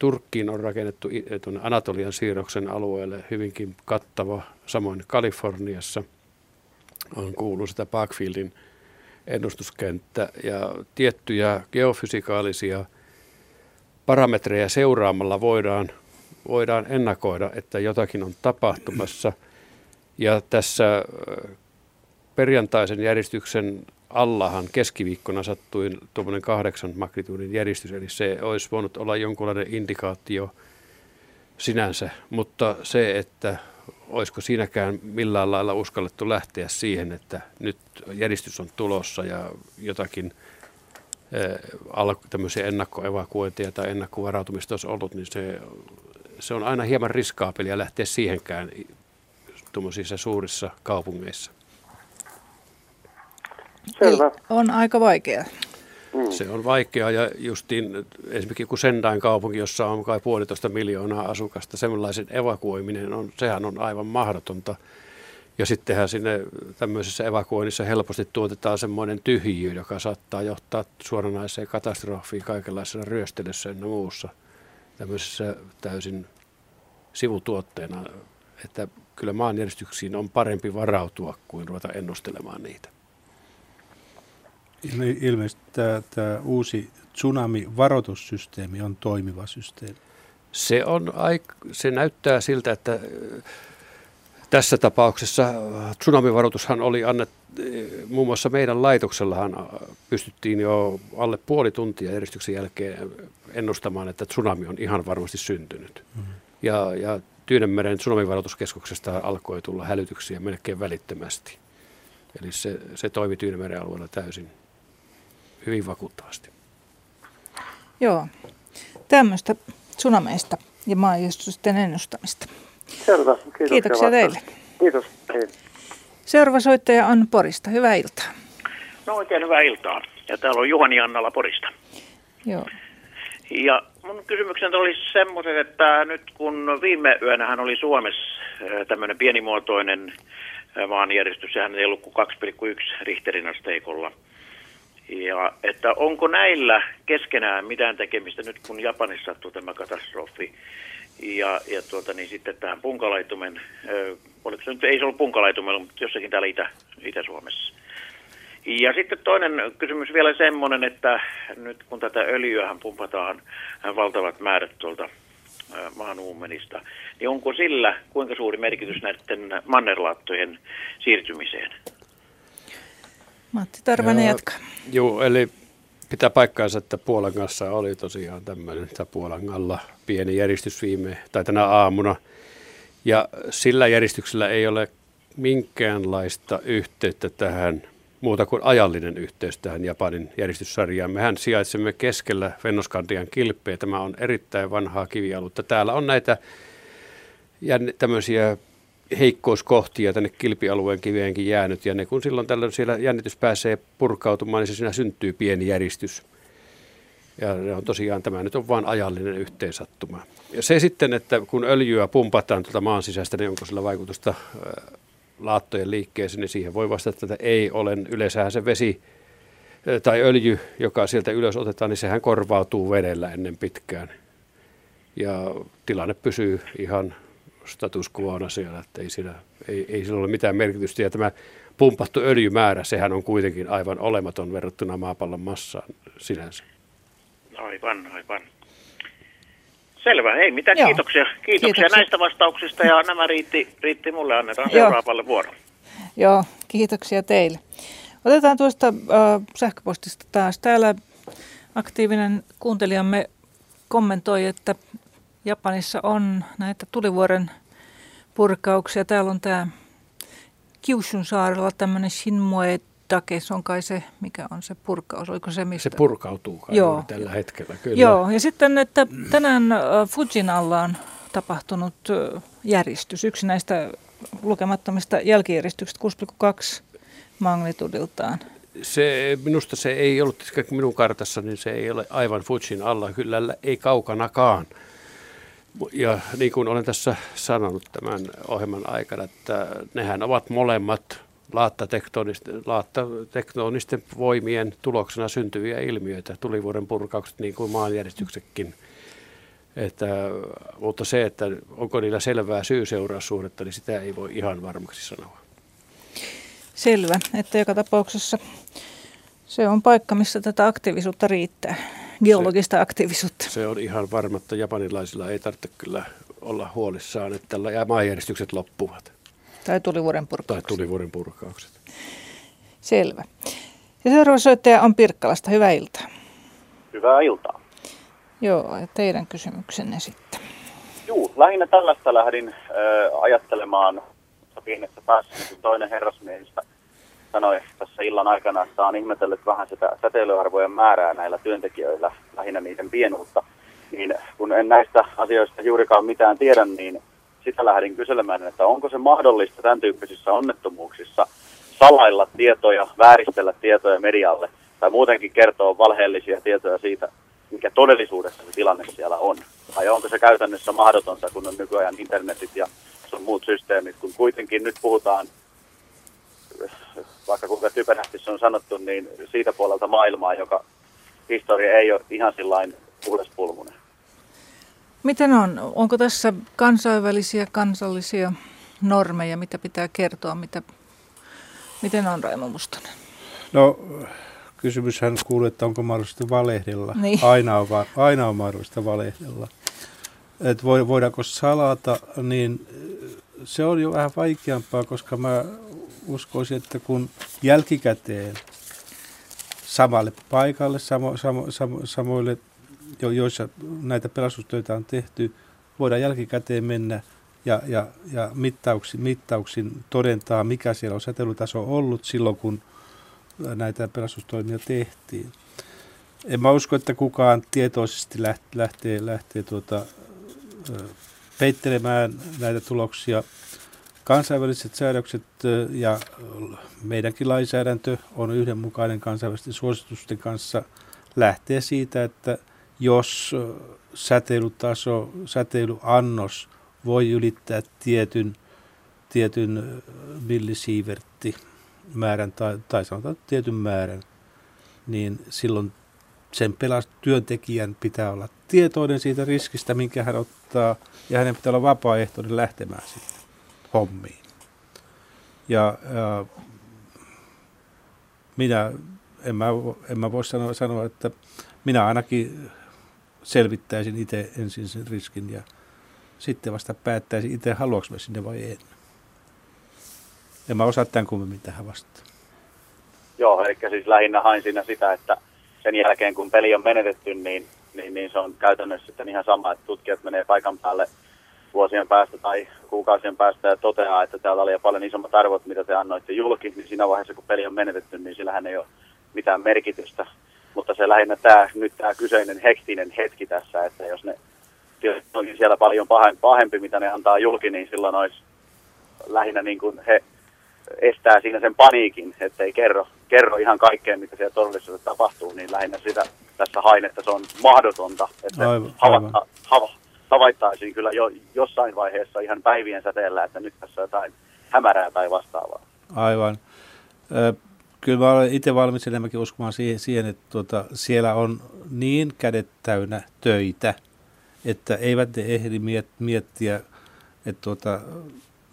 Turkkiin on rakennettu tuonne Anatolian siirroksen alueelle hyvinkin kattava, samoin Kaliforniassa on kuuluu sitä Parkfieldin ennustuskenttä ja tiettyjä geofysikaalisia parametreja seuraamalla voidaan, voidaan ennakoida, että jotakin on tapahtumassa. Ja tässä perjantaisen järjestyksen allahan keskiviikkona sattui tuommoinen kahdeksan magnitudin järjestys, eli se olisi voinut olla jonkunlainen indikaatio sinänsä, mutta se, että olisiko siinäkään millään lailla uskallettu lähteä siihen, että nyt järjestys on tulossa ja jotakin tämmöisiä ennakkoevakuointeja tai ennakkovarautumista olisi ollut, niin se, se on aina hieman riskaapelia lähteä siihenkään tuommoisissa suurissa kaupungeissa. Selvä. On aika vaikea. Mm. Se on vaikeaa ja justiin esimerkiksi kun Sendain kaupunki, jossa on kai puolitoista miljoonaa asukasta, sellaisen evakuoiminen on, sehän on aivan mahdotonta. Ja sittenhän sinne tämmöisessä evakuoinnissa helposti tuotetaan semmoinen tyhjiö, joka saattaa johtaa suoranaiseen katastrofiin kaikenlaisessa ryöstelyssä ja muussa tämmöisessä täysin sivutuotteena. Että kyllä maanjärjestyksiin on parempi varautua kuin ruveta ennustelemaan niitä. Ilmeisesti tämä, tämä uusi tsunami-varoitussysteemi on toimiva systeemi. Se, on, se näyttää siltä, että tässä tapauksessa tsunamivaroitushan oli annettu, muun muassa meidän laitoksellahan pystyttiin jo alle puoli tuntia järjestyksen jälkeen ennustamaan, että tsunami on ihan varmasti syntynyt. Mm-hmm. Ja, ja Tyynemeren tsunamivaroituskeskuksesta alkoi tulla hälytyksiä melkein välittömästi. Eli se, se toimi Tyynemeren alueella täysin hyvin vakuuttavasti. Joo, tämmöistä tsunameista ja maanjärjestysten ennustamista. Selvä, kiitoksia. Kiitoksia teille. Kiitos. Hei. Seuraava soittaja on Porista. Hyvää iltaa. No oikein hyvää iltaa. Ja täällä on Juhani Annala Porista. Joo. Ja mun kysymyksen oli semmoiset, että nyt kun viime yönähän oli Suomessa tämmöinen pienimuotoinen maanjärjestys, sehän ei ollut kuin 2,1 Richterin asteikolla – ja että onko näillä keskenään mitään tekemistä nyt kun Japanissa sattuu tämä katastrofi ja, ja tuota, niin sitten tähän punkalaitumen, ö, oliko se nyt, ei se ollut punkalaitumella, mutta jossakin täällä Itä, Itä-Suomessa. Ja sitten toinen kysymys vielä semmoinen, että nyt kun tätä öljyähän pumpataan valtavat määrät tuolta maan uumenista, niin onko sillä kuinka suuri merkitys näiden mannerlaattojen siirtymiseen? Matti Tarvanen jatkaa. Joo, eli pitää paikkaansa, että Puolan kanssa oli tosiaan tämmöinen, että Puolan alla pieni järjestys viime, tai tänä aamuna. Ja sillä järjestyksellä ei ole minkäänlaista yhteyttä tähän, muuta kuin ajallinen yhteys tähän Japanin järjestyssarjaan. Mehän sijaitsemme keskellä Vennoskandian kilpeä. Tämä on erittäin vanhaa kivialutta. Täällä on näitä tämmöisiä heikkouskohtia tänne kilpialueen kiveenkin jäänyt, ja ne kun silloin tällöin siellä jännitys pääsee purkautumaan, niin se siinä syntyy pieni järjestys. Ja ne on tosiaan, tämä nyt on vain ajallinen yhteensattuma. Ja se sitten, että kun öljyä pumpataan tuolta maan sisästä, niin onko sillä vaikutusta laattojen liikkeeseen, niin siihen voi vastata, että ei ole. Yleensähän se vesi tai öljy, joka sieltä ylös otetaan, niin sehän korvautuu vedellä ennen pitkään. Ja tilanne pysyy ihan status quo siellä, että ei, siinä, ei, ei sillä ole mitään merkitystä. Ja tämä pumpattu öljymäärä, sehän on kuitenkin aivan olematon verrattuna maapallon massaan sinänsä. Aivan, aivan. Selvä, ei mitään, Joo. kiitoksia. kiitoksia. Kiitoksia näistä vastauksista ja nämä riitti, riitti mulle, annetaan Joo. seuraavalle vuoro. Joo, kiitoksia teille. Otetaan tuosta äh, sähköpostista taas. Täällä aktiivinen kuuntelijamme kommentoi, että Japanissa on näitä tulivuoren purkauksia. Täällä on tämä Kyushun saarella tämmöinen Shinmoe Dake, se on kai se, mikä on se purkaus, oliko se mistä? Se purkautuu kai Joo. tällä hetkellä, kyllä. Joo, ja sitten, että tänään Fujin alla on tapahtunut järjestys, yksi näistä lukemattomista jälkijäristyksistä 6,2 magnitudiltaan. Se, minusta se ei ollut, minun kartassa, niin se ei ole aivan Fujin alla, kyllä ei kaukanakaan. Ja niin kuin olen tässä sanonut tämän ohjelman aikana, että nehän ovat molemmat laattatektonisten, laattatektonisten voimien tuloksena syntyviä ilmiöitä, tulivuoden purkaukset niin kuin maanjäristyksetkin. Että, mutta se, että onko niillä selvää syy-seuraussuhdetta, niin sitä ei voi ihan varmaksi sanoa. Selvä, että joka tapauksessa se on paikka, missä tätä aktiivisuutta riittää, geologista se, aktiivisuutta. Se on ihan varma, että japanilaisilla ei tarvitse kyllä olla huolissaan, että tällä maanjäristykset loppuvat. Tai tulivuoren purkaukset. Tai tulivuoren purkaukset. Selvä. Ja seuraava soittaja on Pirkkalasta. Hyvää iltaa. Hyvää iltaa. Joo, ja teidän kysymyksenne sitten. Joo, lähinnä tällaista lähdin äh, ajattelemaan pienessä päässä, niin toinen herrasmiehistä sanoi tässä illan aikana, että on ihmetellyt vähän sitä säteilyarvojen määrää näillä työntekijöillä, lähinnä niiden pienuutta. Niin kun en näistä asioista juurikaan mitään tiedä, niin sitä lähdin kyselemään, että onko se mahdollista tämän tyyppisissä onnettomuuksissa salailla tietoja, vääristellä tietoja medialle tai muutenkin kertoa valheellisia tietoja siitä, mikä todellisuudessa se tilanne siellä on. Tai onko se käytännössä mahdotonta, kun on nykyajan internetit ja sun muut systeemit, kun kuitenkin nyt puhutaan, vaikka kuinka typerästi se on sanottu, niin siitä puolelta maailmaa, joka historia ei ole ihan sillain puhdaspulmunen. Miten on? Onko tässä kansainvälisiä, kansallisia normeja, mitä pitää kertoa? Mitä, miten on Raimo Mustonen? No kysymyshän kuuluu, että onko mahdollista valehdella. Niin. Aina, on, aina on mahdollista valehdella. Että voidaanko salata, niin se on jo vähän vaikeampaa, koska mä uskoisin, että kun jälkikäteen samalle paikalle, samo, samo, samo, samoille jo, joissa näitä pelastustöitä on tehty, voidaan jälkikäteen mennä ja, ja, ja mittauksin, mittauksin todentaa, mikä siellä on säteilytaso ollut silloin, kun näitä pelastustoimia tehtiin. En mä usko, että kukaan tietoisesti lähtee, lähtee, lähtee tuota, peittelemään näitä tuloksia. Kansainväliset säädökset ja meidänkin lainsäädäntö on yhdenmukainen kansainvälisten suositusten kanssa lähtee siitä, että jos säteilytaso, säteilyannos voi ylittää tietyn, tietyn millisiivertti määrän tai, tai sanotaan tietyn määrän, niin silloin sen pelast- työntekijän pitää olla tietoinen siitä riskistä, minkä hän ottaa, ja hänen pitää olla vapaaehtoinen lähtemään sitten hommiin. Ja, ja minä, en mä, en mä voi sanoa, sanoa, että minä ainakin selvittäisin itse ensin sen riskin ja sitten vasta päättäisin itse, haluanko mä sinne vai en. En mä osaa tämän kummemmin tähän vastaan. Joo, eli siis lähinnä hain siinä sitä, että sen jälkeen kun peli on menetetty, niin, niin, niin se on käytännössä sitten ihan sama, että tutkijat menee paikan päälle vuosien päästä tai kuukausien päästä ja toteaa, että täällä oli jo paljon isommat arvot, mitä te annoitte julki, niin siinä vaiheessa kun peli on menetetty, niin sillähän ei ole mitään merkitystä. Mutta se lähinnä tämä, nyt tämä kyseinen hektinen hetki tässä, että jos ne onkin siellä paljon pahempi, mitä ne antaa julki, niin silloin olisi lähinnä niin kuin he estää siinä sen paniikin, että ei kerro, kerro ihan kaikkea, mitä siellä todellisuudessa tapahtuu, niin lähinnä sitä tässä hain, että se on mahdotonta, että aivan, hava, hava, havaittaisiin kyllä jo jossain vaiheessa ihan päivien säteellä, että nyt tässä on jotain hämärää tai vastaavaa. Aivan kyllä mä olen itse valmis enemmänkin uskomaan siihen, siihen että tuota, siellä on niin kädet täynnä töitä, että eivät ne ehdi miet, miettiä että tuota,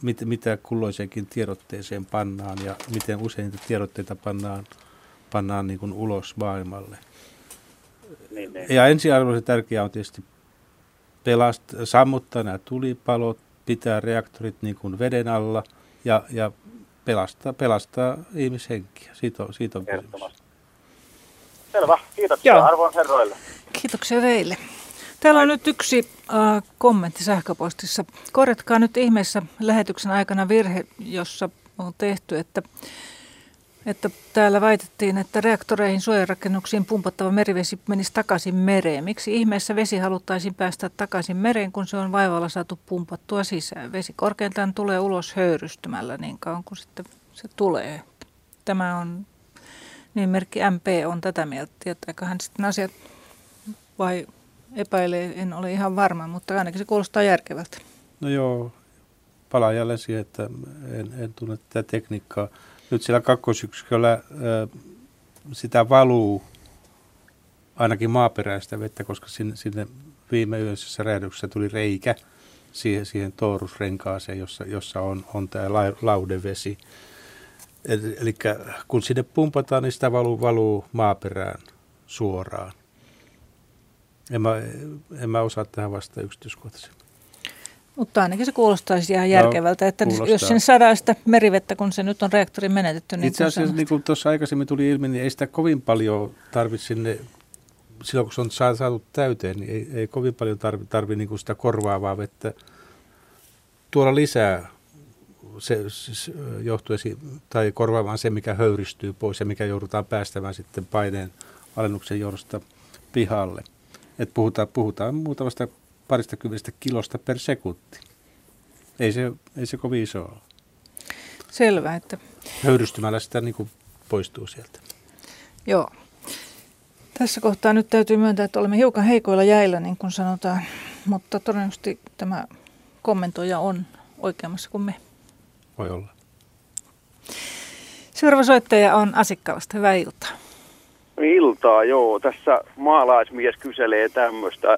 mit, mitä kulloisenkin tiedotteeseen pannaan ja miten usein niitä tiedotteita pannaan, pannaan niin kuin ulos maailmalle. Niin, niin. Ja ensiarvoisen tärkeää on tietysti pelast, sammuttaa nämä tulipalot, pitää reaktorit niin kuin veden alla ja, ja pelastaa, pelastaa ihmishenkiä. Siitä on, siitä on kysymys. Selvä. Kiitoksia Joo. arvon herroille. Kiitoksia teille. Täällä on nyt yksi äh, kommentti sähköpostissa. Korjatkaa nyt ihmeessä lähetyksen aikana virhe, jossa on tehty, että, että täällä väitettiin, että reaktoreihin suojarakennuksiin pumpattava merivesi menisi takaisin mereen. Miksi ihmeessä vesi haluttaisiin päästä takaisin mereen, kun se on vaivalla saatu pumpattua sisään? Vesi korkeintaan tulee ulos höyrystymällä niin kauan kuin sitten se tulee. Tämä on, niin merkki MP on tätä mieltä. Tietääkö hän sitten asiat vai epäilee, en ole ihan varma, mutta ainakin se kuulostaa järkevältä. No joo, palaan jälleen siihen, että en, en tunne tätä tekniikkaa. Nyt siellä kakkosyksiköllä sitä valuu ainakin maaperäistä vettä, koska sinne, sinne viime yöisessä räjähdyksessä tuli reikä siihen, siihen toorusrenkaaseen, jossa, jossa on, on tämä laudevesi. Eli kun sinne pumpataan, niin sitä valuu, valuu maaperään suoraan. En mä, en mä osaa tähän vasta yksityiskohtaisemmin. Mutta ainakin se kuulostaisi ihan järkevältä, että kuulostaa. jos sen saadaan sitä merivettä, kun se nyt on reaktorin menetetty. Niin Itse asiassa, niin kuin tuossa aikaisemmin tuli ilmi, niin ei sitä kovin paljon tarvitse sinne, silloin kun se on saatu täyteen, niin ei, ei kovin paljon tarvitse tarvi niin sitä korvaavaa vettä tuoda lisää se, se johtuisi, tai korvaamaan se, mikä höyristyy pois ja mikä joudutaan päästämään sitten paineen alennuksen johdosta pihalle. Et puhutaan, puhutaan muutamasta parista kymmenestä kilosta per sekunti. Ei se, ei se kovin iso ole. Selvä, että... Höyrystymällä sitä niin kuin poistuu sieltä. Joo. Tässä kohtaa nyt täytyy myöntää, että olemme hiukan heikoilla jäillä, niin kuin sanotaan. Mutta todennäköisesti tämä kommentoija on oikeammassa kuin me. Voi olla. Seuraava soittaja on Asikkalasta. Hyvää iltaa. Iltaa, joo. Tässä maalaismies kyselee tämmöistä,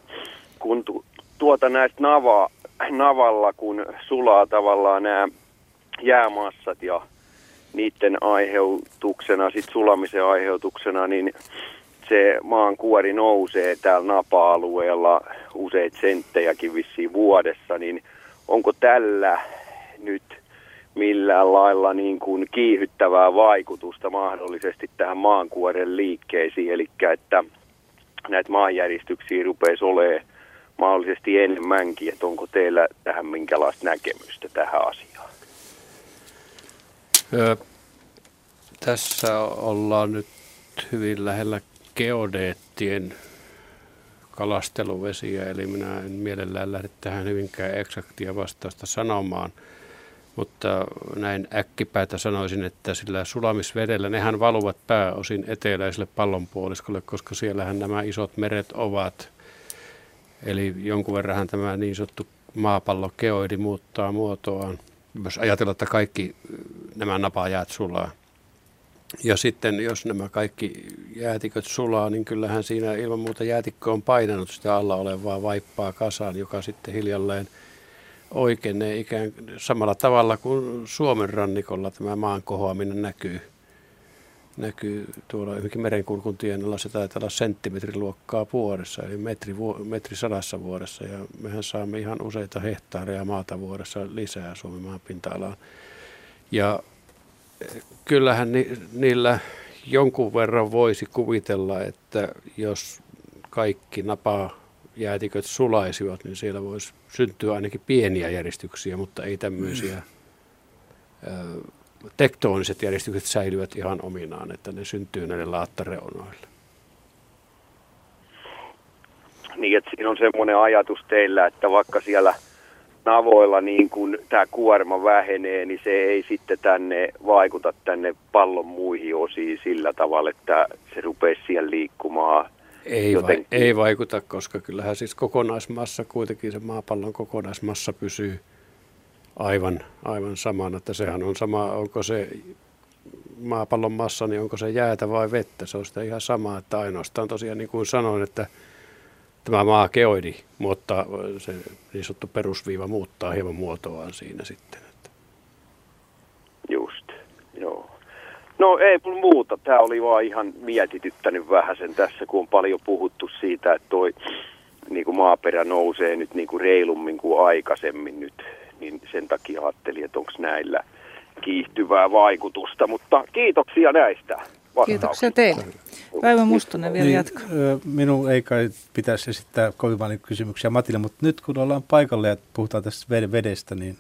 kun tu, tuota näistä nava, navalla, kun sulaa tavallaan nämä jäämassat ja niiden aiheutuksena, sit sulamisen aiheutuksena, niin se maan kuori nousee täällä napa-alueella useita senttejäkin vissiin vuodessa, niin onko tällä nyt millään lailla niin kuin kiihyttävää vaikutusta mahdollisesti tähän maankuoren liikkeisiin, eli että näitä maanjäristyksiä rupeisi olemaan mahdollisesti enemmänkin, että onko teillä tähän minkälaista näkemystä tähän asiaan? Ö, tässä ollaan nyt hyvin lähellä geodeettien kalasteluvesiä, eli minä en mielellään lähde tähän hyvinkään eksaktia vastausta sanomaan – mutta näin äkkipäätä sanoisin, että sillä sulamisvedellä nehän valuvat pääosin eteläiselle pallonpuoliskolle, koska siellähän nämä isot meret ovat. Eli jonkun verran tämä niin sanottu maapallokeoidi muuttaa muotoaan, jos ajatellaan, että kaikki nämä napajäät sulaa. Ja sitten jos nämä kaikki jäätiköt sulaa, niin kyllähän siinä ilman muuta jäätikkö on painanut sitä alla olevaa vaippaa kasaan, joka sitten hiljalleen – oikeenee ikään samalla tavalla kuin Suomen rannikolla tämä maan kohoaminen näkyy. Näkyy tuolla johonkin merenkurkun tienellä, se taitaa olla senttimetriluokkaa vuodessa, eli metri, metri sadassa vuodessa, ja mehän saamme ihan useita hehtaareja maata vuodessa lisää Suomen maan pinta-alaan. Ja eh, kyllähän ni, niillä jonkun verran voisi kuvitella, että jos kaikki napaa jäätiköt sulaisivat, niin siellä voisi syntyä ainakin pieniä järjestyksiä, mutta ei tämmöisiä mm. Tektooniset järjestykset säilyvät ihan ominaan, että ne syntyy näille laattareonoille. Niin, että siinä on semmoinen ajatus teillä, että vaikka siellä navoilla niin kun tämä kuorma vähenee, niin se ei sitten tänne vaikuta tänne pallon muihin osiin sillä tavalla, että se rupeaa siellä liikkumaan ei, va- ei vaikuta, koska kyllähän siis kokonaismassa, kuitenkin se maapallon kokonaismassa pysyy aivan, aivan samana, että sehän on sama, onko se maapallon massa, niin onko se jäätä vai vettä, se on sitä ihan sama, että ainoastaan tosiaan niin kuin sanoin, että tämä maakeoidi muuttaa, se niin sanottu perusviiva muuttaa hieman muotoaan siinä sitten. Just, joo. No ei muuta. Tämä oli vaan ihan mietityttänyt vähän sen tässä, kun on paljon puhuttu siitä, että toi niin kuin maaperä nousee nyt niin kuin reilummin kuin aikaisemmin nyt. Niin sen takia ajattelin, että onko näillä kiihtyvää vaikutusta. Mutta kiitoksia näistä. Kiitoksia teille. Päivä Mustonen vielä niin, jatkaa. Minun ei kai pitäisi esittää kovin paljon kysymyksiä Matille, mutta nyt kun ollaan paikalla ja puhutaan tästä vedestä, niin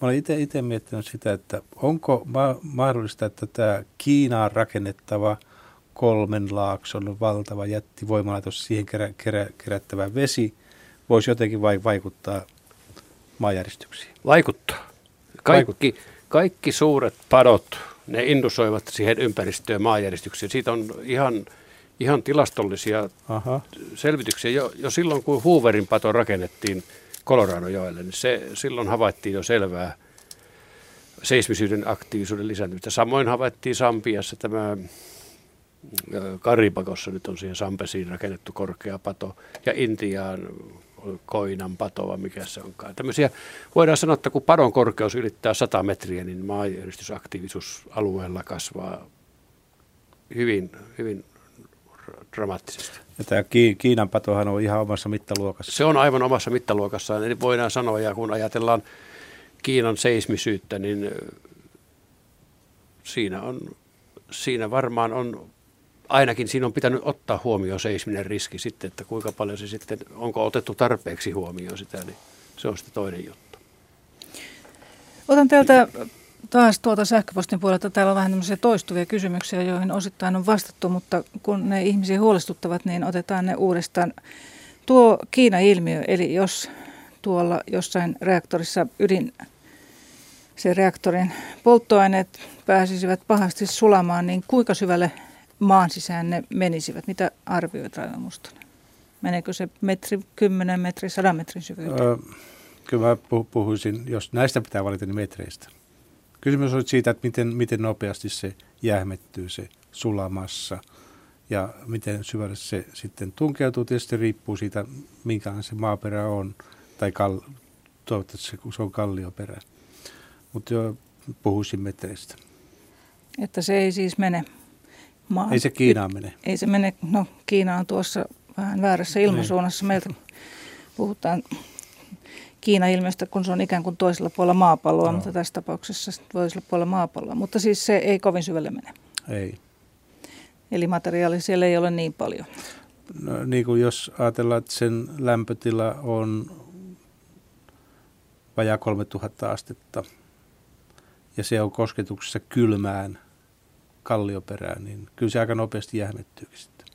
mä olen itse miettinyt sitä, että onko ma- mahdollista, että tämä Kiinaan rakennettava kolmen laakson valtava jättivoimalaitos, siihen kerä, kerä, kerättävä vesi, voisi jotenkin vai, vaikuttaa maanjäristyksiin? Vaikuttaa. Kaikki, kaikki suuret padot ne indusoivat siihen ympäristöön maanjäristykseen. Siitä on ihan, ihan tilastollisia Aha. selvityksiä. Jo, jo silloin, kun Hooverin pato rakennettiin Coloradojoelle, niin se, silloin havaittiin jo selvää seismisyyden aktiivisuuden lisääntymistä. Samoin havaittiin Sampiassa tämä Karipakossa nyt on siihen Sampesiin rakennettu korkea pato ja Intiaan koinan patoa, mikä se onkaan. Tämmöisiä voidaan sanoa, että kun padon korkeus ylittää 100 metriä, niin maanjäristysaktiivisuus alueella kasvaa hyvin, hyvin dramaattisesti. Ja tämä Kiinan patohan on ihan omassa mittaluokassa. Se on aivan omassa mittaluokassaan. Eli voidaan sanoa, ja kun ajatellaan Kiinan seismisyyttä, niin siinä, on, siinä varmaan on ainakin siinä on pitänyt ottaa huomioon seisminen riski sitten, että kuinka paljon se sitten, onko otettu tarpeeksi huomioon sitä, niin se on sitten toinen juttu. Otan teiltä taas tuolta sähköpostin puolelta. Täällä on vähän tämmöisiä toistuvia kysymyksiä, joihin osittain on vastattu, mutta kun ne ihmisiä huolestuttavat, niin otetaan ne uudestaan. Tuo Kiina-ilmiö, eli jos tuolla jossain reaktorissa ydin, se reaktorin polttoaineet pääsisivät pahasti sulamaan, niin kuinka syvälle maan sisään ne menisivät? Mitä arvioit Raiva Mustonen? Meneekö se metri, 10 metri, 100 metrin syvyyteen? Öö, kyllä mä puhuisin, jos näistä pitää valita, niin metreistä. Kysymys on siitä, että miten, miten nopeasti se jähmettyy se sulamassa ja miten syvälle se sitten tunkeutuu. Tietysti riippuu siitä, minkälainen se maaperä on, tai kal, toivottavasti se, se on kallioperä. Mutta jo puhuisin metreistä. Että se ei siis mene maa. Ei se Kiinaan mene. Ei se mene, no Kiina on tuossa vähän väärässä ilmasuunnassa. Meiltä puhutaan Kiina-ilmiöstä, kun se on ikään kuin toisella puolella maapalloa, no. mutta tässä tapauksessa toisella puolella maapalloa. Mutta siis se ei kovin syvälle mene. Ei. Eli materiaali siellä ei ole niin paljon. No, niin kuin jos ajatellaan, että sen lämpötila on vajaa 3000 astetta ja se on kosketuksessa kylmään – kallioperään, niin kyllä se aika nopeasti jähmettyykin sitten.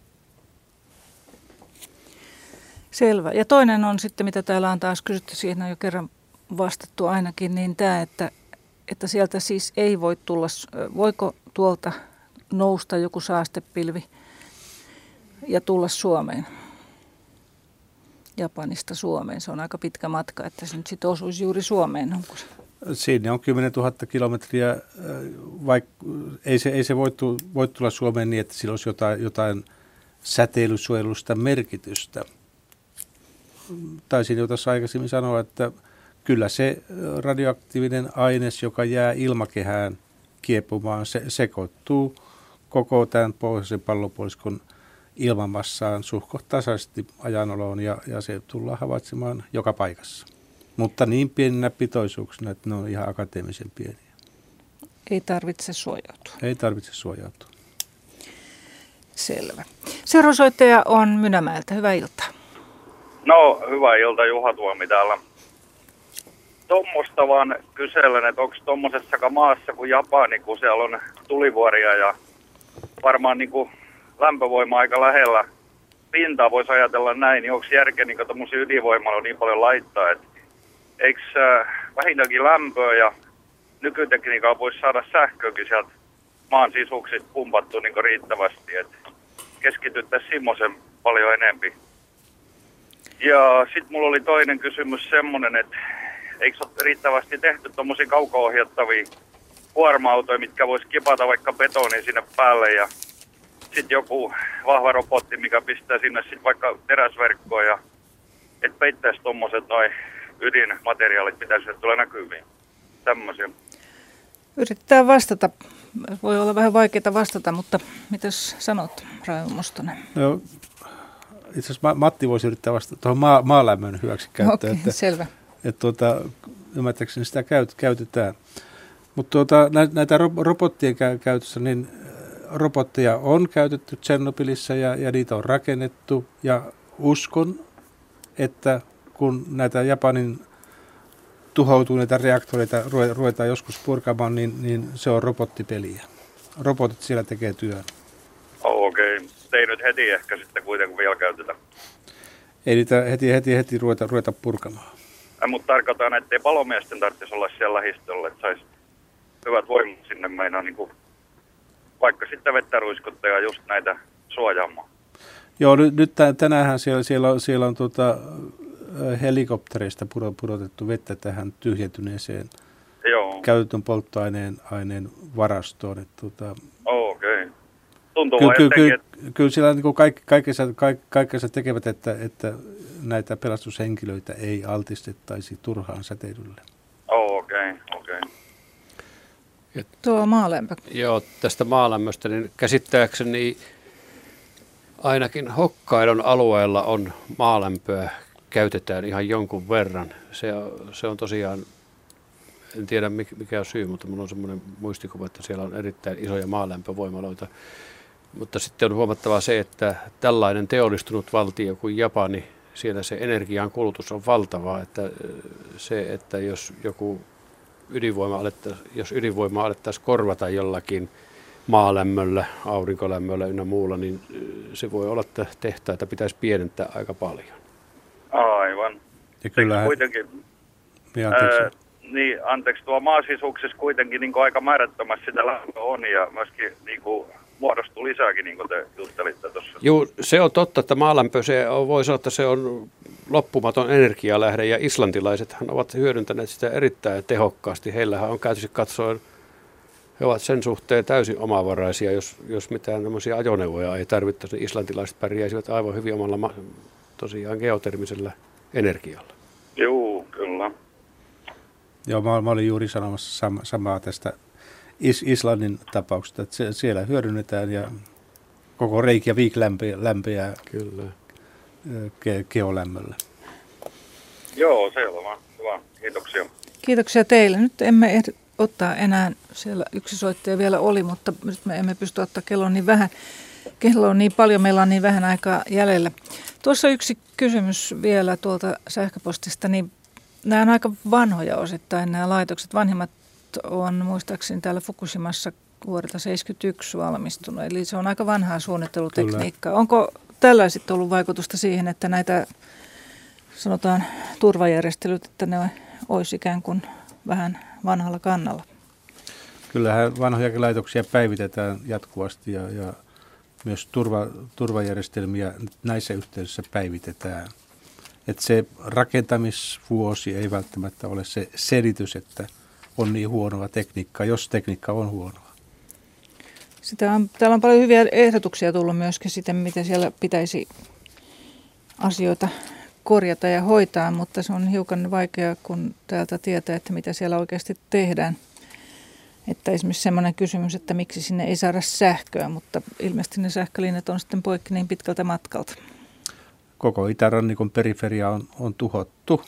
Selvä. Ja toinen on sitten, mitä täällä on taas kysytty, siihen on jo kerran vastattu ainakin, niin tämä, että, että sieltä siis ei voi tulla, voiko tuolta nousta joku saastepilvi ja tulla Suomeen? Japanista Suomeen. Se on aika pitkä matka, että se nyt sitten osuisi juuri Suomeen. Onko se? Siinä on 10 000 kilometriä, äh, vaikka ei se, ei se voi, tu, voi tulla Suomeen niin, että sillä olisi jotain, jotain säteilysuojelusta merkitystä. Taisin jo tuossa aikaisemmin sanoa, että kyllä se radioaktiivinen aines, joka jää ilmakehään kiepumaan, se sekoittuu koko tämän pohjoisen pallopuoliskon ilmamassaan suhko tasaisesti ajanoloon ja, ja se tullaan havaitsemaan joka paikassa. Mutta niin pieninä pitoisuuksina, että ne on ihan akateemisen pieniä. Ei tarvitse suojautua. Ei tarvitse suojautua. Selvä. Seuraava soittaja on Mynämäeltä. Hyvää iltaa. No, hyvää iltaa. Juha Tuomi täällä. Tuommoista vaan kyselen, että onko tuommoisessa maassa kuin Japani, kun siellä on tulivuoria ja varmaan niin kuin lämpövoima aika lähellä pintaa voisi ajatella näin, niin onko järkeä niin tuommoisia ydinvoimalla niin paljon laittaa, että eikö äh, vähintäänkin lämpöä ja nykytekniikalla voisi saada sähköäkin sieltä maan sisuksista pumpattu niin riittävästi, että keskityttäisiin semmoisen paljon enempi. Ja sitten mulla oli toinen kysymys semmoinen, että eikö ole riittävästi tehty tuommoisia kauko-ohjattavia kuorma-autoja, mitkä voisi kipata vaikka betonin sinne päälle ja sitten joku vahva robotti, mikä pistää sinne sitten vaikka teräsverkkoon ja että peittäisi tuommoiset noin ydinmateriaalit, mitä sieltä tulee näkyviin. Tämmöisiä. Yritetään vastata. Voi olla vähän vaikeaa vastata, mutta mitäs sanot, Raimo Mustonen? No, itse asiassa Matti voisi yrittää vastata tuohon maa, maalämmön hyväksikäyttöön. Okei, okay, selvä. Että tuota, ymmärtääkseni sitä käyt, käytetään. Mutta tuota, näitä robottien käytössä, niin robotteja on käytetty Tsernobylissa ja, ja niitä on rakennettu. Ja uskon, että kun näitä Japanin tuhoutuneita reaktoreita ruvetaan joskus purkamaan, niin, niin se on robottipeliä. Robotit siellä tekee työn. Okei, okay. ei nyt heti ehkä sitten kuitenkin vielä käytetä. Ei niitä heti, heti, heti ruveta, ruveta purkamaan. Ja, mutta tarkoitan, että ei palomiesten tarvitsisi olla siellä lähistöllä, että saisi hyvät voimat sinne meinaa niin kuin, vaikka sitten vettä ruiskuttaa just näitä suojaamaan. Joo, nyt, nyt tänään siellä, siellä on, siellä on tuota, helikoptereista pudotettu vettä tähän tyhjentyneeseen Joo. käytetyn polttoaineen aineen varastoon. Että, tuota, Okei. Okay. Tuntuu kyllä, kyllä, kyllä, kyllä siellä niin kaikki, kaikkensa, kaikkensa tekevät, että, että näitä pelastushenkilöitä ei altistettaisi turhaan säteilylle. Okei, okay, okei. Okay. Tuo maalämpö. Joo, tästä maalämmöstä, niin käsittääkseni ainakin Hokkaidon alueella on maalämpöä käytetään ihan jonkun verran. Se, se on tosiaan, en tiedä mikä on syy, mutta minulla on semmoinen muistikuva, että siellä on erittäin isoja maalämpövoimaloita. Mutta sitten on huomattava se, että tällainen teollistunut valtio kuin Japani, siellä se energian kulutus on valtavaa, että se, että jos joku ydinvoima alettaisiin, jos ydinvoima alettaisiin korvata jollakin maalämmöllä, aurinkolämmöllä ynnä muulla, niin se voi olla, että tehtaita pitäisi pienentää aika paljon. Aivan. Ja kyllähän... Kuitenkin, niin, anteeksi. Ää, niin, anteeksi, tuo maasisuuksessa kuitenkin niin aika määrättömästi sitä lämpöä on ja myöskin niin kuin, muodostuu lisääkin, niin kuin te juttelitte tuossa. Joo, se on totta, että maalämpö, se on, voi sanoa, että se on loppumaton energialähde ja islantilaisethan ovat hyödyntäneet sitä erittäin tehokkaasti. Heillähän on käytössä katsoen, he ovat sen suhteen täysin omavaraisia, jos, jos mitään tämmöisiä ajoneuvoja ei tarvittaisi, niin islantilaiset pärjäisivät aivan hyvin omalla tosiaan geotermisellä energialla. Joo, kyllä. Joo, mä, mä olin juuri sanomassa sama, samaa tästä Is- Islannin tapauksesta, että se, siellä hyödynnetään ja koko Reykjavik lämpeää, lämpeää kyllä. Ge- geolämmöllä. Joo, selvä. Hyvä. Kiitoksia. Kiitoksia teille. Nyt emme ehdi ottaa enää, siellä yksi soittaja vielä oli, mutta nyt me emme pysty ottaa kello niin vähän. Kello on niin paljon, meillä on niin vähän aikaa jäljellä. Tuossa yksi kysymys vielä tuolta sähköpostista, niin nämä on aika vanhoja osittain nämä laitokset. Vanhimmat on muistaakseni täällä Fukushimassa vuodelta 71 valmistunut, eli se on aika vanhaa suunnittelutekniikkaa. Kyllä. Onko tällä sitten ollut vaikutusta siihen, että näitä sanotaan turvajärjestelyt, että ne olisi ikään kuin vähän vanhalla kannalla? Kyllähän vanhoja laitoksia päivitetään jatkuvasti ja, ja myös turva, turvajärjestelmiä näissä yhteyksissä päivitetään. Että se rakentamisvuosi ei välttämättä ole se selitys, että on niin huonoa tekniikkaa, jos tekniikka on huonoa. Sitä on, täällä on paljon hyviä ehdotuksia tullut myöskin sitten, miten siellä pitäisi asioita korjata ja hoitaa, mutta se on hiukan vaikeaa, kun täältä tietää, että mitä siellä oikeasti tehdään. Että esimerkiksi semmoinen kysymys, että miksi sinne ei saada sähköä, mutta ilmeisesti ne sähkölinjat on sitten poikki niin pitkältä matkalta. Koko itärannikon periferia on, on tuhottu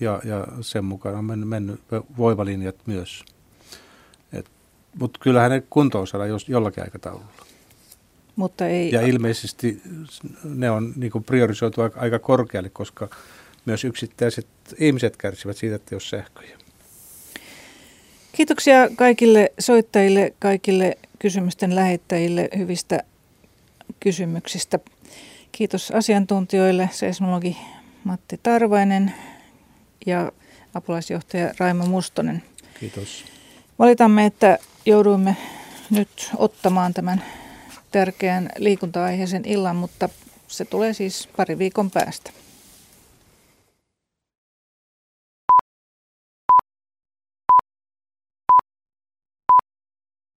ja, ja sen mukaan on mennyt, mennyt voimalinjat myös. Mutta kyllähän ne kuntoon saadaan jos, jollakin aikataululla. Mutta ei... Ja ilmeisesti ne on niin priorisoitu aika, aika korkealle, koska myös yksittäiset ihmiset kärsivät siitä, että jos sähköjä. Kiitoksia kaikille soittajille, kaikille kysymysten lähettäjille hyvistä kysymyksistä. Kiitos asiantuntijoille, seismologi Matti Tarvainen ja apulaisjohtaja Raimo Mustonen. Kiitos. Valitamme, että jouduimme nyt ottamaan tämän tärkeän liikunta-aiheisen illan, mutta se tulee siis pari viikon päästä.